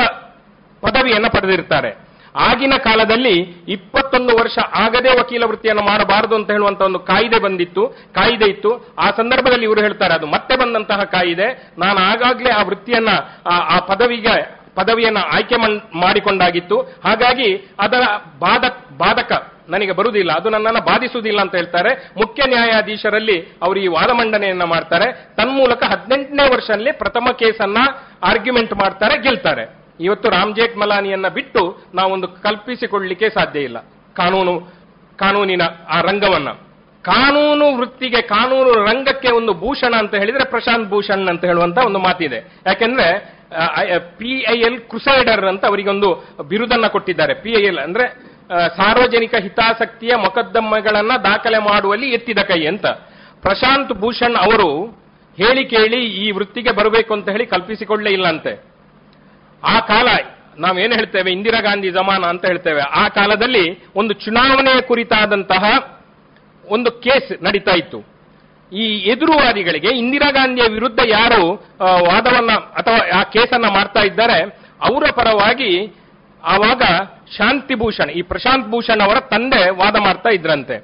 ಪದವಿಯನ್ನ ಪಡೆದಿರ್ತಾರೆ. ಆಗಿನ ಕಾಲದಲ್ಲಿ ಇಪ್ಪತ್ತೊಂದು ವರ್ಷ ಆಗದೆ ವಕೀಲ ವೃತ್ತಿಯನ್ನು ಮಾಡಬಾರದು ಅಂತ ಹೇಳುವಂತ ಒಂದು ಕಾಯ್ದೆ ಬಂದಿತ್ತು, ಕಾಯ್ದೆ ಇತ್ತು. ಆ ಸಂದರ್ಭದಲ್ಲಿ ಇವರು ಹೇಳ್ತಾರೆ, ಅದು ಮತ್ತೆ ಬಂದಂತಹ ಕಾಯಿದೆ. ನಾನು ಆಗಾಗ್ಲೇ ಆ ವೃತ್ತಿಯನ್ನ, ಆ- ಪದವಿಗೆ, ಪದವಿಯನ್ನ ಆಯ್ಕೆ ಮಾಡಿಕೊಂಡಾಗಿತ್ತು. ಹಾಗಾಗಿ ಅದರ ಬಾಧ, ಬಾಧಕ ನನಗೆ ಬರುವುದಿಲ್ಲ. ಅದು ನನ್ನನ್ನು ಬಾಧಿಸುವುದಿಲ್ಲ ಅಂತ ಹೇಳ್ತಾರೆ. ಮುಖ್ಯ ನ್ಯಾಯಾಧೀಶರಲ್ಲಿ ಅವರು ಈ ವಾದ ಮಂಡನೆಯನ್ನ ಮಾಡ್ತಾರೆ. ತನ್ಮೂಲಕ ಹದಿನೆಂಟನೇ ವರ್ಷದಲ್ಲಿ ಪ್ರಥಮ ಕೇಸನ್ನ ಆರ್ಗ್ಯುಮೆಂಟ್ ಮಾಡ್ತಾರೆ, ಗೆಲ್ತಾರೆ. ಇವತ್ತು ರಾಮ್ ಜೇಠ್ಮಲಾನಿಯನ್ನ ಬಿಟ್ಟು ನಾವೊಂದು ಕಲ್ಪಿಸಿಕೊಳ್ಳಲಿಕ್ಕೆ ಸಾಧ್ಯ ಇಲ್ಲ. ಕಾನೂನು, ಕಾನೂನಿನ ಆ ರಂಗವನ್ನ. ಕಾನೂನು ವೃತ್ತಿಗೆ, ಕಾನೂನು ರಂಗಕ್ಕೆ ಒಂದು ಭೂಷಣ ಅಂತ ಹೇಳಿದ್ರೆ ಪ್ರಶಾಂತ್ ಭೂಷಣ್ ಅಂತ ಹೇಳುವಂತ ಒಂದು ಮಾತಿದೆ. ಯಾಕೆಂದ್ರೆ ಪಿ ಐ ಎಲ್ ಕ್ರುಸೈಡರ್ ಅಂತ ಅವರಿಗೆ ಒಂದು ಬಿರುದನ್ನ ಕೊಟ್ಟಿದ್ದಾರೆ. ಪಿ ಐ ಎಲ್ ಅಂದ್ರೆ ಸಾರ್ವಜನಿಕ ಹಿತಾಸಕ್ತಿಯ ಮೊಕದ್ದಮೆಗಳನ್ನ ದಾಖಲೆ ಮಾಡುವಲ್ಲಿ ಎತ್ತಿದ ಕೈ ಅಂತ. ಪ್ರಶಾಂತ್ ಭೂಷಣ್ ಅವರು ಹೇಳಿ ಕೇಳಿ ಈ ವೃತ್ತಿಗೆ ಬರಬೇಕು ಅಂತ ಹೇಳಿ ಕಲ್ಪಿಸಿಕೊಳ್ಳೇ ಇಲ್ಲ ಅಂತೆ ಆ ಕಾಲ ನಾವೇನು ಹೇಳ್ತೇವೆ? ಇಂದಿರಾ ಗಾಂಧಿ ಜಮಾನ ಅಂತ ಹೇಳ್ತೇವೆ. ಆ ಕಾಲದಲ್ಲಿ ಒಂದು ಚುನಾವಣೆಯ ಕುರಿತಾದಂತಹ ಒಂದು ಕೇಸ್ ನಡೀತಾ ಇತ್ತು. ಈ ಎದುರುವಾದಿಗಳಿಗೆ, ಇಂದಿರಾ ಗಾಂಧಿಯ ವಿರುದ್ಧ ಯಾರು ವಾದವನ್ನ ಅಥವಾ ಆ ಕೇಸನ್ನ ಮಾಡ್ತಾ ಇದ್ದಾರೆ, ಅವರ ಪರವಾಗಿ ಆವಾಗ ಶಾಂತಿ ಭೂಷಣ್, ಈ ಪ್ರಶಾಂತ್ ಭೂಷಣ್ ಅವರ ತಂದೆ ವಾದ ಮಾಡ್ತಾ ಇದ್ರಂತೆ.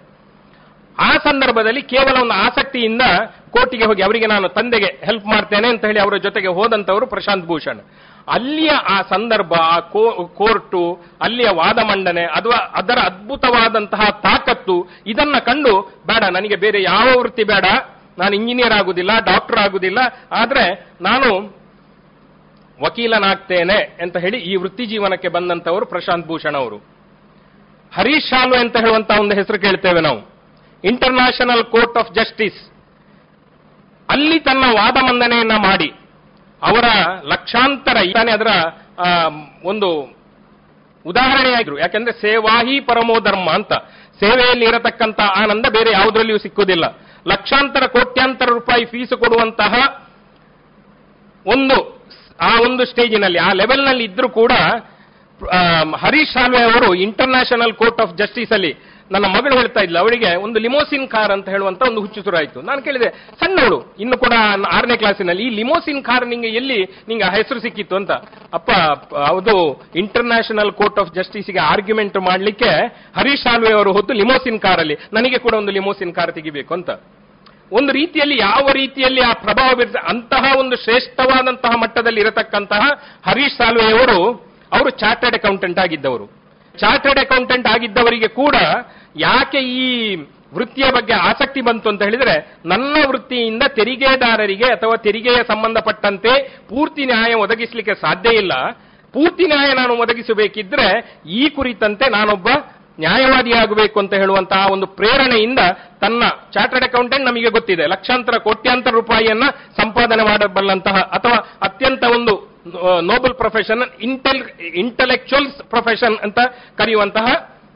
ಆ ಸಂದರ್ಭದಲ್ಲಿ ಕೇವಲ ಒಂದು ಆಸಕ್ತಿಯಿಂದ ಕೋರ್ಟಿಗೆ ಹೋಗಿ ಅವರಿಗೆ ನಾನು ತಂದೆಗೆ ಹೆಲ್ಪ್ ಮಾಡ್ತೇನೆ ಅಂತ ಹೇಳಿ ಅವರ ಜೊತೆಗೆ ಹೋದಂತವರು ಪ್ರಶಾಂತ್ ಭೂಷಣ್. ಅಲ್ಲಿಯ ಆ ಸಂದರ್ಭ, ಆ ಕೋ- ಕೋರ್ಟು, ಅಲ್ಲಿಯ ವಾದ ಮಂಡನೆ, ಅಥವಾ ಅದರ ಅದ್ಭುತವಾದಂತಹ ತಾಕತ್ತು, ಇದನ್ನ ಕಂಡು, ಬೇಡ, ನನಗೆ ಬೇರೆ ಯಾವ ವೃತ್ತಿ ಬೇಡ, ನಾನು ಇಂಜಿನಿಯರ್ ಆಗುದಿಲ್ಲ ಡಾಕ್ಟರ್ ಆಗುದಿಲ್ಲ, ಆದ್ರೆ ನಾನು ವಕೀಲನಾಗ್ತೇನೆ ಅಂತ ಹೇಳಿ ಈ ವೃತ್ತಿ ಜೀವನಕ್ಕೆ ಬಂದಂತವರು ಪ್ರಶಾಂತ್ ಭೂಷಣ್ ಅವರು. ಹರೀಶ್ ಶಾಲ್ವೆ ಅಂತ ಹೇಳುವಂತ ಒಂದು ಹೆಸರು ಕೇಳ್ತೇವೆ ನಾವು. ಇಂಟರ್ನ್ಯಾಷನಲ್ ಕೋರ್ಟ್ ಆಫ್ ಜಸ್ಟಿಸ್ ಅಲ್ಲಿ ತನ್ನ ವಾದ ಮಂಡನೆಯನ್ನ ಮಾಡಿ. ಅವರ ಲಕ್ಷಾಂತರ ತಾನೇ ಅದರ ಒಂದು ಉದಾಹರಣೆಯಾಗಿರು ಯಾಕೆಂದ್ರೆ ಸೇವಾಹಿ ಪರಮೋ ಧರ್ಮ ಅಂತ. ಸೇವೆಯಲ್ಲಿ ಇರತಕ್ಕಂತ ಆನಂದ ಬೇರೆ ಯಾವುದರಲ್ಲಿಯೂ ಸಿಕ್ಕುವುದಿಲ್ಲ. ಲಕ್ಷಾಂತರ, ಕೋಟ್ಯಾಂತರ ರೂಪಾಯಿ ಫೀಸ್ ಕೊಡುವಂತಹ ಒಂದು ಆ ಒಂದು ಸ್ಟೇಜಿನಲ್ಲಿ, ಆ ಲೆವೆಲ್ನಲ್ಲಿ ಇದ್ರೂ ಕೂಡ ಹರೀಶ್ ಸಾಲ್ವೆ ಅವರು ಇಂಟರ್ನ್ಯಾಷನಲ್ ಕೋರ್ಟ್ ಆಫ್ ಜಸ್ಟಿಸ್ ಅಲ್ಲಿ ನನ್ನ ಮಗಳು ಹೇಳ್ತಾ ಇದ್ಲು, ಅವಳಿಗೆ ಒಂದು ಲಿಮೋಸಿನ್ ಕಾರ್ ಅಂತ ಹೇಳುವಂತ ಒಂದು ಹುಚ್ಚು ಶುರುವಾಯಿತು ನಾನು ಕೇಳಿದೆ, ಸಣ್ಣವಳು, ಇನ್ನು ಕೂಡ ಆರನೇ ಕ್ಲಾಸಿನಲ್ಲಿ ಈ ಲಿಮೋಸಿನ್ ಕಾರ್ ನಿಂಗೆ ಎಲ್ಲಿ ನಿಂಗೆ ಹೆಸರು ಸಿಕ್ಕಿತ್ತು ಅಂತ? ಅಪ್ಪ, ಅದು ಇಂಟರ್ನ್ಯಾಷನಲ್ ಕೋರ್ಟ್ ಆಫ್ ಜಸ್ಟಿಸ್ಗೆ ಆರ್ಗ್ಯುಮೆಂಟ್ ಮಾಡಲಿಕ್ಕೆ ಹರೀಶ್ ಸಾಲ್ವೆ ಅವರು ಹೊತ್ತು ಲಿಮೋಸಿನ್ ಕಾರಲ್ಲಿ ನನಗೆ ಕೂಡ ಒಂದು ಲಿಮೋಸಿನ್ ಕಾರ್ ತೆಗಿಬೇಕು ಅಂತ. ಒಂದು ರೀತಿಯಲ್ಲಿ ಯಾವ ರೀತಿಯಲ್ಲಿ ಆ ಪ್ರಭಾವ ಬೀರ್ತ, ಅಂತಹ ಒಂದು ಶ್ರೇಷ್ಠವಾದಂತಹ ಮಟ್ಟದಲ್ಲಿ ಇರತಕ್ಕಂತಹ ಹರೀಶ್ ಸಾಲ್ವೆಯವರು, ಅವರು ಚಾರ್ಟರ್ಡ್ ಅಕೌಂಟೆಂಟ್ ಆಗಿದ್ದವರು. ಚಾರ್ಟರ್ಡ್ ಅಕೌಂಟೆಂಟ್ ಆಗಿದ್ದವರಿಗೆ ಕೂಡ ಯಾಕೆ ಈ ವೃತ್ತಿಯ ಬಗ್ಗೆ ಆಸಕ್ತಿ ಬಂತು ಅಂತ ಹೇಳಿದ್ರೆ, ನನ್ನ ವೃತ್ತಿಯಿಂದ ತೆರಿಗೆದಾರರಿಗೆ ಅಥವಾ ತೆರಿಗೆಯ ಸಂಬಂಧಪಟ್ಟಂತೆ ಪೂರ್ತಿ ನ್ಯಾಯ ಒದಗಿಸಲಿಕ್ಕೆ ಸಾಧ್ಯ ಇಲ್ಲ. ಪೂರ್ತಿ ನ್ಯಾಯ ನಾನು ಒದಗಿಸಬೇಕಿದ್ರೆ ಈ ಕುರಿತಂತೆ ನಾನೊಬ್ಬ ನ್ಯಾಯವಾದಿಯಾಗಬೇಕು ಅಂತ ಹೇಳುವಂತಹ ಒಂದು ಪ್ರೇರಣೆಯಿಂದ ತನ್ನ ಚಾರ್ಟರ್ಡ್ ಅಕೌಂಟೆಂಟ್ ನಮಗೆ ಗೊತ್ತಿದೆ. ಲಕ್ಷಾಂತರ, ಕೋಟ್ಯಾಂತರ ರೂಪಾಯಿಯನ್ನ ಸಂಪಾದನೆ ಮಾಡಬಲ್ಲಂತಹ ಅಥವಾ ಅತ್ಯಂತ ಒಂದು noble profession intel intellectuals profession ಅಂತ ಕರೆಯುವಂತಹ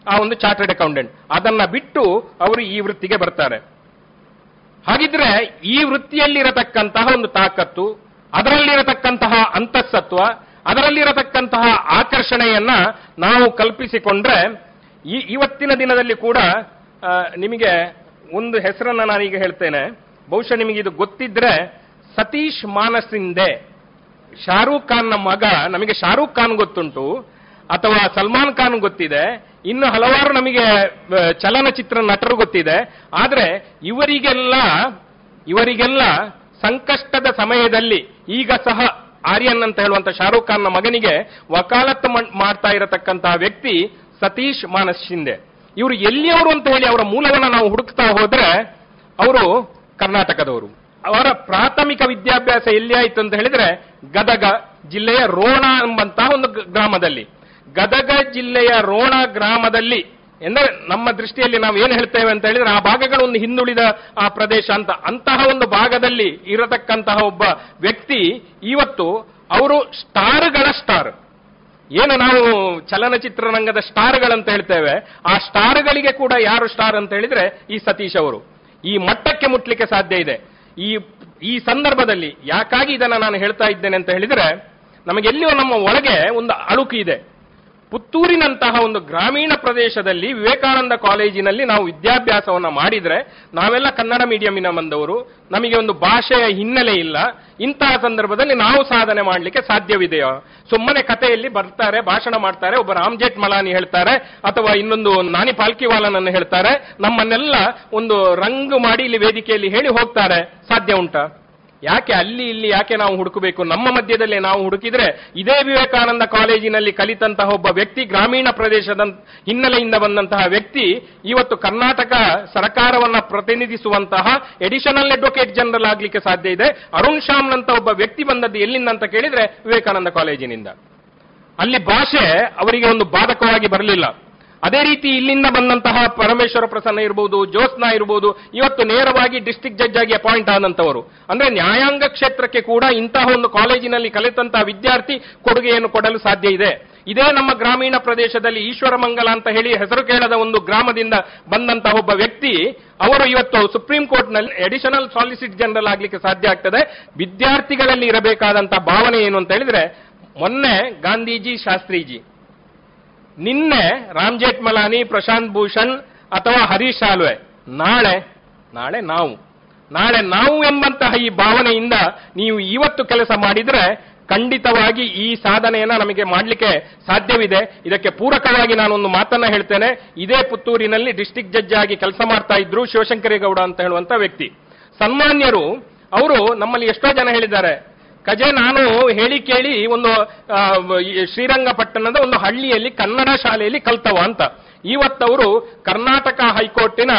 ಆ ಒಂದು ಚಾರ್ಟರ್ಡ್ ಅಕೌಂಟೆಂಟ್ ಅದನ್ನ ಬಿಟ್ಟು ಅವರು ಈ ವೃತ್ತಿಗೆ ಬರ್ತಾರೆ. ಹಾಗಿದ್ರೆ ಈ ವೃತ್ತಿಯಲ್ಲಿರತಕ್ಕಂತಹ ಒಂದು ತಾಕತ್ತು, ಅದರಲ್ಲಿರತಕ್ಕಂತಹ ಅಂತಸ್ತತ್ವ ಅದರಲ್ಲಿರತಕ್ಕಂತಹ ಆಕರ್ಷಣೆಯನ್ನ ನಾವು ಕಲ್ಪಿಸಿಕೊಂಡ್ರೆ ಈ ಇವತ್ತಿನ ದಿನದಲ್ಲಿ ಕೂಡ ನಿಮಗೆ ಒಂದು ಹೆಸರನ್ನ ನಾನೀಗ ಹೇಳ್ತೇನೆ. ಬಹುಶಃ ನಿಮಗೆ ಇದು ಗೊತ್ತಿದ್ರೆ ಸತೀಶ್ ಮಾನಸಿಂದೆ ಶಾರೂಕ್ನ ಮಗ, ನಮಗೆ ಶಾರುಖ್ ಖಾನ್ ಗೊತ್ತುಂಟು, ಅಥವಾ ಸಲ್ಮಾನ್ ಖಾನ್ ಗೊತ್ತಿದೆ, ಇನ್ನು ಹಲವಾರು ನಮಗೆ ಚಲನಚಿತ್ರ ನಟರು ಗೊತ್ತಿದೆ, ಆದ್ರೆ ಇವರಿಗೆಲ್ಲ ಇವರಿಗೆಲ್ಲ ಸಂಕಷ್ಟದ ಸಮಯದಲ್ಲಿ ಈಗ ಸಹ ಆರ್ಯನ್ ಅಂತ ಹೇಳುವಂತ ಖಾನ್ನ ಮಗನಿಗೆ ವಕಾಲತ್ ಮಾಡ್ತಾ ಇರತಕ್ಕಂತಹ ವ್ಯಕ್ತಿ ಸತೀಶ್ ಮಾನಸ್ ಶಿಂದೆ ಇವರು ಎಲ್ಲಿಯವರು ಅಂತ ಹೇಳಿ ಅವರ ಮೂಲವನ್ನು ನಾವು ಹುಡುಕ್ತಾ ಹೋದ್ರೆ, ಅವರು ಕರ್ನಾಟಕದವರು. ಅವರ ಪ್ರಾಥಮಿಕ ವಿದ್ಯಾಭ್ಯಾಸ ಎಲ್ಲಿ ಆಯ್ತು ಅಂತ ಹೇಳಿದ್ರೆ ಗದಗ ಜಿಲ್ಲೆಯ ರೋಣ ಎಂಬಂತಹ ಒಂದು ಗ್ರಾಮದಲ್ಲಿ. ಗದಗ ಜಿಲ್ಲೆಯ ರೋಣ ಗ್ರಾಮದಲ್ಲಿ ಎಂದರೆ ನಮ್ಮ ದೃಷ್ಟಿಯಲ್ಲಿ ನಾವು ಏನು ಹೇಳ್ತೇವೆ ಅಂತ ಹೇಳಿದ್ರೆ ಆ ಭಾಗಗಳು ಒಂದು ಹಿಂದುಳಿದ ಆ ಪ್ರದೇಶ ಅಂತ. ಅಂತಹ ಒಂದು ಭಾಗದಲ್ಲಿ ಇರತಕ್ಕಂತಹ ಒಬ್ಬ ವ್ಯಕ್ತಿ ಇವತ್ತು ಅವರು ಸ್ಟಾರ್ಗಳ ಸ್ಟಾರ್. ಏನು ನಾವು ಚಲನಚಿತ್ರರಂಗದ ಸ್ಟಾರ್ಗಳಂತ ಹೇಳ್ತೇವೆ, ಆ ಸ್ಟಾರ್ಗಳಿಗೆ ಕೂಡ ಯಾರು ಸ್ಟಾರ್ ಅಂತ ಹೇಳಿದ್ರೆ ಈ ಸತೀಶ್ ಅವರು. ಈ ಮಟ್ಟಕ್ಕೆ ಮುಟ್ಲಿಕ್ಕೆ ಸಾಧ್ಯ ಇದೆ. ಈ ಈ ಸಂದರ್ಭದಲ್ಲಿ ಯಾಕಾಗಿ ಇದನ್ನ ನಾನು ಹೇಳ್ತಾ ಇದ್ದೇನೆ ಅಂತ ಹೇಳಿದ್ರೆ, ನಮಗೆಲ್ಲಿಯೋ ನಮ್ಮ ಒಳಗೆ ಒಂದು ಅಳುಕು ಇದೆ. ಪುತ್ತೂರಿನಂತಹ ಒಂದು ಗ್ರಾಮೀಣ ಪ್ರದೇಶದಲ್ಲಿ ವಿವೇಕಾನಂದ ಕಾಲೇಜಿನಲ್ಲಿ ನಾವು ವಿದ್ಯಾಭ್ಯಾಸವನ್ನು ಮಾಡಿದರೆ ನಾವೆಲ್ಲ ಕನ್ನಡ ಮೀಡಿಯಂನ ಬಂದವರು, ನಮಗೆ ಒಂದು ಭಾಷೆಯ ಹಿನ್ನೆಲೆ ಇಲ್ಲ. ಇಂತಹ ಸಂದರ್ಭದಲ್ಲಿ ನಾವು ಸಾಧನೆ ಮಾಡಲಿಕ್ಕೆ ಸಾಧ್ಯವಿದೆಯೋ? ಸುಮ್ಮನೆ ಕಥೆಯಲ್ಲಿ ಬರ್ತಾರೆ, ಭಾಷಣ ಮಾಡ್ತಾರೆ, ಒಬ್ಬ ರಾಮ್ಜೇಟ್ ಮಲಾನಿ ಹೇಳ್ತಾರೆ, ಅಥವಾ ಇನ್ನೊಂದು ನಾನಿ ಪಾಲ್ಕಿವಾಲನನ್ನು ಹೇಳ್ತಾರೆ, ನಮ್ಮನ್ನೆಲ್ಲ ಒಂದು ರಂಗು ಮಾಡಿ ಇಲ್ಲಿ ವೇದಿಕೆಯಲ್ಲಿ ಹೇಳಿ ಹೋಗ್ತಾರೆ. ಸಾಧ್ಯ ಉಂಟಾ? ಯಾಕೆ ಅಲ್ಲಿ ಇಲ್ಲಿ ಯಾಕೆ ನಾವು ಹುಡುಕಬೇಕು? ನಮ್ಮ ಮಧ್ಯದಲ್ಲೇ ನಾವು ಹುಡುಕಿದ್ರೆ ಇದೇ ವಿವೇಕಾನಂದ ಕಾಲೇಜಿನಲ್ಲಿ ಕಲಿತಂತಹ ಒಬ್ಬ ವ್ಯಕ್ತಿ, ಗ್ರಾಮೀಣ ಪ್ರದೇಶದ ಹಿನ್ನೆಲೆಯಿಂದ ಬಂದಂತಹ ವ್ಯಕ್ತಿ, ಇವತ್ತು ಕರ್ನಾಟಕ ಸರ್ಕಾರವನ್ನ ಪ್ರತಿನಿಧಿಸುವಂತಹ ಎಡಿಷನಲ್ ಅಡ್ವೊಕೇಟ್ ಜನರಲ್ ಆಗ್ಲಿಕ್ಕೆ ಸಾಧ್ಯ ಇದೆ. ಅರುಣ್ ಶ್ಯಾಮ್ನಂತ ಒಬ್ಬ ವ್ಯಕ್ತಿ ಬಂದದ್ದು ಎಲ್ಲಿಂದ ಅಂತ ಕೇಳಿದ್ರೆ ವಿವೇಕಾನಂದ ಕಾಲೇಜಿನಿಂದ. ಅಲ್ಲಿ ಭಾಷೆ ಅವರಿಗೆ ಒಂದು ಬಾಧಕವಾಗಿ ಬರಲಿಲ್ಲ. ಅದೇ ರೀತಿ ಇಲ್ಲಿಂದ ಬಂದಂತಹ ಪರಮೇಶ್ವರ ಪ್ರಸನ್ನ ಇರಬಹುದು ಜ್ಯೋತ್ಸ್ನಾ ಇರಬಹುದು ಇವತ್ತು ನೇರವಾಗಿ ಡಿಸ್ಟ್ರಿಕ್ಟ್ ಜಡ್ಜ್ ಆಗಿ ಅಪಾಯಿಂಟ್ ಆದಂತವರು ಅಂದ್ರೆ ನ್ಯಾಯಾಂಗ ಕ್ಷೇತ್ರಕ್ಕೆ ಕೂಡ ಇಂತಹ ಒಂದು ಕಾಲೇಜಿನಲ್ಲಿ ಕಲಿತಂತಹ ವಿದ್ಯಾರ್ಥಿ ಕೊಡುಗೆಯನ್ನು ಕೊಡಲು ಸಾಧ್ಯ ಇದೆ. ಇದೇ ನಮ್ಮ ಗ್ರಾಮೀಣ ಪ್ರದೇಶದಲ್ಲಿ ಈಶ್ವರಮಂಗಲ ಅಂತ ಹೇಳಿ ಹೆಸರು ಕೇಳದ ಒಂದು ಗ್ರಾಮದಿಂದ ಬಂದಂತಹ ಒಬ್ಬ ವ್ಯಕ್ತಿ, ಅವರು ಇವತ್ತು ಸುಪ್ರೀಂ ಕೋರ್ಟ್ನಲ್ಲಿ ಅಡಿಷನಲ್ ಸಾಲಿಸಿಟ್ ಜನರಲ್ ಆಗ್ಲಿಕ್ಕೆ ಸಾಧ್ಯ ಆಗ್ತದೆ. ವಿದ್ಯಾರ್ಥಿಗಳಲ್ಲಿ ಇರಬೇಕಾದಂತಹ ಭಾವನೆ ಏನು ಅಂತ ಹೇಳಿದ್ರೆ, ಮೊನ್ನೆ ಗಾಂಧೀಜಿ, ಶಾಸ್ತ್ರೀಜಿ ನಿನ್ನೆ ರಾಮ್ ಜೇಠ್ಮಲಾನಿ, ಪ್ರಶಾಂತ್ ಭೂಷಣ್ ಅಥವಾ ಹರೀಶ್ ಸಾಲ್ವೆ. ನಾಳೆ ನಾಳೆ ನಾವು. ನಾಳೆ ನಾವು ಎಂಬಂತಹ ಈ ಭಾವನೆಯಿಂದ ನೀವು ಇವತ್ತು ಕೆಲಸ ಮಾಡಿದ್ರೆ ಖಂಡಿತವಾಗಿ ಈ ಸಾಧನೆಯನ್ನ ನಮಗೆ ಮಾಡಲಿಕ್ಕೆ ಸಾಧ್ಯವಿದೆ. ಇದಕ್ಕೆ ಪೂರಕವಾಗಿ ನಾನೊಂದು ಮಾತನ್ನ ಹೇಳ್ತೇನೆ. ಇದೇ ಪುತ್ತೂರಿನಲ್ಲಿ ಡಿಸ್ಟಿಕ್ ಜಡ್ಜ್ ಆಗಿ ಕೆಲಸ ಮಾಡ್ತಾ ಇದ್ರು ಶಿವಶಂಕರೇಗೌಡ ಅಂತ ಹೇಳುವಂತ ವ್ಯಕ್ತಿ. ಸನ್ಮಾನ್ಯರು, ಅವರು ನಮ್ಮಲ್ಲಿ ಎಷ್ಟೋ ಜನ ಹೇಳಿದ್ದಾರೆ. ಕಜೆ, ನಾನು ಹೇಳಿ ಕೇಳಿ ಒಂದು ಶ್ರೀರಂಗಪಟ್ಟಣದ ಒಂದು ಹಳ್ಳಿಯಲ್ಲಿ, ಕನ್ನಡ ಶಾಲೆಯಲ್ಲಿ ಕಲ್ತವ ಅಂತ. ಇವತ್ತವರು ಕರ್ನಾಟಕ ಹೈಕೋರ್ಟಿನ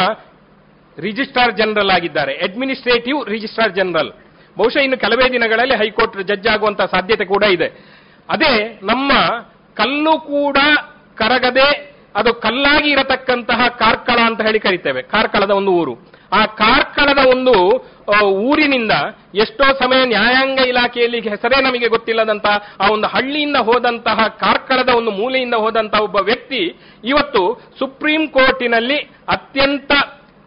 ರಿಜಿಸ್ಟ್ರಾರ್ ಜನರಲ್ ಆಗಿದ್ದಾರೆ. Administrative registrar general. ಬಹುಶಃ ಇನ್ನು ಕೆಲವೇ ದಿನಗಳಲ್ಲಿ ಹೈಕೋರ್ಟ್ ಜಡ್ಜ್ ಆಗುವಂತಹ ಸಾಧ್ಯತೆ ಕೂಡ ಇದೆ. ಅದೇ, ನಮ್ಮ ಕಲ್ಲು ಕೂಡ ಕರಗದೆ, ಅದು ಕಲ್ಲಾಗಿ ಇರತಕ್ಕಂತಹ ಕಾರ್ಕಳ ಅಂತ ಹೇಳಿ ಕರಿತೇವೆ. ಕಾರ್ಕಳದ ಒಂದು ಊರು. ಆ ಕಾರ್ಕಳದ ಒಂದು ಊರಿನಿಂದ ಎಷ್ಟೋ ಸಮಯ ನ್ಯಾಯಾಂಗ ಇಲಾಖೆಯಲ್ಲಿ ಹೆಸರೇ ನಮಗೆ ಗೊತ್ತಿಲ್ಲದಂತಹ ಆ ಒಂದು ಹಳ್ಳಿಯಿಂದ ಹೋದಂತಹ, ಕಾರ್ಕಳದ ಒಂದು ಮೂಲೆಯಿಂದ ಹೋದಂತಹ ಒಬ್ಬ ವ್ಯಕ್ತಿ ಇವತ್ತು ಸುಪ್ರೀಂ ಕೋರ್ಟಿನಲ್ಲಿ ಅತ್ಯಂತ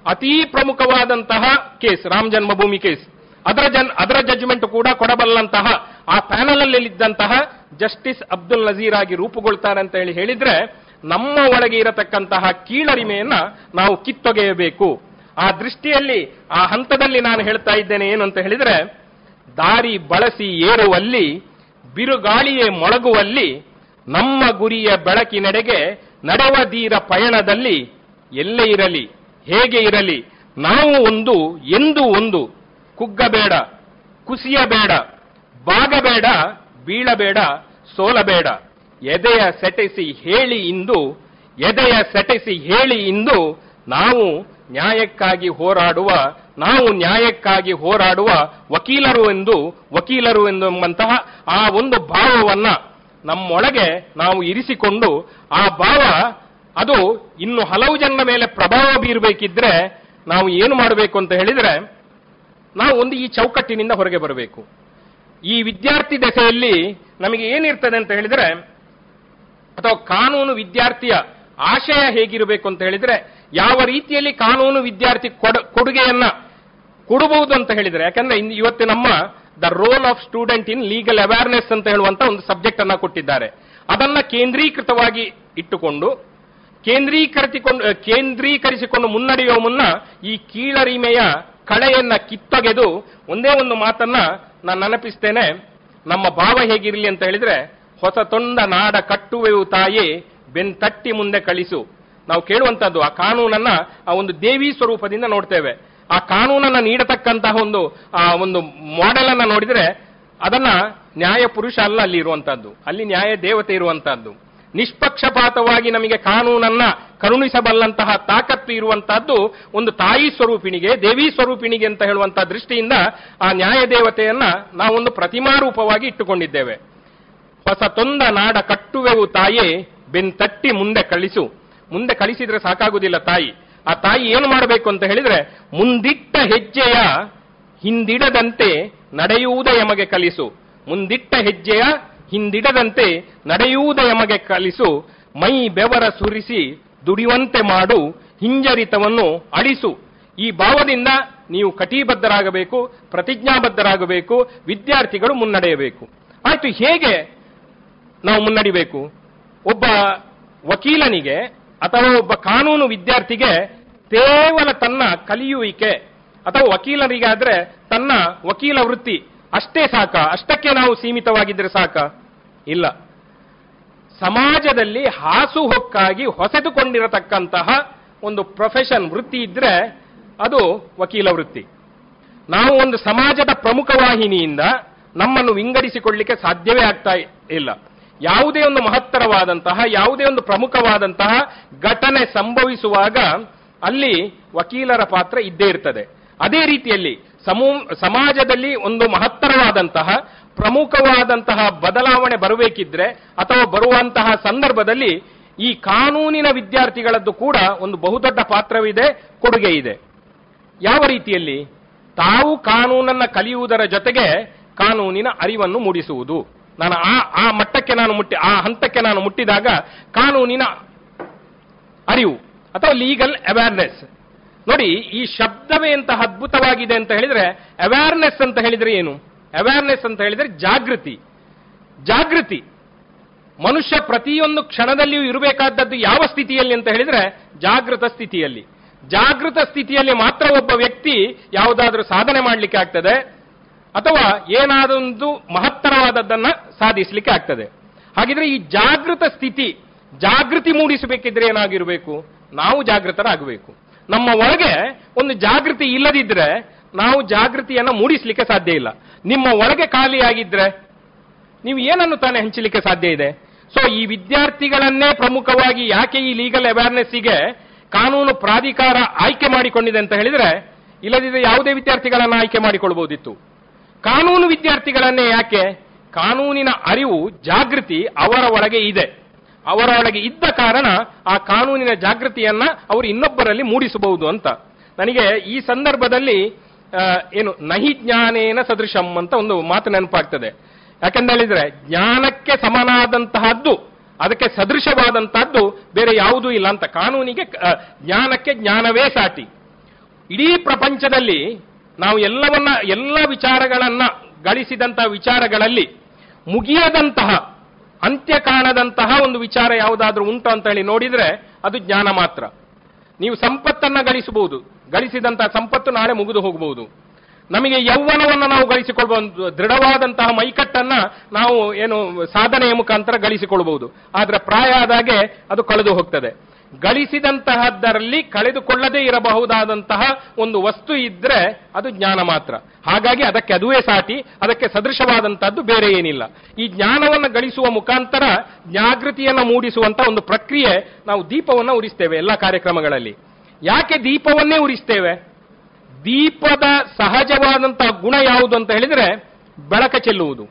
ಅತೀ ಪ್ರಮುಖವಾದಂತಹ ಕೇಸ್, ರಾಮ ಜನ್ಮಭೂಮಿ ಕೇಸ್. ಅದರ ಜನ್, ಅದರ ಜಡ್ಜ್ಮೆಂಟ್ ಕೂಡ ಕೊಡಬಲ್ಲಂತಹ, ಆ ಪ್ಯಾನಲ್ ಇದ್ದಂತಹ ಜಸ್ಟಿಸ್ ಅಬ್ದುಲ್ ನಜೀರ್ ಆಗಿ ರೂಪುಗೊಳ್ತಾರೆ ಅಂತ ಹೇಳಿ ಹೇಳಿದ್ರೆ, ನಮ್ಮ ಒಳಗೆ ಇರತಕ್ಕಂತಹ ಕೀಳರಿಮೆಯನ್ನ ನಾವು ಕಿತ್ತೊಗೆಯಬೇಕು. ಆ ದೃಷ್ಟಿಯಲ್ಲಿ, ಆ ಹಂತದಲ್ಲಿ ನಾನು ಹೇಳ್ತಾ ಇದ್ದೇನೆ ಏನು ಅಂತ ಹೇಳಿದ್ರೆ, ದಾರಿ ಬಳಸಿ ಏರುವಲ್ಲಿ, ಬಿರುಗಾಳಿಯೇ ಮೊಳಗುವಲ್ಲಿ, ನಮ್ಮ ಗುರಿಯ ಬೆಳಕಿನೆಡೆಗೆ ನಡೆವದೀರ ಪಯಣದಲ್ಲಿ ಎಲ್ಲೇ ಇರಲಿ, ಹೇಗೆ ಇರಲಿ, ನಾವು ಒಂದು, ಎಂದು ಒಂದು, ಕುಗ್ಗಬೇಡ, ಕುಸಿಯಬೇಡ, ಬಾಗಬೇಡ, ಬೀಳಬೇಡ, ಸೋಲಬೇಡ, ಎದೆಯ ಸೆಟೆಸಿ ಹೇಳಿ ಇಂದು, ಎದೆಯ ಸೆಟೆಸಿ ಹೇಳಿ ಇಂದು, ನಾವು ನ್ಯಾಯಕ್ಕಾಗಿ ಹೋರಾಡುವ, ನಾವು ನ್ಯಾಯಕ್ಕಾಗಿ ಹೋರಾಡುವ ವಕೀಲರು ಎಂದು, ವಕೀಲರು ಎಂಬಂತಹ ಆ ಒಂದು ಭಾವವನ್ನ ನಮ್ಮೊಳಗೆ ನಾವು ಇರಿಸಿಕೊಂಡು, ಆ ಭಾವ ಅದು ಇನ್ನು ಹಲವು ಜನರ ಮೇಲೆ ಪ್ರಭಾವ ಬೀರಬೇಕಿದ್ರೆ ನಾವು ಏನು ಮಾಡಬೇಕು ಅಂತ ಹೇಳಿದ್ರೆ, ನಾವು ಒಂದು ಈ ಚೌಕಟ್ಟಿನಿಂದ ಹೊರಗೆ ಬರಬೇಕು. ಈ ವಿದ್ಯಾರ್ಥಿ ದೆಸೆಯಲ್ಲಿ ನಮಗೆ ಏನಿರ್ತದೆ ಅಂತ ಹೇಳಿದ್ರೆ, ಅಥವಾ ಕಾನೂನು ವಿದ್ಯಾರ್ಥಿಯ ಆಶಯ ಹೇಗಿರಬೇಕು ಅಂತ ಹೇಳಿದ್ರೆ, ಯಾವ ರೀತಿಯಲ್ಲಿ ಕಾನೂನು ವಿದ್ಯಾರ್ಥಿ ಕೊಡ- ಕೊಡುಗೆಯನ್ನ ಕೊಡಬಹುದು ಅಂತ ಹೇಳಿದ್ರೆ, ಯಾಕಂದ್ರೆ ಇವತ್ತು ನಮ್ಮ the role of student in legal awareness ಅಂತ ಹೇಳುವಂತ ಒಂದು ಸಬ್ಜೆಕ್ಟ್ ಅನ್ನ ಕೊಟ್ಟಿದ್ದಾರೆ. ಅದನ್ನ ಕೇಂದ್ರೀಕೃತವಾಗಿ ಇಟ್ಟುಕೊಂಡು, ಕೇಂದ್ರೀಕರಿಸಿಕೊಂಡು ಕೇಂದ್ರೀಕರಿಸಿಕೊಂಡು ಮುನ್ನಡೆಯುವ ಮುನ್ನ ಈ ಕೀಳರಿಮೆಯ ಕಳೆಯನ್ನ ಕಿತ್ತೊಗೆದು ಒಂದೇ ಒಂದು ಮಾತನ್ನ ನಾನು ನೆನಪಿಸ್ತೇನೆ. ನಮ್ಮ ಭಾವ ಹೇಗಿರಲಿ ಅಂತ ಹೇಳಿದ್ರೆ, ಹೊಸ ತೊಂದ ನಾಡ ತಾಯಿ ಬೆನ್ತಟ್ಟಿ ಮುಂದೆ ಕಳಿಸು. ನಾವು ಕೇಳುವಂತದ್ದು ಆ ಕಾನೂನನ್ನ ಆ ಒಂದು ದೇವಿ ಸ್ವರೂಪದಿಂದ ನೋಡ್ತೇವೆ. ಆ ಕಾನೂನನ್ನ ನೀಡತಕ್ಕಂತಹ ಒಂದು, ಆ ಒಂದು ಮಾಡೆಲ್ ಅನ್ನ ನೋಡಿದ್ರೆ ಅದನ್ನ ನ್ಯಾಯ ಪುರುಷ ಅಲ್ಲ ಅಲ್ಲಿ ಇರುವಂತಹದ್ದು ಅಲ್ಲಿ ನ್ಯಾಯ ದೇವತೆ ಇರುವಂತಹದ್ದು ನಿಷ್ಪಕ್ಷಪಾತವಾಗಿ ನಮಗೆ ಕಾನೂನನ್ನ ಕರುಣಿಸಬಲ್ಲಂತಹ ತಾಕತ್ತು ಇರುವಂತಹದ್ದು ಒಂದು ತಾಯಿ ಸ್ವರೂಪಿಣಿಗೆ, ದೇವಿ ಸ್ವರೂಪಿಣಿಗೆ ಅಂತ ಹೇಳುವಂತಹ ದೃಷ್ಟಿಯಿಂದ ಆ ನ್ಯಾಯ ದೇವತೆಯನ್ನ ನಾವೊಂದು ಪ್ರತಿಮಾರೂಪವಾಗಿ ಇಟ್ಟುಕೊಂಡಿದ್ದೇವೆ. ಹೊಸ ತೊಂದ ನಾಡ ಕಟ್ಟುವೆವು ತಾಯೇ ಬೆನ್ತಟ್ಟಿ ಮುಂದೆ ಕಳಿಸು. ಮುಂದೆ ಕಳಿಸಿದ್ರೆ ಸಾಕಾಗುವುದಿಲ್ಲ ತಾಯಿ. ಆ ತಾಯಿ ಏನು ಮಾಡಬೇಕು ಅಂತ ಹೇಳಿದ್ರೆ, ಮುಂದಿಟ್ಟ ಹೆಜ್ಜೆಯ ಹಿಂದಿಡದಂತೆ ನಡೆಯುವುದೇ ಎಮಗೆ ಕಲಿಸು. ಮುಂದಿಟ್ಟ ಹೆಜ್ಜೆಯ ಹಿಂದಿಡದಂತೆ ನಡೆಯುವುದೇ ಎಮಗೆ ಕಲಿಸು. ಮೈ ಬೆವರ ಸುರಿಸಿ ದುಡಿಯುವಂತೆ ಮಾಡು. ಹಿಂಜರಿತವನ್ನು ಅಳಿಸು. ಈ ಭಾವದಿಂದ ನೀವು ಕಟಿಬದ್ಧರಾಗಬೇಕು, ಪ್ರತಿಜ್ಞಾಬದ್ಧರಾಗಬೇಕು, ವಿದ್ಯಾರ್ಥಿಗಳು ಮುನ್ನಡೆಯಬೇಕು. ಆಯಿತು, ಹೇಗೆ ನಾವು ಮುನ್ನಡಿಬೇಕು? ಒಬ್ಬ ವಕೀಲನಿಗೆ ಅಥವಾ ಒಬ್ಬ ಕಾನೂನು ವಿದ್ಯಾರ್ಥಿಗೆ ಕೇವಲ ತನ್ನ ಕಲಿಯುವಿಕೆ ಅಥವಾ ವಕೀಲರಿಗಾದ್ರೆ ತನ್ನ ವಕೀಲ ವೃತ್ತಿ ಅಷ್ಟೇ ಸಾಕ, ಅಷ್ಟಕ್ಕೆ ನಾವು ಸೀಮಿತವಾಗಿದ್ರೆ ಸಾಕ? ಇಲ್ಲ. ಸಮಾಜದಲ್ಲಿ ಹಾಸುಹೊಕ್ಕಾಗಿ ಹೊಸೆದುಕೊಂಡಿರತಕ್ಕಂತಹ ಒಂದು ಪ್ರೊಫೆಷನ್ ವೃತ್ತಿ ಇದ್ರೆ ಅದು ವಕೀಲ ವೃತ್ತಿ. ನಾವು ಒಂದು ಸಮಾಜದ ಪ್ರಮುಖ ವಾಹಿನಿಯಿಂದ ನಮ್ಮನ್ನು ವಿಂಗಡಿಸಿಕೊಳ್ಳಿಕ್ಕೆ ಸಾಧ್ಯವೇ ಆಗ್ತಾ ಇಲ್ಲ. ಯಾವುದೇ ಒಂದು ಮಹತ್ತರವಾದಂತಹ, ಯಾವುದೇ ಒಂದು ಪ್ರಮುಖವಾದಂತಹ ಘಟನೆ ಸಂಭವಿಸುವಾಗ ಅಲ್ಲಿ ವಕೀಲರ ಪಾತ್ರ ಇದ್ದೇ ಇರ್ತದೆ. ಅದೇ ರೀತಿಯಲ್ಲಿ ಸಮೂ, ಸಮಾಜದಲ್ಲಿ ಒಂದು ಮಹತ್ತರವಾದಂತಹ, ಪ್ರಮುಖವಾದಂತಹ ಬದಲಾವಣೆ ಬರಬೇಕಿದ್ರೆ ಅಥವಾ ಬರುವಂತಹ ಸಂದರ್ಭದಲ್ಲಿ ಈ ಕಾನೂನಿನ ವಿದ್ಯಾರ್ಥಿಗಳದ್ದು ಕೂಡ ಒಂದು ಬಹುದೊಡ್ಡ ಪಾತ್ರವಿದೆ ಕೊಡುಗೆ ಇದೆ ಯಾವ ರೀತಿಯಲ್ಲಿ? ತಾವು ಕಾನೂನನ್ನ ಕಲಿಯುವುದರ ಜೊತೆಗೆ ಕಾನೂನಿನ ಅರಿವನ್ನು ಮೂಡಿಸುವುದು. ನಾನು ಆ ಆ ಮಟ್ಟಕ್ಕೆ ನಾನು ಮುಟ್ಟಿ, ಆ ಹಂತಕ್ಕೆ ನಾನು ಮುಟ್ಟಿದಾಗ ಕಾನೂನಿನ ಅರಿವು, ಅಥವಾ ಲೀಗಲ್ ಅವೇರ್ನೆಸ್ ನೋಡಿ, ಈ ಶಬ್ದವೇ ಎಂತಹ ಅದ್ಭುತವಾಗಿದೆ ಅಂತ ಹೇಳಿದ್ರೆ ಅವೇರ್ನೆಸ್ ಅಂತ ಹೇಳಿದ್ರೆ ಏನು? ಅವೇರ್ನೆಸ್ ಅಂತ ಹೇಳಿದ್ರೆ ಜಾಗೃತಿ. ಜಾಗೃತಿ. ಮನುಷ್ಯ ಪ್ರತಿಯೊಂದು ಕ್ಷಣದಲ್ಲಿಯೂ ಇರಬೇಕಾದದ್ದು ಯಾವ ಸ್ಥಿತಿಯಲ್ಲಿ ಅಂತ ಹೇಳಿದ್ರೆ ಜಾಗೃತ ಸ್ಥಿತಿಯಲ್ಲಿ. ಜಾಗೃತ ಸ್ಥಿತಿಯಲ್ಲಿ ಮಾತ್ರ ಒಬ್ಬ ವ್ಯಕ್ತಿ ಯಾವುದಾದ್ರೂ ಸಾಧನೆ ಮಾಡಲಿಕ್ಕೆ ಆಗ್ತದೆ ಅಥವಾ ಏನಾದೊಂದು ಮಹತ್ತರವಾದದ್ದನ್ನ ಸಾಧಿಸಲಿಕ್ಕೆ ಆಗ್ತದೆ. ಹಾಗಿದ್ರೆ ಈ ಜಾಗೃತ ಸ್ಥಿತಿ, ಜಾಗೃತಿ ಮೂಡಿಸಬೇಕಿದ್ರೆ ಏನಾಗಿರಬೇಕು? ನಾವು ಜಾಗೃತರಾಗಬೇಕು. ನಮ್ಮ ಒಳಗೆ ಒಂದು ಜಾಗೃತಿ ಇಲ್ಲದಿದ್ರೆ ನಾವು ಜಾಗೃತಿಯನ್ನು ಮೂಡಿಸಲಿಕ್ಕೆ ಸಾಧ್ಯ ಇಲ್ಲ. ನಿಮ್ಮ ಒಳಗೆ ಖಾಲಿಯಾಗಿದ್ರೆ ನೀವು ಏನನ್ನು ತಾನೇ ಹಂಚಲಿಕ್ಕೆ ಸಾಧ್ಯ ಇದೆ? ಸೊ ಈ ವಿದ್ಯಾರ್ಥಿಗಳನ್ನೇ ಪ್ರಮುಖವಾಗಿ ಯಾಕೆ ಈ ಲೀಗಲ್ ಅವೇರ್ನೆಸ್ಸಿಗೆ ಕಾನೂನು ಪ್ರಾಧಿಕಾರ ಆಯ್ಕೆ ಮಾಡಿಕೊಂಡಿದೆ ಅಂತ ಹೇಳಿದ್ರೆ, ಇಲ್ಲದಿದ್ರೆ ಯಾವುದೇ ವಿದ್ಯಾರ್ಥಿಗಳನ್ನು ಆಯ್ಕೆ ಮಾಡಿಕೊಳ್ಬಹುದಿತ್ತು ಕಾನೂನು ವಿದ್ಯಾರ್ಥಿಗಳನ್ನೇ ಯಾಕೆ? ಕಾನೂನಿನ ಅರಿವು, ಜಾಗೃತಿ ಅವರ ಒಳಗೆ ಇದೆ. ಅವರ ಒಳಗೆ ಇದ್ದ ಕಾರಣ ಆ ಕಾನೂನಿನ ಜಾಗೃತಿಯನ್ನ ಅವರು ಇನ್ನೊಬ್ಬರಲ್ಲಿ ಮೂಡಿಸಬಹುದು ಅಂತ. ನನಗೆ ಈ ಸಂದರ್ಭದಲ್ಲಿ ಏನು, ನಹಿ ಜ್ಞಾನೇನ ಸದೃಶಂ ಅಂತ ಒಂದು ಮಾತು ನೆನಪಾಗ್ತದೆ. ಯಾಕಂತ ಹೇಳಿದ್ರೆ ಜ್ಞಾನಕ್ಕೆ ಸಮನಾದಂತಹದ್ದು, ಅದಕ್ಕೆ ಸದೃಶವಾದಂತಹದ್ದು ಬೇರೆ ಯಾವುದೂ ಇಲ್ಲ ಅಂತ. ಕಾನೂನಿಗೆ ಜ್ಞಾನಕ್ಕೆ ಜ್ಞಾನವೇ ಸಾಟಿ. ಇಡೀ ಪ್ರಪಂಚದಲ್ಲಿ ನಾವು ಎಲ್ಲವನ್ನ, ಎಲ್ಲ ವಿಚಾರಗಳನ್ನ ಗಳಿಸಿದಂತಹ ವಿಚಾರಗಳಲ್ಲಿ ಮುಗಿಯದಂತಹ, ಅಂತ್ಯ ಕಾಣದಂತಹ ಒಂದು ವಿಚಾರ ಯಾವುದಾದ್ರೂ ಉಂಟು ಅಂತ ಹೇಳಿ ನೋಡಿದ್ರೆ ಅದು ಜ್ಞಾನ ಮಾತ್ರ. ನೀವು ಸಂಪತ್ತನ್ನ ಗಳಿಸಬಹುದು. ಗಳಿಸಿದಂತಹ ಸಂಪತ್ತು ನಾಳೆ ಮುಗಿದು ಹೋಗಬಹುದು. ನಮಗೆ ಯೌವನವನ್ನು ನಾವು ಗಳಿಸಿಕೊಳ್ಬಹುದು ದೃಢವಾದಂತಹ ಮೈಕಟ್ಟನ್ನ ನಾವು ಏನು ಸಾಧನೆಯ ಮುಖಾಂತರ ಗಳಿಸಿಕೊಳ್ಬಹುದು. ಆದ್ರೆ ಪ್ರಾಯ ಆದಾಗೆ ಅದು ಕಳೆದು ಹೋಗ್ತದೆ. ಗಳಿಸಿದಂತಹದ್ದರಲ್ಲಿ ಕಳೆದುಕೊಳ್ಳದೇ ಇರಬಹುದಾದಂತಹ ಒಂದು ವಸ್ತು ಇದ್ರೆ ಅದು ಜ್ಞಾನ ಮಾತ್ರ. ಹಾಗಾಗಿ ಅದಕ್ಕೆ ಅದುವೇ ಸಾಟಿ, ಅದಕ್ಕೆ ಸದೃಶವಾದಂತಹದ್ದು ಬೇರೆ ಏನಿಲ್ಲ. ಈ ಜ್ಞಾನವನ್ನು ಗಳಿಸುವ ಮುಖಾಂತರ ಜಾಗೃತಿಯನ್ನು ಮೂಡಿಸುವಂತ ಒಂದು ಪ್ರಕ್ರಿಯೆ ನಾವು ದೀಪವನ್ನು ಉರಿಸ್ತೇವೆ ಎಲ್ಲ ಕಾರ್ಯಕ್ರಮಗಳಲ್ಲಿ. ಯಾಕೆ ದೀಪವನ್ನೇ ಉರಿಸ್ತೇವೆ? ದೀಪದ ಸಹಜವಾದಂತಹ ಗುಣ ಯಾವುದು ಅಂತ ಹೇಳಿದ್ರೆ ಬೆಳಕ ಚೆಲ್ಲುವುದು.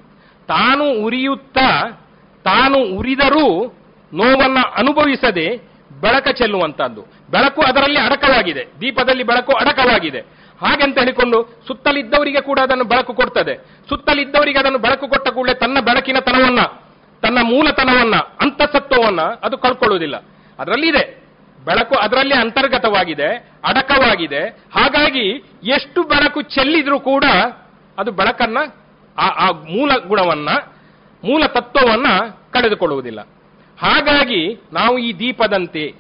ತಾನು ಉರಿಯುತ್ತಾ ತಾನು ಉರಿದರೂ ನೋವನ್ನು ಅನುಭವಿಸದೆ ಬೆಳಕ ಚೆಲ್ಲುವಂತಹದ್ದು. ಬೆಳಕು ಅದರಲ್ಲಿ ಅಡಕವಾಗಿದೆ. ದೀಪದಲ್ಲಿ ಬೆಳಕು ಅಡಕವಾಗಿದೆ. ಹಾಗೆಂತ ಹೇಳಿಕೊಂಡು ಸುತ್ತಲಿದ್ದವರಿಗೆ ಕೂಡ ಅದನ್ನು ಬೆಳಕು ಕೊಡ್ತದೆ. ಸುತ್ತಲಿದ್ದವರಿಗೆ ಅದನ್ನು ಬೆಳಕು ಕೊಟ್ಟ ಕೂಡಲೇ ತನ್ನ ಬೆಳಕಿನ ತನವನ್ನ ತನ್ನ ಮೂಲತನವನ್ನ, ಅಂತಸತ್ವವನ್ನ ಅದು ಕಳ್ಕೊಳ್ಳುವುದಿಲ್ಲ. ಅದರಲ್ಲಿ ಇದೆ ಬೆಳಕು ಅದರಲ್ಲಿ ಅಂತರ್ಗತವಾಗಿದೆ, ಅಡಕವಾಗಿದೆ. ಹಾಗಾಗಿ ಎಷ್ಟು ಬೆಳಕು ಚೆಲ್ಲಿದ್ರೂ ಕೂಡ ಅದು ಬೆಳಕನ್ನ ಆ ಮೂಲ ಗುಣವನ್ನ, ಮೂಲ ತತ್ವವನ್ನ ಕಳೆದುಕೊಳ್ಳುವುದಿಲ್ಲ. ಹಾಗಾಗಿ ನಾವು ಈ ದೀಪದಂತೆ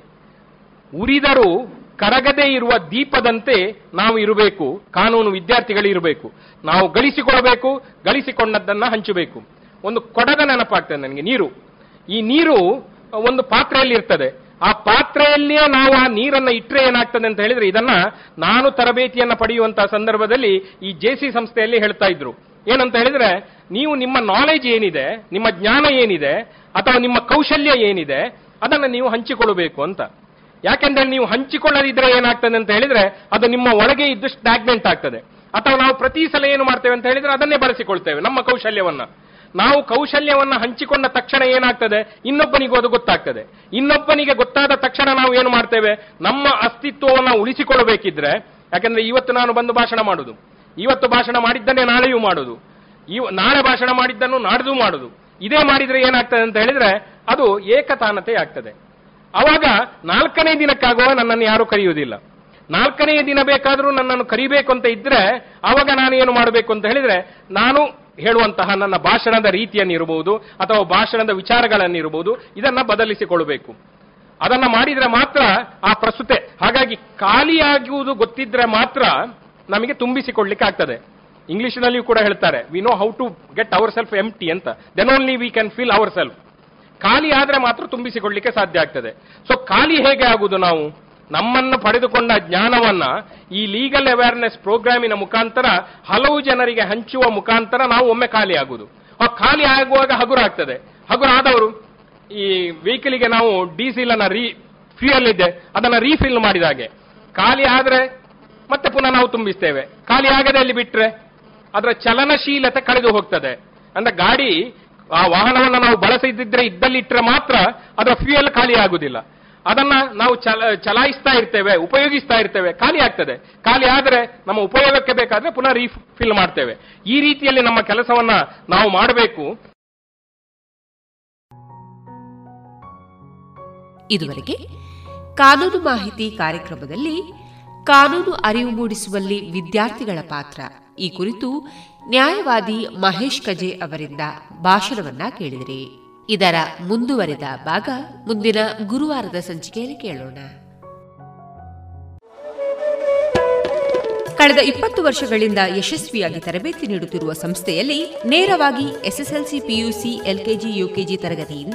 ಉರಿದರೂ ಕರಗದೇ ಇರುವ ದೀಪದಂತೆ ನಾವು ಇರಬೇಕು, ಕಾನೂನು ವಿದ್ಯಾರ್ಥಿಗಳು ಇರಬೇಕು. ನಾವು ಗಳಿಸಿಕೊಳ್ಳಬೇಕು, ಗಳಿಸಿಕೊಂಡದ್ದನ್ನ ಹಂಚಬೇಕು. ಒಂದು ಕೊಡದ ನೆನಪಾಗ್ತದೆ ನನಗೆ, ನೀರು. ಈ ನೀರು ಒಂದು ಪಾತ್ರೆಯಲ್ಲಿ ಇರ್ತದೆ. ಆ ಪಾತ್ರೆಯಲ್ಲಿಯೇ ನಾವು ಆ ನೀರನ್ನ ಇಟ್ಟರೆ ಏನಾಗ್ತದೆ ಅಂತ ಹೇಳಿದ್ರೆ ಇದನ್ನ ನಾನು ತರಬೇತಿಯನ್ನ ಪಡೆಯುವಂತಹ ಸಂದರ್ಭದಲ್ಲಿ ಈ ಜೆ ಸಂಸ್ಥೆಯಲ್ಲಿ ಹೇಳ್ತಾ ಇದ್ರು. ಏನಂತ ಹೇಳಿದ್ರೆ ನೀವು ನಿಮ್ಮ ನಾಲೆಜ್ ಏನಿದೆ, ನಿಮ್ಮ ಜ್ಞಾನ ಏನಿದೆ, ಅಥವಾ ನಿಮ್ಮ ಕೌಶಲ್ಯ ಏನಿದೆ, ಅದನ್ನ ನೀವು ಹಂಚಿಕೊಳ್ಳಬೇಕು ಅಂತ. ಯಾಕೆಂದ್ರೆ ನೀವು ಹಂಚಿಕೊಳ್ಳದಿದ್ರೆ ಏನಾಗ್ತದೆ ಅಂತ ಹೇಳಿದ್ರೆ, ಅದು ನಿಮ್ಮ ಒಳಗೆ ಇದ್ದು ಸ್ಟಾಗ್ನೆಂಟ್ ಆಗ್ತದೆ. ಅಥವಾ ನಾವು ಪ್ರತಿ ಸಲ ಏನು ಮಾಡ್ತೇವೆ ಅಂತ ಹೇಳಿದ್ರೆ ಅದನ್ನೇ ಬಳಸಿಕೊಳ್ತೇವೆ, ನಮ್ಮ ಕೌಶಲ್ಯವನ್ನ. ನಾವು ಕೌಶಲ್ಯವನ್ನ ಹಂಚಿಕೊಂಡ ತಕ್ಷಣ ಏನಾಗ್ತದೆ? ಇನ್ನೊಬ್ಬನಿಗೂ ಅದು ಗೊತ್ತಾಗ್ತದೆ. ಇನ್ನೊಬ್ಬನಿಗೆ ಗೊತ್ತಾದ ತಕ್ಷಣ ನಾವು ಏನು ಮಾಡ್ತೇವೆ? ನಮ್ಮ ಅಸ್ತಿತ್ವವನ್ನು ಉಳಿಸಿಕೊಳ್ಳಬೇಕಿದ್ರೆ, ಯಾಕಂದ್ರೆ ಇವತ್ತು ನಾನು ಬಂದು ಭಾಷಣ ಮಾಡುದು. ಇವತ್ತು ಭಾಷಣ ಮಾಡಿದ್ದನ್ನೇ ನಾಳೆಯೂ ಮಾಡುದು. ಇವ್ ನಾಳೆ ಭಾಷಣ ಮಾಡಿದ್ದನ್ನು ನಾಡ್ದು ಮಾಡುದು. ಇದೇ ಮಾಡಿದ್ರೆ ಏನಾಗ್ತದೆ ಅಂತ ಹೇಳಿದ್ರೆ ಅದು ಏಕತಾನತೆ ಆಗ್ತದೆ. ಅವಾಗ ನಾಲ್ಕನೇ ದಿನಕ್ಕಾಗುವ ನನ್ನನ್ನು ಯಾರು ಕರೆಯುವುದಿಲ್ಲ. ನಾಲ್ಕನೆಯ ದಿನ ಬೇಕಾದರೂ ನನ್ನನ್ನು ಕರಿಬೇಕು ಅಂತ ಇದ್ರೆ ಅವಾಗ ನಾನು ಏನು ಮಾಡಬೇಕು ಅಂತ ಹೇಳಿದ್ರೆ ನಾನು ಹೇಳುವಂತಹ ನನ್ನ ಭಾಷಣದ ರೀತಿಯನ್ನಿರಬಹುದು ಅಥವಾ ಭಾಷಣದ ವಿಚಾರಗಳನ್ನಿರಬಹುದು, ಇದನ್ನ ಬದಲಿಸಿಕೊಳ್ಳಬೇಕು. ಅದನ್ನ ಮಾಡಿದ್ರೆ ಮಾತ್ರ ಆ ಪ್ರಸ್ತುತೆ, ಹಾಗಾಗಿ ಖಾಲಿಯಾಗುವುದು ಗೊತ್ತಿದ್ರೆ ಮಾತ್ರ ನಮಗೆ ತುಂಬಿಸಿಕೊಳ್ಳಿಕ್ಕೆ ಆಗ್ತದೆ ಇಂಗ್ಲಿಷ್ನಲ್ಲಿಯೂ ಕೂಡ ಹೇಳ್ತಾರೆ we know how to get our self empty ಅಂತ. Then only we can feel our self ಖಾಲಿ ಆದರೆ ಮಾತ್ರ ತುಂಬಿಸಿಕೊಳ್ಳಿಕ್ಕೆ ಸಾಧ್ಯ ಆಗ್ತದೆ. ಸೊ ಖಾಲಿ ಹೇಗೆ ಆಗುವುದು ನಾವು? ನಮ್ಮನ್ನು ಪಡೆದುಕೊಂಡ ಜ್ಞಾನವನ್ನ ಈ ಲೀಗಲ್ ಅವೇರ್ನೆಸ್ ಪ್ರೋಗ್ರಾಮಿನ ಮುಖಾಂತರ ಹಲವು ಜನರಿಗೆ ಹಂಚುವ ಮುಖಾಂತರ ನಾವು ಒಮ್ಮೆ ಖಾಲಿ ಆಗುವುದು ಖಾಲಿ ಆಗುವಾಗ ಹಗುರ ಆಗ್ತದೆ. ಹಗುರ ಆದವರು, ಈ ವೆಹಿಕಲ್ಗೆ ನಾವು ಡೀಸೆಲ್ ಅನ್ನ ರೀ ಫ್ಯೂಯಲ್ ಇದೆ, ಅದನ್ನ ರೀಫಿಲ್ ಮಾಡಿದ ಹಾಗೆ. ಖಾಲಿ ಆದ್ರೆ ಮತ್ತೆ ಪುನಃ ನಾವು ತುಂಬಿಸ್ತೇವೆ. ಖಾಲಿ ಆಗದೆ ಅಲ್ಲಿ ಬಿಟ್ರೆ? ಅದರ ಚಲನಶೀಲತೆ ಕಳೆದು ಹೋಗ್ತದೆ. ಅಂದ್ರೆ ಗಾಡಿ, ಆ ವಾಹನವನ್ನು ನಾವು ಬಳಸದಿದ್ರೆ ಇದ್ದಲ್ಲಿಟ್ಟರೆ ಮಾತ್ರ ಅದರ ಫ್ಯೂಯಲ್ ಖಾಲಿ ಆಗುದಿಲ್ಲ. ಅದನ್ನ ನಾವು ಚಲ, ಚಲಾಯಿಸ್ತಾ ಇರ್ತೇವೆ, ಉಪಯೋಗಿಸ್ತಾ ಇರ್ತೇವೆ, ಖಾಲಿ ಆಗ್ತದೆ. ಖಾಲಿ ಆದರೆ ನಮ್ಮ ಉಪಯೋಗಕ್ಕೆ ಬೇಕಾದ್ರೆ ಪುನಃ ರೀಫಿಲ್ ಮಾಡ್ತೇವೆ. ಈ ರೀತಿಯಲ್ಲಿ ನಮ್ಮ ಕೆಲಸವನ್ನ ನಾವು ಮಾಡಬೇಕು. ಇದುವರೆಗೆ ಕಾನೂನು ಮಾಹಿತಿ ಕಾರ್ಯಕ್ರಮದಲ್ಲಿ ಕಾನೂನು ಅರಿವು ಮೂಡಿಸುವಲ್ಲಿ ವಿದ್ಯಾರ್ಥಿಗಳ ಪಾತ್ರ. ಈ ಕುರಿತು ನ್ಯಾಯವಾದಿ ಮಹೇಶ್ ಕಜೆ ಅವರಿಂದ ಭಾಷಣವನ್ನ ಕೇಳಿದಿರಿ. ಇದರ ಮುಂದುವರೆದ ಭಾಗ ಮುಂದಿನ ಗುರುವಾರದ ಸಂಚಿಕೆಯಲ್ಲಿ ಕೇಳೋಣ. ಕಳೆದ ಇಪ್ಪತ್ತು ವರ್ಷಗಳಿಂದ ಯಶಸ್ವಿಯಾಗಿ ತರಬೇತಿ ನೀಡುತ್ತಿರುವ ಸಂಸ್ಥೆಯಲ್ಲಿ ನೇರವಾಗಿ ಎಸ್ಎಸ್ಎಲ್ಸಿ ಪಿಯುಸಿ ಎಲ್ಕೆಜಿ ಯುಕೆಜಿ ತರಗತಿಯಿಂದ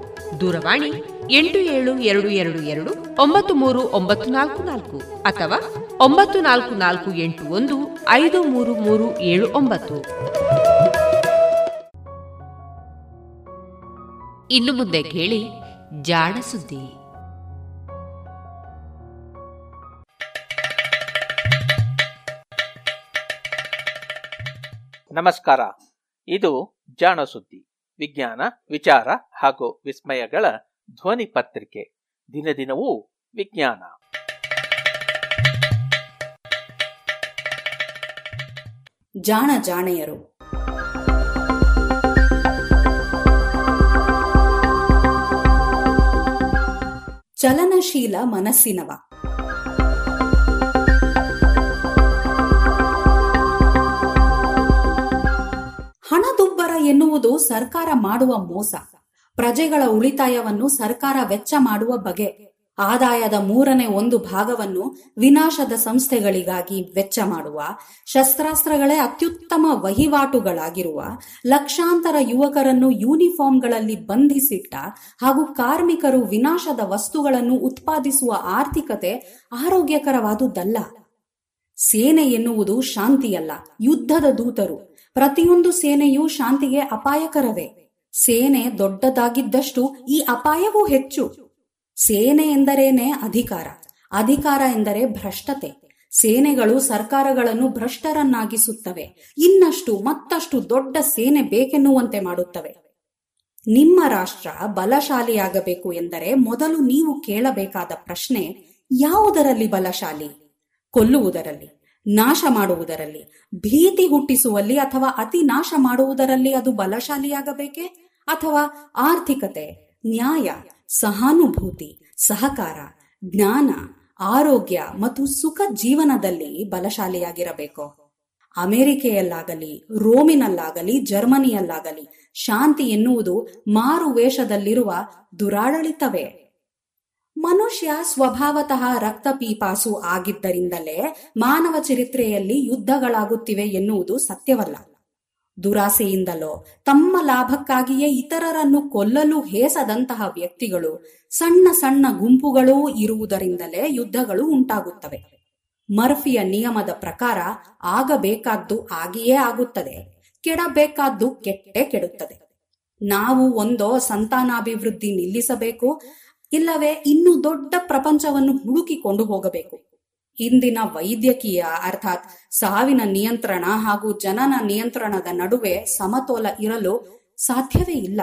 ದೂರವಾಣಿ ಎಂಟು ಏಳು ಎರಡು ಎರಡು ಎರಡು ಒಂಬತ್ತು ಮೂರು ಒಂಬತ್ತು ನಾಲ್ಕು ನಾಲ್ಕು ಅಥವಾ ಒಂಬತ್ತು ನಾಲ್ಕು ನಾಲ್ಕು ಎಂಟು ಒಂದು ಐದು ಮೂರು ಮೂರು ಏಳು ಒಂಬತ್ತು. ಇನ್ನು ಮುಂದೆ ಕೇಳಿ ಜಾಣ ಸುದ್ದಿ. ನಮಸ್ಕಾರ. ಇದು ಜಾಣ ಸುದ್ದಿ. ವಿಜ್ಞಾನ ವಿಚಾರ ಹಾಗೂ ವಿಸ್ಮಯಗಳ ಧ್ವನಿ ಪತ್ರಿಕೆ. ದಿನ ದಿನವೂ ವಿಜ್ಞಾನ. ಜಾಣ ಜಾಣೆಯರು. ಚಲನಶೀಲ ಮನಸ್ಸಿನವ. ಎನ್ನುವುದು ಸರ್ಕಾರ ಮಾಡುವ ಮೋಸ. ಪ್ರಜೆಗಳ ಉಳಿತಾಯವನ್ನು ಸರ್ಕಾರ ವೆಚ್ಚ ಮಾಡುವ ಬಗೆ. ಆದಾಯದ ಮೂರನೇ ಒಂದು ಭಾಗವನ್ನು ವಿನಾಶದ ಸಂಸ್ಥೆಗಳಿಗಾಗಿ ವೆಚ್ಚ ಮಾಡುವ. ಶಸ್ತ್ರಾಸ್ತ್ರಗಳೇ ಅತ್ಯುತ್ತಮ ವಹಿವಾಟುಗಳಾಗಿರುವ. ಲಕ್ಷಾಂತರ ಯುವಕರನ್ನು ಯೂನಿಫಾರ್ಮ್ಗಳಲ್ಲಿ ಬಂಧಿಸಿಟ್ಟ ಹಾಗೂ ಕಾರ್ಮಿಕರು ವಿನಾಶದ ವಸ್ತುಗಳನ್ನು ಉತ್ಪಾದಿಸುವ ಆರ್ಥಿಕತೆ ಆರೋಗ್ಯಕರವಾದುದಲ್ಲ. ಸೇನೆ ಎನ್ನುವುದು ಶಾಂತಿಯಲ್ಲ, ಯುದ್ಧದ ದೂತರು. ಪ್ರತಿಯೊಂದು ಸೇನೆಯೂ ಶಾಂತಿಗೆ ಅಪಾಯಕರವೇ. ಸೇನೆ ದೊಡ್ಡದಾಗಿದ್ದಷ್ಟು ಈ ಅಪಾಯವೂ ಹೆಚ್ಚು. ಸೇನೆ ಎಂದರೇನೆ ಅಧಿಕಾರ? ಅಧಿಕಾರ ಎಂದರೆ ಭ್ರಷ್ಟತೆ. ಸೇನೆಗಳು ಸರ್ಕಾರಗಳನ್ನು ಭ್ರಷ್ಟರನ್ನಾಗಿಸುತ್ತವೆ. ಇನ್ನಷ್ಟು ಮತ್ತಷ್ಟು ದೊಡ್ಡ ಸೇನೆ ಬೇಕೆನ್ನುವಂತೆ ಮಾಡುತ್ತವೆ. ನಿಮ್ಮ ರಾಷ್ಟ್ರ ಬಲಶಾಲಿಯಾಗಬೇಕು ಎಂದರೆ ಮೊದಲು ನೀವು ಕೇಳಬೇಕಾದ ಪ್ರಶ್ನೆ ಯಾವುದರಲ್ಲಿ ಬಲಶಾಲಿ? ಕೊಲ್ಲುವುದರಲ್ಲಿ. ನಾಶ ಮಾಡುವುದರಲ್ಲಿ, ಭೀತಿ ಹುಟ್ಟಿಸುವಲ್ಲಿ ಅಥವಾ ಅತಿ ನಾಶ ಮಾಡುವುದರಲ್ಲಿ ಅದು ಬಲಶಾಲಿಯಾಗಬೇಕೆ? ಅಥವಾ ಆರ್ಥಿಕತೆ, ನ್ಯಾಯ, ಸಹಾನುಭೂತಿ, ಸಹಕಾರ, ಜ್ಞಾನ, ಆರೋಗ್ಯ ಮತ್ತು ಸುಖ ಜೀವನದಲ್ಲಿ ಬಲಶಾಲಿಯಾಗಿರಬೇಕು? ಅಮೆರಿಕೆಯಲ್ಲಾಗಲಿ, ರೋಮಿನಲ್ಲಾಗಲಿ, ಜರ್ಮನಿಯಲ್ಲಾಗಲಿ, ಶಾಂತಿ ಎನ್ನುವುದು ಮಾರು ವೇಷದಲ್ಲಿರುವ ದುರಾಡಳಿತವೇ. ಮನುಷ್ಯ ಸ್ವಭಾವತಃ ರಕ್ತ ಪೀಪಾಸು ಆಗಿದ್ದರಿಂದಲೇ ಮಾನವ ಚರಿತ್ರೆಯಲ್ಲಿ ಯುದ್ಧಗಳಾಗುತ್ತಿವೆ ಎನ್ನುವುದು ಸತ್ಯವಲ್ಲ. ದುರಾಸೆಯಿಂದಲೋ ತಮ್ಮ ಲಾಭಕ್ಕಾಗಿಯೇ ಇತರರನ್ನು ಕೊಲ್ಲಲು ಹೇಸದಂತಹ ವ್ಯಕ್ತಿಗಳು, ಸಣ್ಣ ಸಣ್ಣ ಗುಂಪುಗಳೂ ಇರುವುದರಿಂದಲೇ ಯುದ್ಧಗಳು ಉಂಟಾಗುತ್ತವೆ. ಮರ್ಫಿಯ ನಿಯಮದ ಪ್ರಕಾರ ಆಗಬೇಕಾದ್ದು ಆಗಿಯೇ ಆಗುತ್ತದೆ, ಕೆಡಬೇಕಾದ್ದು ಕೆಟ್ಟೆ ಕೆಡುತ್ತದೆ. ನಾವು ಒಂದೋ ಸಂತಾನಾಭಿವೃದ್ಧಿ ನಿಲ್ಲಿಸಬೇಕು ಇಲ್ಲವೇ, ಇನ್ನು ದೊಡ್ಡ ಪ್ರಪಂಚವನ್ನು ಹುಡುಕಿಕೊಂಡು ಹೋಗಬೇಕು. ಇಂದಿನ ವೈದ್ಯಕೀಯ, ಅರ್ಥಾತ್ ಸಾವಿನ ನಿಯಂತ್ರಣ ಹಾಗೂ ಜನನ ನಿಯಂತ್ರಣದ ನಡುವೆ ಸಮತೋಲ ಇರಲು ಸಾಧ್ಯವೇ ಇಲ್ಲ.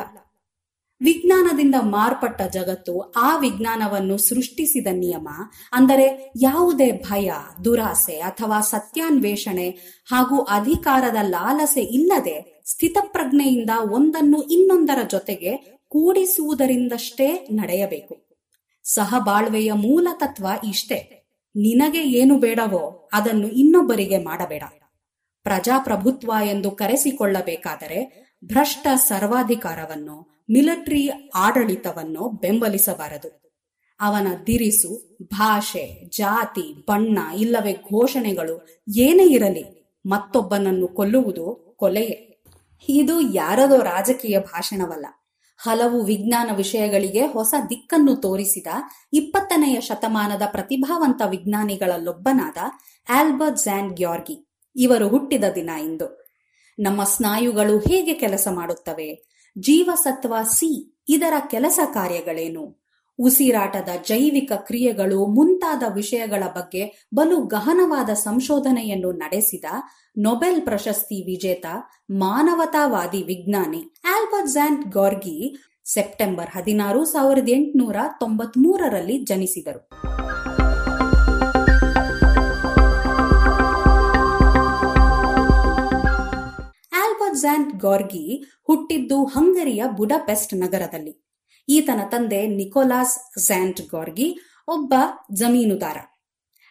ವಿಜ್ಞಾನದಿಂದ ಮಾರ್ಪಟ್ಟ ಜಗತ್ತು ಆ ವಿಜ್ಞಾನವನ್ನು ಸೃಷ್ಟಿಸಿದ ನಿಯಮ, ಅಂದರೆ ಯಾವುದೇ ಭಯ, ದುರಾಸೆ ಅಥವಾ ಸತ್ಯಾನ್ವೇಷಣೆ ಹಾಗೂ ಅಧಿಕಾರದ ಲಾಲಸೆ ಇಲ್ಲದೆ ಸ್ಥಿತಪ್ರಜ್ಞೆಯಿಂದ ಒಂದನ್ನು ಇನ್ನೊಂದರ ಜೊತೆಗೆ ಕೂಡಿಸುವುದರಿಂದಷ್ಟೇ ನಡೆಯಬೇಕು. ಸಹಬಾಳ್ವೆಯ ಮೂಲ ತತ್ವ ಇಷ್ಟೇ. ನಿನಗೆ ಏನು ಬೇಡವೋ ಅದನ್ನು ಇನ್ನೊಬ್ಬರಿಗೆ ಮಾಡಬೇಡ. ಪ್ರಜಾಪ್ರಭುತ್ವ ಎಂದು ಕರೆಸಿಕೊಳ್ಳಬೇಕಾದರೆ ಭ್ರಷ್ಟ ಸರ್ವಾಧಿಕಾರವನ್ನು, ಮಿಲಿಟರಿ ಆಡಳಿತವನ್ನು ಬೆಂಬಲಿಸಬಾರದು. ಅವನ ದಿರಿಸು, ಭಾಷೆ, ಜಾತಿ, ಬಣ್ಣ ಇಲ್ಲವೇ ಘೋಷಣೆಗಳು ಏನೇ ಇರಲಿ ಮತ್ತೊಬ್ಬನನ್ನು ಕೊಲ್ಲುವುದು ಕೊಲೆಯೇ. ಇದು ಯಾರದೋ ರಾಜಕೀಯ ಭಾಷಣವಲ್ಲ. ಹಲವು ವಿಜ್ಞಾನ ವಿಷಯಗಳಿಗೆ ಹೊಸ ದಿಕ್ಕನ್ನು ತೋರಿಸಿದ ಇಪ್ಪತ್ತನೆಯ ಶತಮಾನದ ಪ್ರತಿಭಾವಂತ ವಿಜ್ಞಾನಿಗಳಲ್ಲೊಬ್ಬನಾದ ಆಲ್ಬರ್ಟ್ ಝ್ಯಾನ್ ಗ್ಯಾರ್ಗಿ. ಇವರು ಹುಟ್ಟಿದ ದಿನ ಇಂದು. ನಮ್ಮ ಸ್ನಾಯುಗಳು ಹೇಗೆ ಕೆಲಸ ಮಾಡುತ್ತವೆ? ಜೀವಸತ್ವ ಸಿ ಇದರ ಕೆಲಸ ಕಾರ್ಯಗಳೇನು? ಉಸಿರಾಟದ ಜೈವಿಕ ಕ್ರಿಯೆಗಳು ಮುಂತಾದ ವಿಷಯಗಳ ಬಗ್ಗೆ ಬಲು ಗಹನವಾದ ಸಂಶೋಧನೆಯನ್ನು ನಡೆಸಿದ ನೊಬೆಲ್ ಪ್ರಶಸ್ತಿ ವಿಜೇತ, ಮಾನವತಾವಾದಿ ವಿಜ್ಞಾನಿ ಆಲ್ಬರ್ಟ್ ಜಾಂಟ್ ಗಾರ್ಗಿ ಸೆಪ್ಟೆಂಬರ್ ಹದಿನಾರು ಸಾವಿರದ ಎಂಟುನೂರ ತೊಂಬತ್ಮೂರರಲ್ಲಿ ಜನಿಸಿದರು. ಆಲ್ಬರ್ಟ್ ಜಾಂಟ್ ಗಾರ್ಗಿ ಹುಟ್ಟಿದ್ದು ಹಂಗರಿಯ ಬುಡಪೆಸ್ಟ್ ನಗರದಲ್ಲಿ. ಈತನ ತಂದೆ ನಿಕೋಲಾಸ್ ಝ್ಯಾಂಟ್ ಗಾರ್ಗಿ ಒಬ್ಬ ಜಮೀನುದಾರ.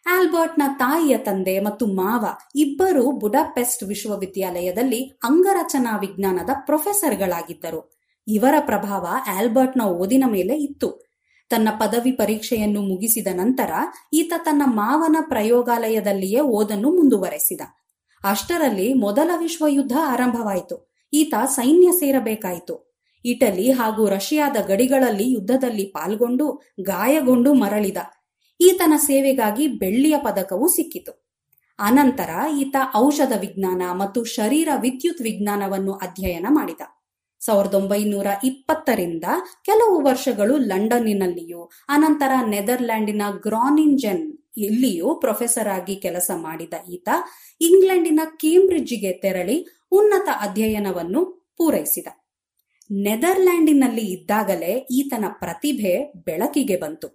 ಆಲ್ಬರ್ಟ್ನ ತಾಯಿಯ ತಂದೆ ಮತ್ತು ಮಾವ ಇಬ್ಬರು ಬುಡಾಪೆಸ್ಟ್ ವಿಶ್ವವಿದ್ಯಾಲಯದಲ್ಲಿ ಅಂಗರಚನಾ ವಿಜ್ಞಾನದ ಪ್ರೊಫೆಸರ್ಗಳಾಗಿದ್ದರು. ಇವರ ಪ್ರಭಾವ ಆಲ್ಬರ್ಟ್ನ ಓದಿನ ಮೇಲೆ ಇತ್ತು. ತನ್ನ ಪದವಿ ಪರೀಕ್ಷೆಯನ್ನು ಮುಗಿಸಿದ ನಂತರ ಈತ ತನ್ನ ಮಾವನ ಪ್ರಯೋಗಾಲಯದಲ್ಲಿಯೇ ಓದನ್ನು ಮುಂದುವರೆಸಿದ. ಅಷ್ಟರಲ್ಲಿ ಮೊದಲ ವಿಶ್ವಯುದ್ಧ ಆರಂಭವಾಯಿತು. ಈತ ಸೈನ್ಯ ಸೇರಬೇಕಾಯಿತು. ಇಟಲಿ ಹಾಗೂ ರಷ್ಯಾದ ಗಡಿಗಳಲ್ಲಿ ಯುದ್ಧದಲ್ಲಿ ಪಾಲ್ಗೊಂಡು ಗಾಯಗೊಂಡು ಮರಳಿದ. ಈತನ ಸೇವೆಗಾಗಿ ಬೆಳ್ಳಿಯ ಪದಕವೂ ಸಿಕ್ಕಿತು. ಅನಂತರ ಈತ ಔಷಧ ವಿಜ್ಞಾನ ಮತ್ತು ಶರೀರ ವಿದ್ಯುತ್ ವಿಜ್ಞಾನವನ್ನು ಅಧ್ಯಯನ ಮಾಡಿದ. ಸಾವಿರದ ಒಂಬೈನೂರ ಇಪ್ಪತ್ತರಿಂದ ಕೆಲವು ವರ್ಷಗಳು ಲಂಡನ್ನಿನಲ್ಲಿಯೂ, ಅನಂತರ ನೆದರ್ಲ್ಯಾಂಡಿನ ಗ್ರಾನಿಂಜೆನ್ ಇಲ್ಲಿಯೂ ಪ್ರೊಫೆಸರ್ ಆಗಿ ಕೆಲಸ ಮಾಡಿದ ಈತ ಇಂಗ್ಲೆಂಡಿನ ಕೇಂಬ್ರಿಡ್ಜ್ಗೆ ತೆರಳಿ ಉನ್ನತ ಅಧ್ಯಯನವನ್ನು ಪೂರೈಸಿದ. ನೆದರ್ಲ್ಯಾಂಡಿನಲ್ಲಿ ಇದ್ದಾಗಲೇ ಈತನ ಪ್ರತಿಭೆ ಬೆಳಕಿಗೆ ಬಂತು.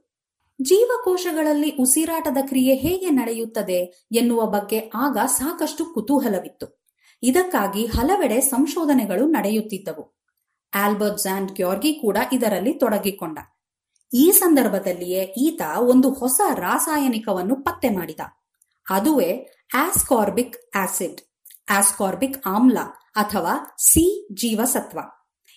ಜೀವಕೋಶಗಳಲ್ಲಿ ಉಸಿರಾಟದ ಕ್ರಿಯೆ ಹೇಗೆ ನಡೆಯುತ್ತದೆ ಎನ್ನುವ ಬಗ್ಗೆ ಆಗ ಸಾಕಷ್ಟು ಕುತೂಹಲವಿತ್ತು. ಇದಕ್ಕಾಗಿ ಹಲವೆಡೆ ಸಂಶೋಧನೆಗಳು ನಡೆಯುತ್ತಿದ್ದವು. ಆಲ್ಬರ್ಟ್ ಜಾನ್ ಗ್ಯಾರ್ಗಿ ಕೂಡ ಇದರಲ್ಲಿ ತೊಡಗಿಕೊಂಡ. ಈ ಸಂದರ್ಭದಲ್ಲಿಯೇ ಈತ ಒಂದು ಹೊಸ ರಾಸಾಯನಿಕವನ್ನು ಪತ್ತೆ ಮಾಡಿದ. ಅದುವೇ ಆಸ್ಕಾರ್ಬಿಕ್ ಆಸಿಡ್, ಆಸ್ಕಾರ್ಬಿಕ್ ಆಮ್ಲ ಅಥವಾ ಸಿ ಜೀವಸತ್ವ.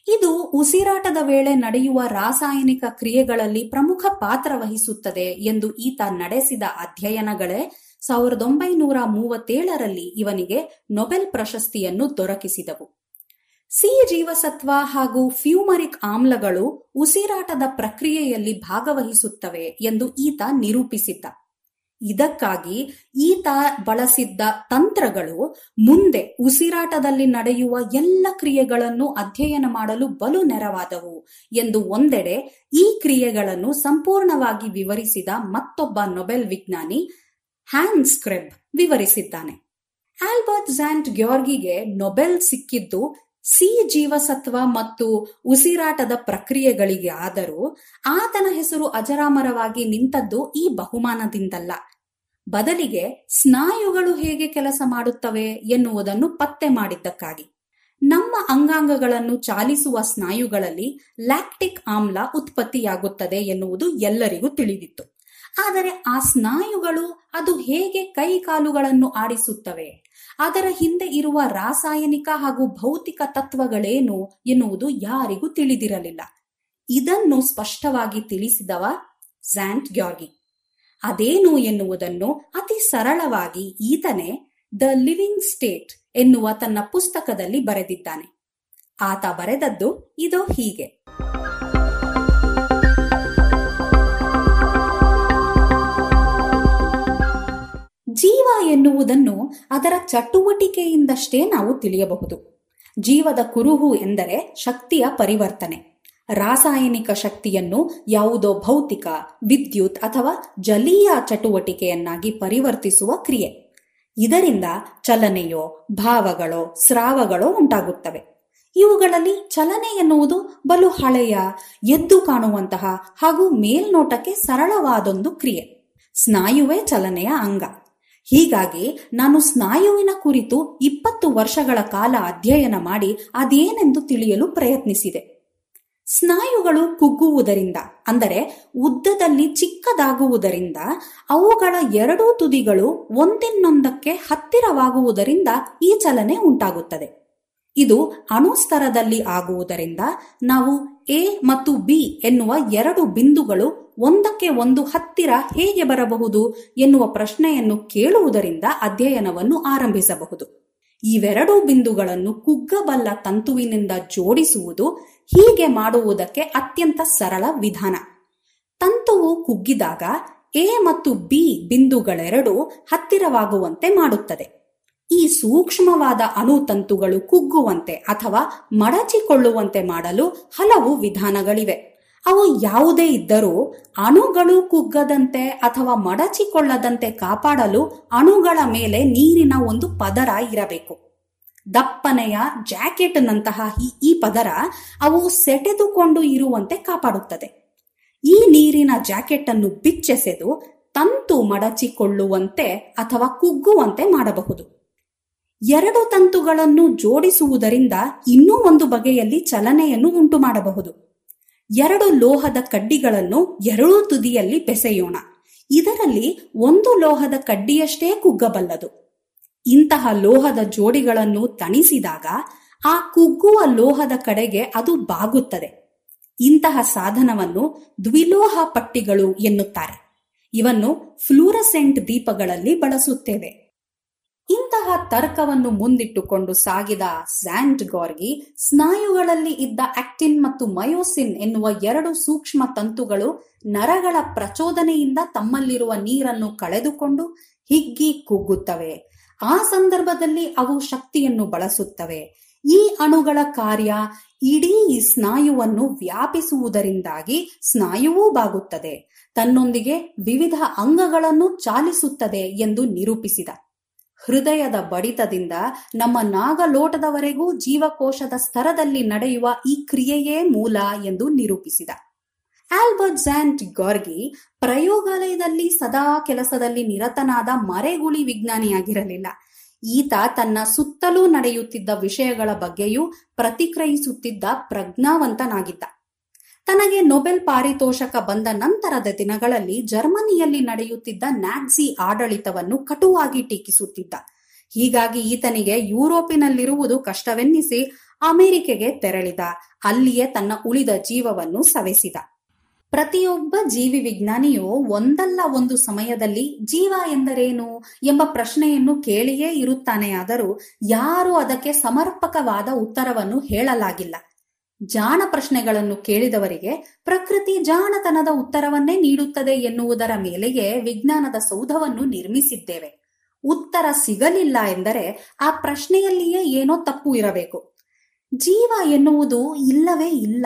ಇದು ಉಸಿರಾಟದ ವೇಳೆ ನಡೆಯುವ ರಾಸಾಯನಿಕ ಕ್ರಿಯೆಗಳಲ್ಲಿ ಪ್ರಮುಖ ಪಾತ್ರ ವಹಿಸುತ್ತದೆ ಎಂದು ಈತ ನಡೆಸಿದ ಅಧ್ಯಯನಗಳೇ ಸಾವಿರದ ಒಂಬೈನೂರ ಮೂವತ್ತೇಳರಲ್ಲಿ ಇವನಿಗೆ ನೊಬೆಲ್ ಪ್ರಶಸ್ತಿಯನ್ನು ದೊರಕಿಸಿದವು. ಸಿ ಜೀವಸತ್ವ ಹಾಗೂ ಫ್ಯೂಮರಿಕ್ ಆಮ್ಲಗಳು ಉಸಿರಾಟದ ಪ್ರಕ್ರಿಯೆಯಲ್ಲಿ ಭಾಗವಹಿಸುತ್ತವೆ ಎಂದು ಈತ ನಿರೂಪಿಸಿದ್ದ. ಇದಕ್ಕಾಗಿ ಈತ ಬಳಸಿದ್ದ ತಂತ್ರಗಳು ಮುಂದೆ ಉಸಿರಾಟದಲ್ಲಿ ನಡೆಯುವ ಎಲ್ಲ ಕ್ರಿಯೆಗಳನ್ನು ಅಧ್ಯಯನ ಮಾಡಲು ಬಲು ನೆರವಾದವು ಎಂದು ಒಂದೆಡೆ ಈ ಕ್ರಿಯೆಗಳನ್ನು ಸಂಪೂರ್ಣವಾಗಿ ವಿವರಿಸಿದ ಮತ್ತೊಬ್ಬ ನೊಬೆಲ್ ವಿಜ್ಞಾನಿ ಹ್ಯಾನ್ ಸ್ಕ್ರೆಬ್ ವಿವರಿಸಿದ್ದಾನೆ. ಆಲ್ಬರ್ಟ್ ಝ್ಯಾಂಟ್ ಗ್ಯೋರ್ಗಿಗೆ ನೊಬೆಲ್ ಸಿಕ್ಕಿದ್ದು ಸಿ ಜೀವಸತ್ವ ಮತ್ತು ಉಸಿರಾಟದ ಪ್ರಕ್ರಿಯೆಗಳಿಗೆ ಆದರೂ ಆತನ ಹೆಸರು ಅಜರಾಮರವಾಗಿ ನಿಂತದ್ದು ಈ ಬಹುಮಾನದಿಂದಲ್ಲ. ಬದಲಿಗೆ ಸ್ನಾಯುಗಳು ಹೇಗೆ ಕೆಲಸ ಮಾಡುತ್ತವೆ ಎನ್ನುವುದನ್ನು ಪತ್ತೆ ಮಾಡಿದ್ದಕ್ಕಾಗಿ. ನಮ್ಮ ಅಂಗಾಂಗಗಳನ್ನು ಚಾಲಿಸುವ ಸ್ನಾಯುಗಳಲ್ಲಿ ಲ್ಯಾಕ್ಟಿಕ್ ಆಮ್ಲ ಉತ್ಪತ್ತಿಯಾಗುತ್ತದೆ ಎನ್ನುವುದು ಎಲ್ಲರಿಗೂ ತಿಳಿದಿತ್ತು. ಆದರೆ ಆ ಸ್ನಾಯುಗಳು ಅದು ಹೇಗೆ ಕೈ ಕಾಲುಗಳನ್ನು ಆಡಿಸುತ್ತವೆ? ಅದರ ಹಿಂದೆ ಇರುವ ರಾಸಾಯನಿಕ ಹಾಗೂ ಭೌತಿಕ ತತ್ವಗಳೇನು ಎನ್ನುವುದು ಯಾರಿಗೂ ತಿಳಿದಿರಲಿಲ್ಲ. ಇದನ್ನು ಸ್ಪಷ್ಟವಾಗಿ ತಿಳಿಸಿದವ ಝ್ಯಾಂಟ್ ಗ್ಯಾರ್ಗಿ. ಅದೇನು ಎನ್ನುವುದನ್ನು ಅತಿ ಸರಳವಾಗಿ ಈತನೇ ದ ಲಿವಿಂಗ್ ಸ್ಟೇಟ್ ಎನ್ನುವ ತನ್ನ ಪುಸ್ತಕದಲ್ಲಿ ಬರೆದಿದ್ದಾನೆ. ಆತ ಬರೆದದ್ದು ಇದು ಹೀಗೆ. ಜೀವ ಎನ್ನುವುದನ್ನು ಅದರ ಚಟುವಟಿಕೆಯಿಂದಷ್ಟೇ ನಾವು ತಿಳಿಯಬಹುದು. ಜೀವದ ಕುರುಹು ಎಂದರೆ ಶಕ್ತಿಯ ಪರಿವರ್ತನೆ. ರಾಸಾಯನಿಕ ಶಕ್ತಿಯನ್ನು ಯಾವುದೋ ಭೌತಿಕ, ವಿದ್ಯುತ್ ಅಥವಾ ಜಲೀಯ ಚಟುವಟಿಕೆಯನ್ನಾಗಿ ಪರಿವರ್ತಿಸುವ ಕ್ರಿಯೆ. ಇದರಿಂದ ಚಲನೆಯೋ, ಭಾವಗಳೋ, ಸ್ರಾವಗಳೋ ಉಂಟಾಗುತ್ತವೆ. ಇವುಗಳಲ್ಲಿ ಚಲನೆ ಎನ್ನುವುದು ಬಲು ಹಳೆಯ, ಎದ್ದು ಕಾಣುವಂತಹ ಹಾಗೂ ಮೇಲ್ನೋಟಕ್ಕೆ ಸರಳವಾದೊಂದು ಕ್ರಿಯೆ. ಸ್ನಾಯುವೇ ಚಲನೆಯ ಅಂಗ. ಹೀಗಾಗಿ ನಾನು ಸ್ನಾಯುವಿನ ಕುರಿತು ಇಪ್ಪತ್ತು ವರ್ಷಗಳ ಕಾಲ ಅಧ್ಯಯನ ಮಾಡಿ ಅದೇನೆಂದು ತಿಳಿಯಲು ಪ್ರಯತ್ನಿಸಿದೆ. ಸ್ನಾಯುಗಳು ಕುಗ್ಗುವುದರಿಂದ, ಅಂದರೆ ಉದ್ದದಲ್ಲಿ ಚಿಕ್ಕದಾಗುವುದರಿಂದ, ಅವುಗಳ ಎರಡೂ ತುದಿಗಳು ಒಂದಿನ್ನೊಂದಕ್ಕೆ ಹತ್ತಿರವಾಗುವುದರಿಂದ ಈ ಚಲನೆ ಉಂಟಾಗುತ್ತದೆ. ಇದು ಅಣುಸ್ತರದಲ್ಲಿ ಆಗುವುದರಿಂದ ನಾವು ಎ ಮತ್ತು ಬಿ ಎನ್ನುವ ಎರಡು ಬಿಂದುಗಳು ಒಂದಕ್ಕೆ ಒಂದು ಹತ್ತಿರ ಹೇಗೆ ಬರಬಹುದು ಎನ್ನುವ ಪ್ರಶ್ನೆಯನ್ನು ಕೇಳುವುದರಿಂದ ಅಧ್ಯಯನವನ್ನು ಆರಂಭಿಸಬಹುದು. ಇವೆರಡೂ ಬಿಂದುಗಳನ್ನು ಕುಗ್ಗಬಲ್ಲ ತಂತುವಿನಿಂದ ಜೋಡಿಸುವುದು ಹೀಗೆ ಮಾಡುವುದಕ್ಕೆ ಅತ್ಯಂತ ಸರಳ ವಿಧಾನ. ತಂತುವು ಕುಗ್ಗಿದಾಗ ಎ ಮತ್ತು ಬಿ ಬಿಂದುಗಳೆರಡು ಹತ್ತಿರವಾಗುವಂತೆ ಮಾಡುತ್ತದೆ. ಈ ಸೂಕ್ಷ್ಮವಾದ ಅಣುತಂತುಗಳು ಕುಗ್ಗುವಂತೆ ಅಥವಾ ಮಡಚಿಕೊಳ್ಳುವಂತೆ ಮಾಡಲು ಹಲವು ವಿಧಾನಗಳಿವೆ. ಅವು ಯಾವುದೇ ಇದ್ದರೂ ಅಣುಗಳು ಕುಗ್ಗದಂತೆ ಅಥವಾ ಮಡಚಿಕೊಳ್ಳದಂತೆ ಕಾಪಾಡಲು ಅಣುಗಳ ಮೇಲೆ ನೀರಿನ ಒಂದು ಪದರ ಇರಬೇಕು. ದಪ್ಪನೆಯ ಜಾಕೆಟ್ನಂತಹ ಈ ಪದರ ಅವು ಸೆಟೆದುಕೊಂಡು ಇರುವಂತೆ ಕಾಪಾಡುತ್ತದೆ. ಈ ನೀರಿನ ಜಾಕೆಟ್ ಅನ್ನು ಬಿಚ್ಚೆಸೆದು ತಂತು ಮಡಚಿಕೊಳ್ಳುವಂತೆ ಅಥವಾ ಕುಗ್ಗುವಂತೆ ಮಾಡಬಹುದು. ಎರಡು ತಂತುಗಳನ್ನು ಜೋಡಿಸುವುದರಿಂದ ಇನ್ನೂ ಒಂದು ಬಗೆಯಲ್ಲಿ ಚಲನೆಯನ್ನು ಉಂಟು ಮಾಡಬಹುದು ಎರಡು ಲೋಹದ ಕಡ್ಡಿಗಳನ್ನು ಎರಡೂ ತುದಿಯಲ್ಲಿ ಬೆಸೆಯೋಣ. ಇದರಲ್ಲಿ ಒಂದು ಲೋಹದ ಕಡ್ಡಿಯಷ್ಟೇ ಕುಗ್ಗಬಲ್ಲದು. ಇಂತಹ ಲೋಹದ ಜೋಡಿಗಳನ್ನು ತಣಿಸಿದಾಗ ಆ ಕುಗ್ಗುವ ಲೋಹದ ಕಡೆಗೆ ಅದು ಬಾಗುತ್ತದೆ. ಇಂತಹ ಸಾಧನವನ್ನು ದ್ವಿಲೋಹ ಪಟ್ಟಿಗಳು ಎನ್ನುತ್ತಾರೆ. ಇವನ್ನು ಫ್ಲೂರಸೆಂಟ್ ದೀಪಗಳಲ್ಲಿ ಬಳಸುತ್ತೇವೆ. ಇಂತಹ ತರ್ಕವನ್ನು ಮುಂದಿಟ್ಟುಕೊಂಡು ಸಾಗಿದ ಸ್ಯಾಂಟ್ ಗಾರ್ಗಿ ಸ್ನಾಯುಗಳಲ್ಲಿ ಇದ್ದ ಆಕ್ಟಿನ್ ಮತ್ತು ಮಯೋಸಿನ್ ಎನ್ನುವ ಎರಡು ಸೂಕ್ಷ್ಮ ತಂತುಗಳು ನರಗಳ ಪ್ರಚೋದನೆಯಿಂದ ತಮ್ಮಲ್ಲಿರುವ ನೀರನ್ನು ಕಳೆದುಕೊಂಡು ಹಿಗ್ಗಿ ಕುಗ್ಗುತ್ತವೆ. ಆ ಸಂದರ್ಭದಲ್ಲಿ ಅವು ಶಕ್ತಿಯನ್ನು ಬಳಸುತ್ತವೆ. ಈ ಅಣುಗಳ ಕಾರ್ಯ ಇಡೀ ಸ್ನಾಯುವನ್ನು ವ್ಯಾಪಿಸುವುದರಿಂದಾಗಿ ಸ್ನಾಯುವೂ ಬಾಗುತ್ತದೆ. ತನ್ನೊಂದಿಗೆ ವಿವಿಧ ಅಂಗಗಳನ್ನು ಚಾಲಿಸುತ್ತದೆ ಎಂದು ನಿರೂಪಿಸಿದ ಹೃದಯದ ಬಡಿತದಿಂದ ನಮ್ಮ ನಾಗಲೋಟದವರೆಗೂ ಜೀವಕೋಶದ ಸ್ತರದಲ್ಲಿ ನಡೆಯುವ ಈ ಕ್ರಿಯೆಯೇ ಮೂಲ ಎಂದು ನಿರೂಪಿಸಿದ. ಆಲ್ಬರ್ಟ್ ಝ್ಯಾಂಟ್ ಗಾರ್ಗಿ ಪ್ರಯೋಗಾಲಯದಲ್ಲಿ ಸದಾ ಕೆಲಸದಲ್ಲಿ ನಿರತನಾದ ಮರೆಗುಳಿ ವಿಜ್ಞಾನಿಯಾಗಿರಲಿಲ್ಲ. ಈತ ತನ್ನ ಸುತ್ತಲೂ ನಡೆಯುತ್ತಿದ್ದ ವಿಷಯಗಳ ಬಗ್ಗೆಯೂ ಪ್ರತಿಕ್ರಿಯಿಸುತ್ತಿದ್ದ ಪ್ರಜ್ಞಾವಂತನಾಗಿದ್ದ. ತನಗೆ ನೊಬೆಲ್ ಪಾರಿತೋಷಕ ಬಂದ ನಂತರದ ದಿನಗಳಲ್ಲಿ ಜರ್ಮನಿಯಲ್ಲಿ ನಡೆಯುತ್ತಿದ್ದ ನ್ಯಾಕ್ಸಿ ಆಡಳಿತವನ್ನು ಕಟುವಾಗಿ ಟೀಕಿಸುತ್ತಿದ್ದ. ಹೀಗಾಗಿ ಈತನಿಗೆ ಯುರೋಪಿನಲ್ಲಿರುವುದು ಕಷ್ಟವೆನ್ನಿಸಿ ಅಮೆರಿಕೆಗೆ ತೆರಳಿದ. ಅಲ್ಲಿಯೇ ತನ್ನ ಉಳಿದ ಜೀವವನ್ನು ಸವೆಸಿದ. ಪ್ರತಿಯೊಬ್ಬ ಜೀವಿ ವಿಜ್ಞಾನಿಯು ಒಂದಲ್ಲ ಒಂದು ಸಮಯದಲ್ಲಿ ಜೀವ ಎಂದರೇನು ಎಂಬ ಪ್ರಶ್ನೆಯನ್ನು ಕೇಳಿಯೇ ಇರುತ್ತಾನೆಯಾದರೂ ಯಾರೂ ಅದಕ್ಕೆ ಸಮರ್ಪಕವಾದ ಉತ್ತರವನ್ನು ಹೇಳಲಾಗಿಲ್ಲ. ಜಾಣ ಪ್ರಶ್ನೆಗಳನ್ನು ಕೇಳಿದವರಿಗೆ ಪ್ರಕೃತಿ ಜಾಣತನದ ಉತ್ತರವನ್ನೇ ನೀಡುತ್ತದೆ ಎನ್ನುವುದರ ಮೇಲೆಯೇ ವಿಜ್ಞಾನದ ಸೌಧವನ್ನು ನಿರ್ಮಿಸಿದ್ದೇವೆ. ಉತ್ತರ ಸಿಗಲಿಲ್ಲ ಎಂದರೆ ಆ ಪ್ರಶ್ನೆಯಲ್ಲಿಯೇ ಏನೋ ತಪ್ಪು ಇರಬೇಕು. ಜೀವ ಎನ್ನುವುದು ಇಲ್ಲವೇ ಇಲ್ಲ.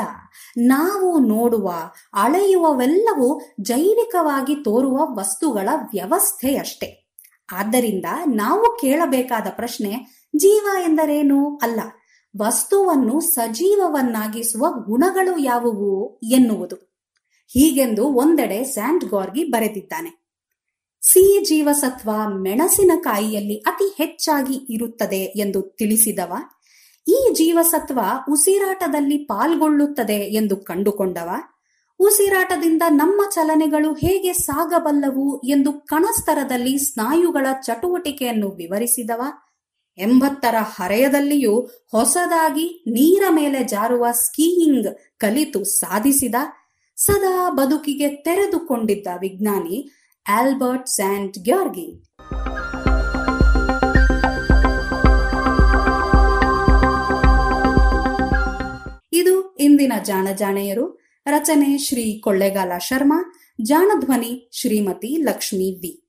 ನಾವು ನೋಡುವ, ಅಳೆಯುವವೆಲ್ಲವೂ ಜೈವಿಕವಾಗಿ ತೋರುವ ವಸ್ತುಗಳ ವ್ಯವಸ್ಥೆಯಷ್ಟೇ. ಆದ್ದರಿಂದ ನಾವು ಕೇಳಬೇಕಾದ ಪ್ರಶ್ನೆ ಜೀವ ಎಂದರೇನು? ಅಲ್ಲ. ವಸ್ತುವನ್ನು ಸಜೀವವನ್ನಾಗಿಸುವ ಗುಣಗಳು ಯಾವುವು ಎನ್ನುವುದು. ಹೀಗೆಂದು ಒಂದೆಡೆ ಸ್ಯಾಂಟ್ ಗಾರ್ಗಿ ಬರೆದಿದ್ದಾನೆ. ಸಿ ಜೀವಸತ್ವ ಮೆಣಸಿನಕಾಯಿಯಲ್ಲಿ ಅತಿ ಹೆಚ್ಚಾಗಿ ಇರುತ್ತದೆ ಎಂದು ತಿಳಿಸಿದವ. ಈ ಜೀವಸತ್ವ ಉಸಿರಾಟದಲ್ಲಿ ಪಾಲ್ಗೊಳ್ಳುತ್ತದೆ ಎಂದು ಕಂಡುಕೊಂಡವ. ಉಸಿರಾಟದಿಂದ ನಮ್ಮ ಚಲನೆಗಳು ಹೇಗೆ ಸಾಗಬಲ್ಲವು ಎಂದು ಕಣಸ್ತರದಲ್ಲಿ ಸ್ನಾಯುಗಳ ಚಟುವಟಿಕೆಯನ್ನು ವಿವರಿಸಿದವ. ಎಂಬತ್ತರ ಹರೆಯದಲ್ಲಿಯೂ ಹೊಸದಾಗಿ ನೀರ ಮೇಲೆ ಜಾರುವ ಸ್ಕೀಯಿಂಗ್ ಕಲಿತು ಸಾಧಿಸಿದ, ಸದಾ ಬದುಕಿಗೆ ತೆರೆದುಕೊಂಡಿದ್ದ ವಿಜ್ಞಾನಿ ಆಲ್ಬರ್ಟ್ ಸ್ಯಾಂಟ್ ಗ್ಯಾರ್ಗಿ. ಇದು ಇಂದಿನ ಜಾಣಜಾಣೆಯರು ರಚನೆ ಶ್ರೀ ಕೊಳ್ಳೆಗಾಲ ಶರ್ಮಾ, ಜಾಣಧ್ವನಿ Shrimati Lakshmi V.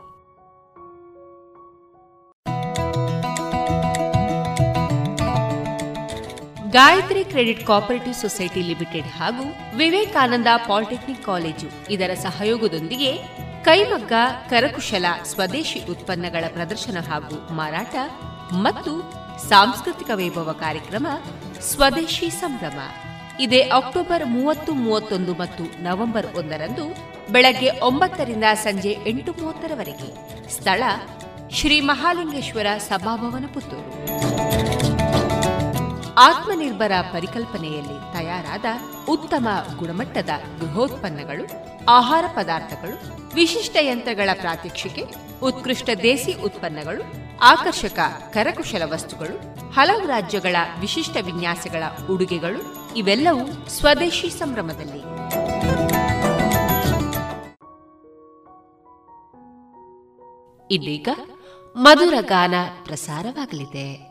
Gayatri credit cooperative society limited ಹಾಗೂ ವಿವೇಕಾನಂದ ಪಾಲಿಟೆಕ್ನಿಕ್ ಕಾಲೇಜು ಇದರ ಸಹಯೋಗದೊಂದಿಗೆ ಕೈಮಗ್ಗ, ಕರಕುಶಲ ಸ್ವದೇಶಿ ಉತ್ಪನ್ನಗಳ ಪ್ರದರ್ಶನ ಹಾಗೂ ಮಾರಾಟ ಮತ್ತು ಸಾಂಸ್ಕೃತಿಕ ವೈಭವ ಕಾರ್ಯಕ್ರಮ ಸ್ವದೇಶಿ ಸಂಭ್ರಮ. ಇದೇ ಅಕ್ಟೋಬರ್ ಮೂವತ್ತು, ಮೂವತ್ತೊಂದು ಮತ್ತು ನವೆಂಬರ್ ಒಂದರಂದು ಬೆಳಗ್ಗೆ ಒಂಬತ್ತರಿಂದ ಸಂಜೆ ಎಂಟು ಮೂವತ್ತರವರೆಗೆ. ಸ್ಥಳ ಶ್ರೀ ಮಹಾಲಿಂಗೇಶ್ವರ ಸಭಾಭವನ ಪುತ್ತೂರು. ಆತ್ಮನಿರ್ಭರ ಪರಿಕಲ್ಪನೆಯಲ್ಲಿ ತಯಾರಾದ ಉತ್ತಮ ಗುಣಮಟ್ಟದ ಗೃಹೋತ್ಪನ್ನಗಳು ಆಹಾರ ಪದಾರ್ಥಗಳು, ವಿಶಿಷ್ಟ ಯಂತ್ರಗಳ ಪ್ರಾತ್ಯಕ್ಷಿಕೆ, ಉತ್ಕೃಷ್ಟ ದೇಸಿ ಉತ್ಪನ್ನಗಳು, ಆಕರ್ಷಕ ಕರಕುಶಲ ವಸ್ತುಗಳು, ಹಲವು ರಾಜ್ಯಗಳ ವಿಶಿಷ್ಟ ವಿನ್ಯಾಸಗಳ ಉಡುಗೆಗಳು, ಇವೆಲ್ಲವೂ ಸ್ವದೇಶಿ ಸಂಭ್ರಮದಲ್ಲಿ. ಇದೀಗ ಮಧುರ ಗಾನ ಪ್ರಸಾರವಾಗಲಿದೆ.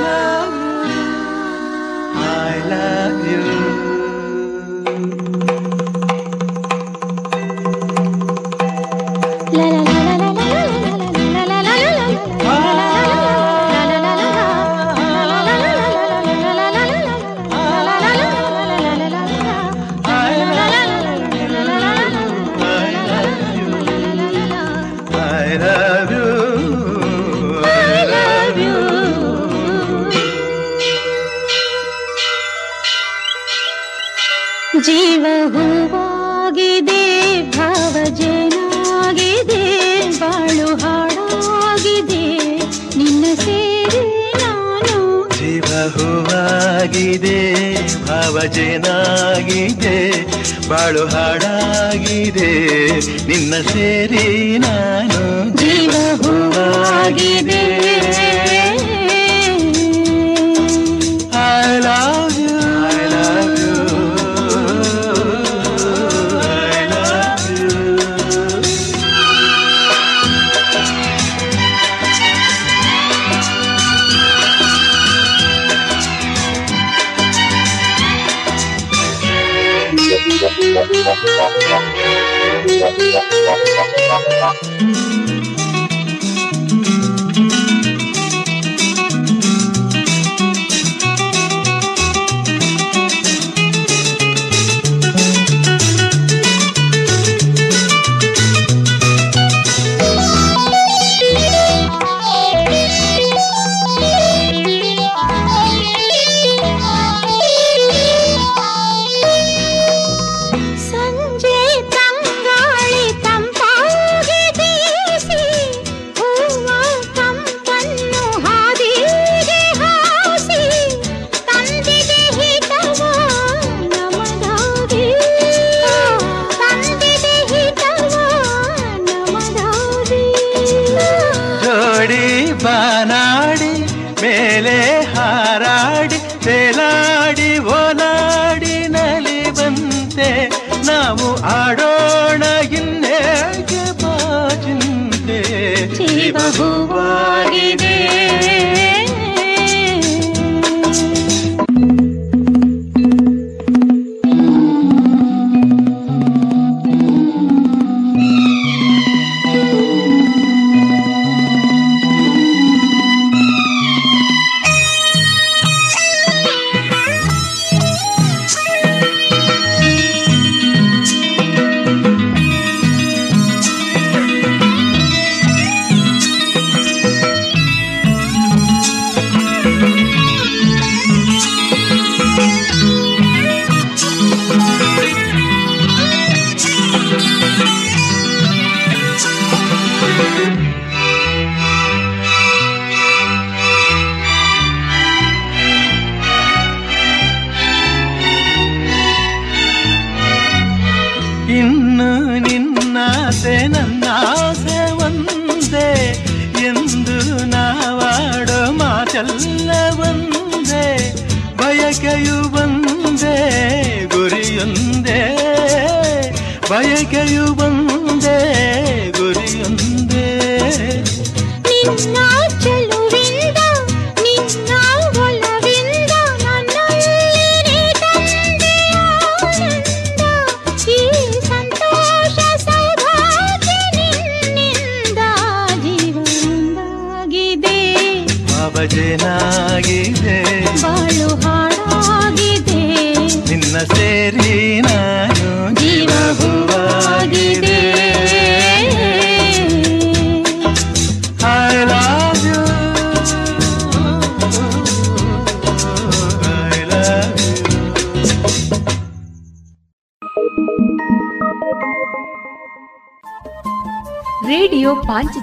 ಹೂವಾಗಿದೆ ಭಾವಜನಾಗಿದೆ ಬಾಳು ಹಾಡಾಗಿದೆ ನಿನ್ನ ಸೇರಿ ನಾನು ಜೀವ ಹೂವಾಗಿದೆ ಸಂಜೆ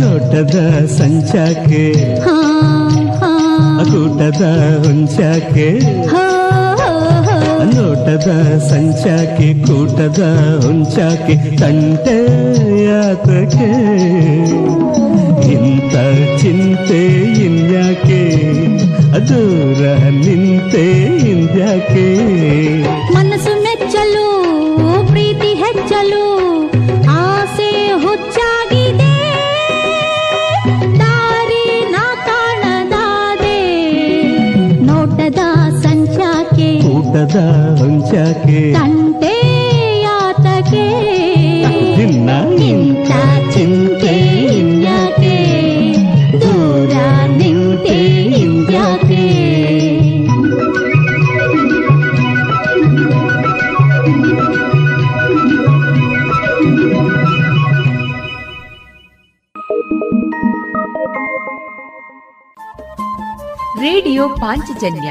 ನೋಟದ ಸಂಚಾಕೆ ಕೂಟದ ಹೊಂಚಾಕೆ ನೋಟದ ಸಂಚಾಕೆ ಕೂಟದ ಹೊಂಚಾಕೆ ತಂಟೆಯಾತಕ್ಕೆ ಚಿಂತ ಚಿಂತೆ ಇನ್ಯಾಕೆ? ಅದೂರ ನಿಂತೆ ಇಂದ್ಯಾಕೆ ಹಂಚಕೆ ತಂಟೆಯಾತಕೆ ನಿನ್ನ ನಿಂತ ಚಿಂತೆ ಇನ್ಯಾಕೆ ದೂರ ನಿಂತೆ ಇನ್ಯಾಕೆ ರೇಡಿಯೋ ಪಾಂಚಜನ್ಯ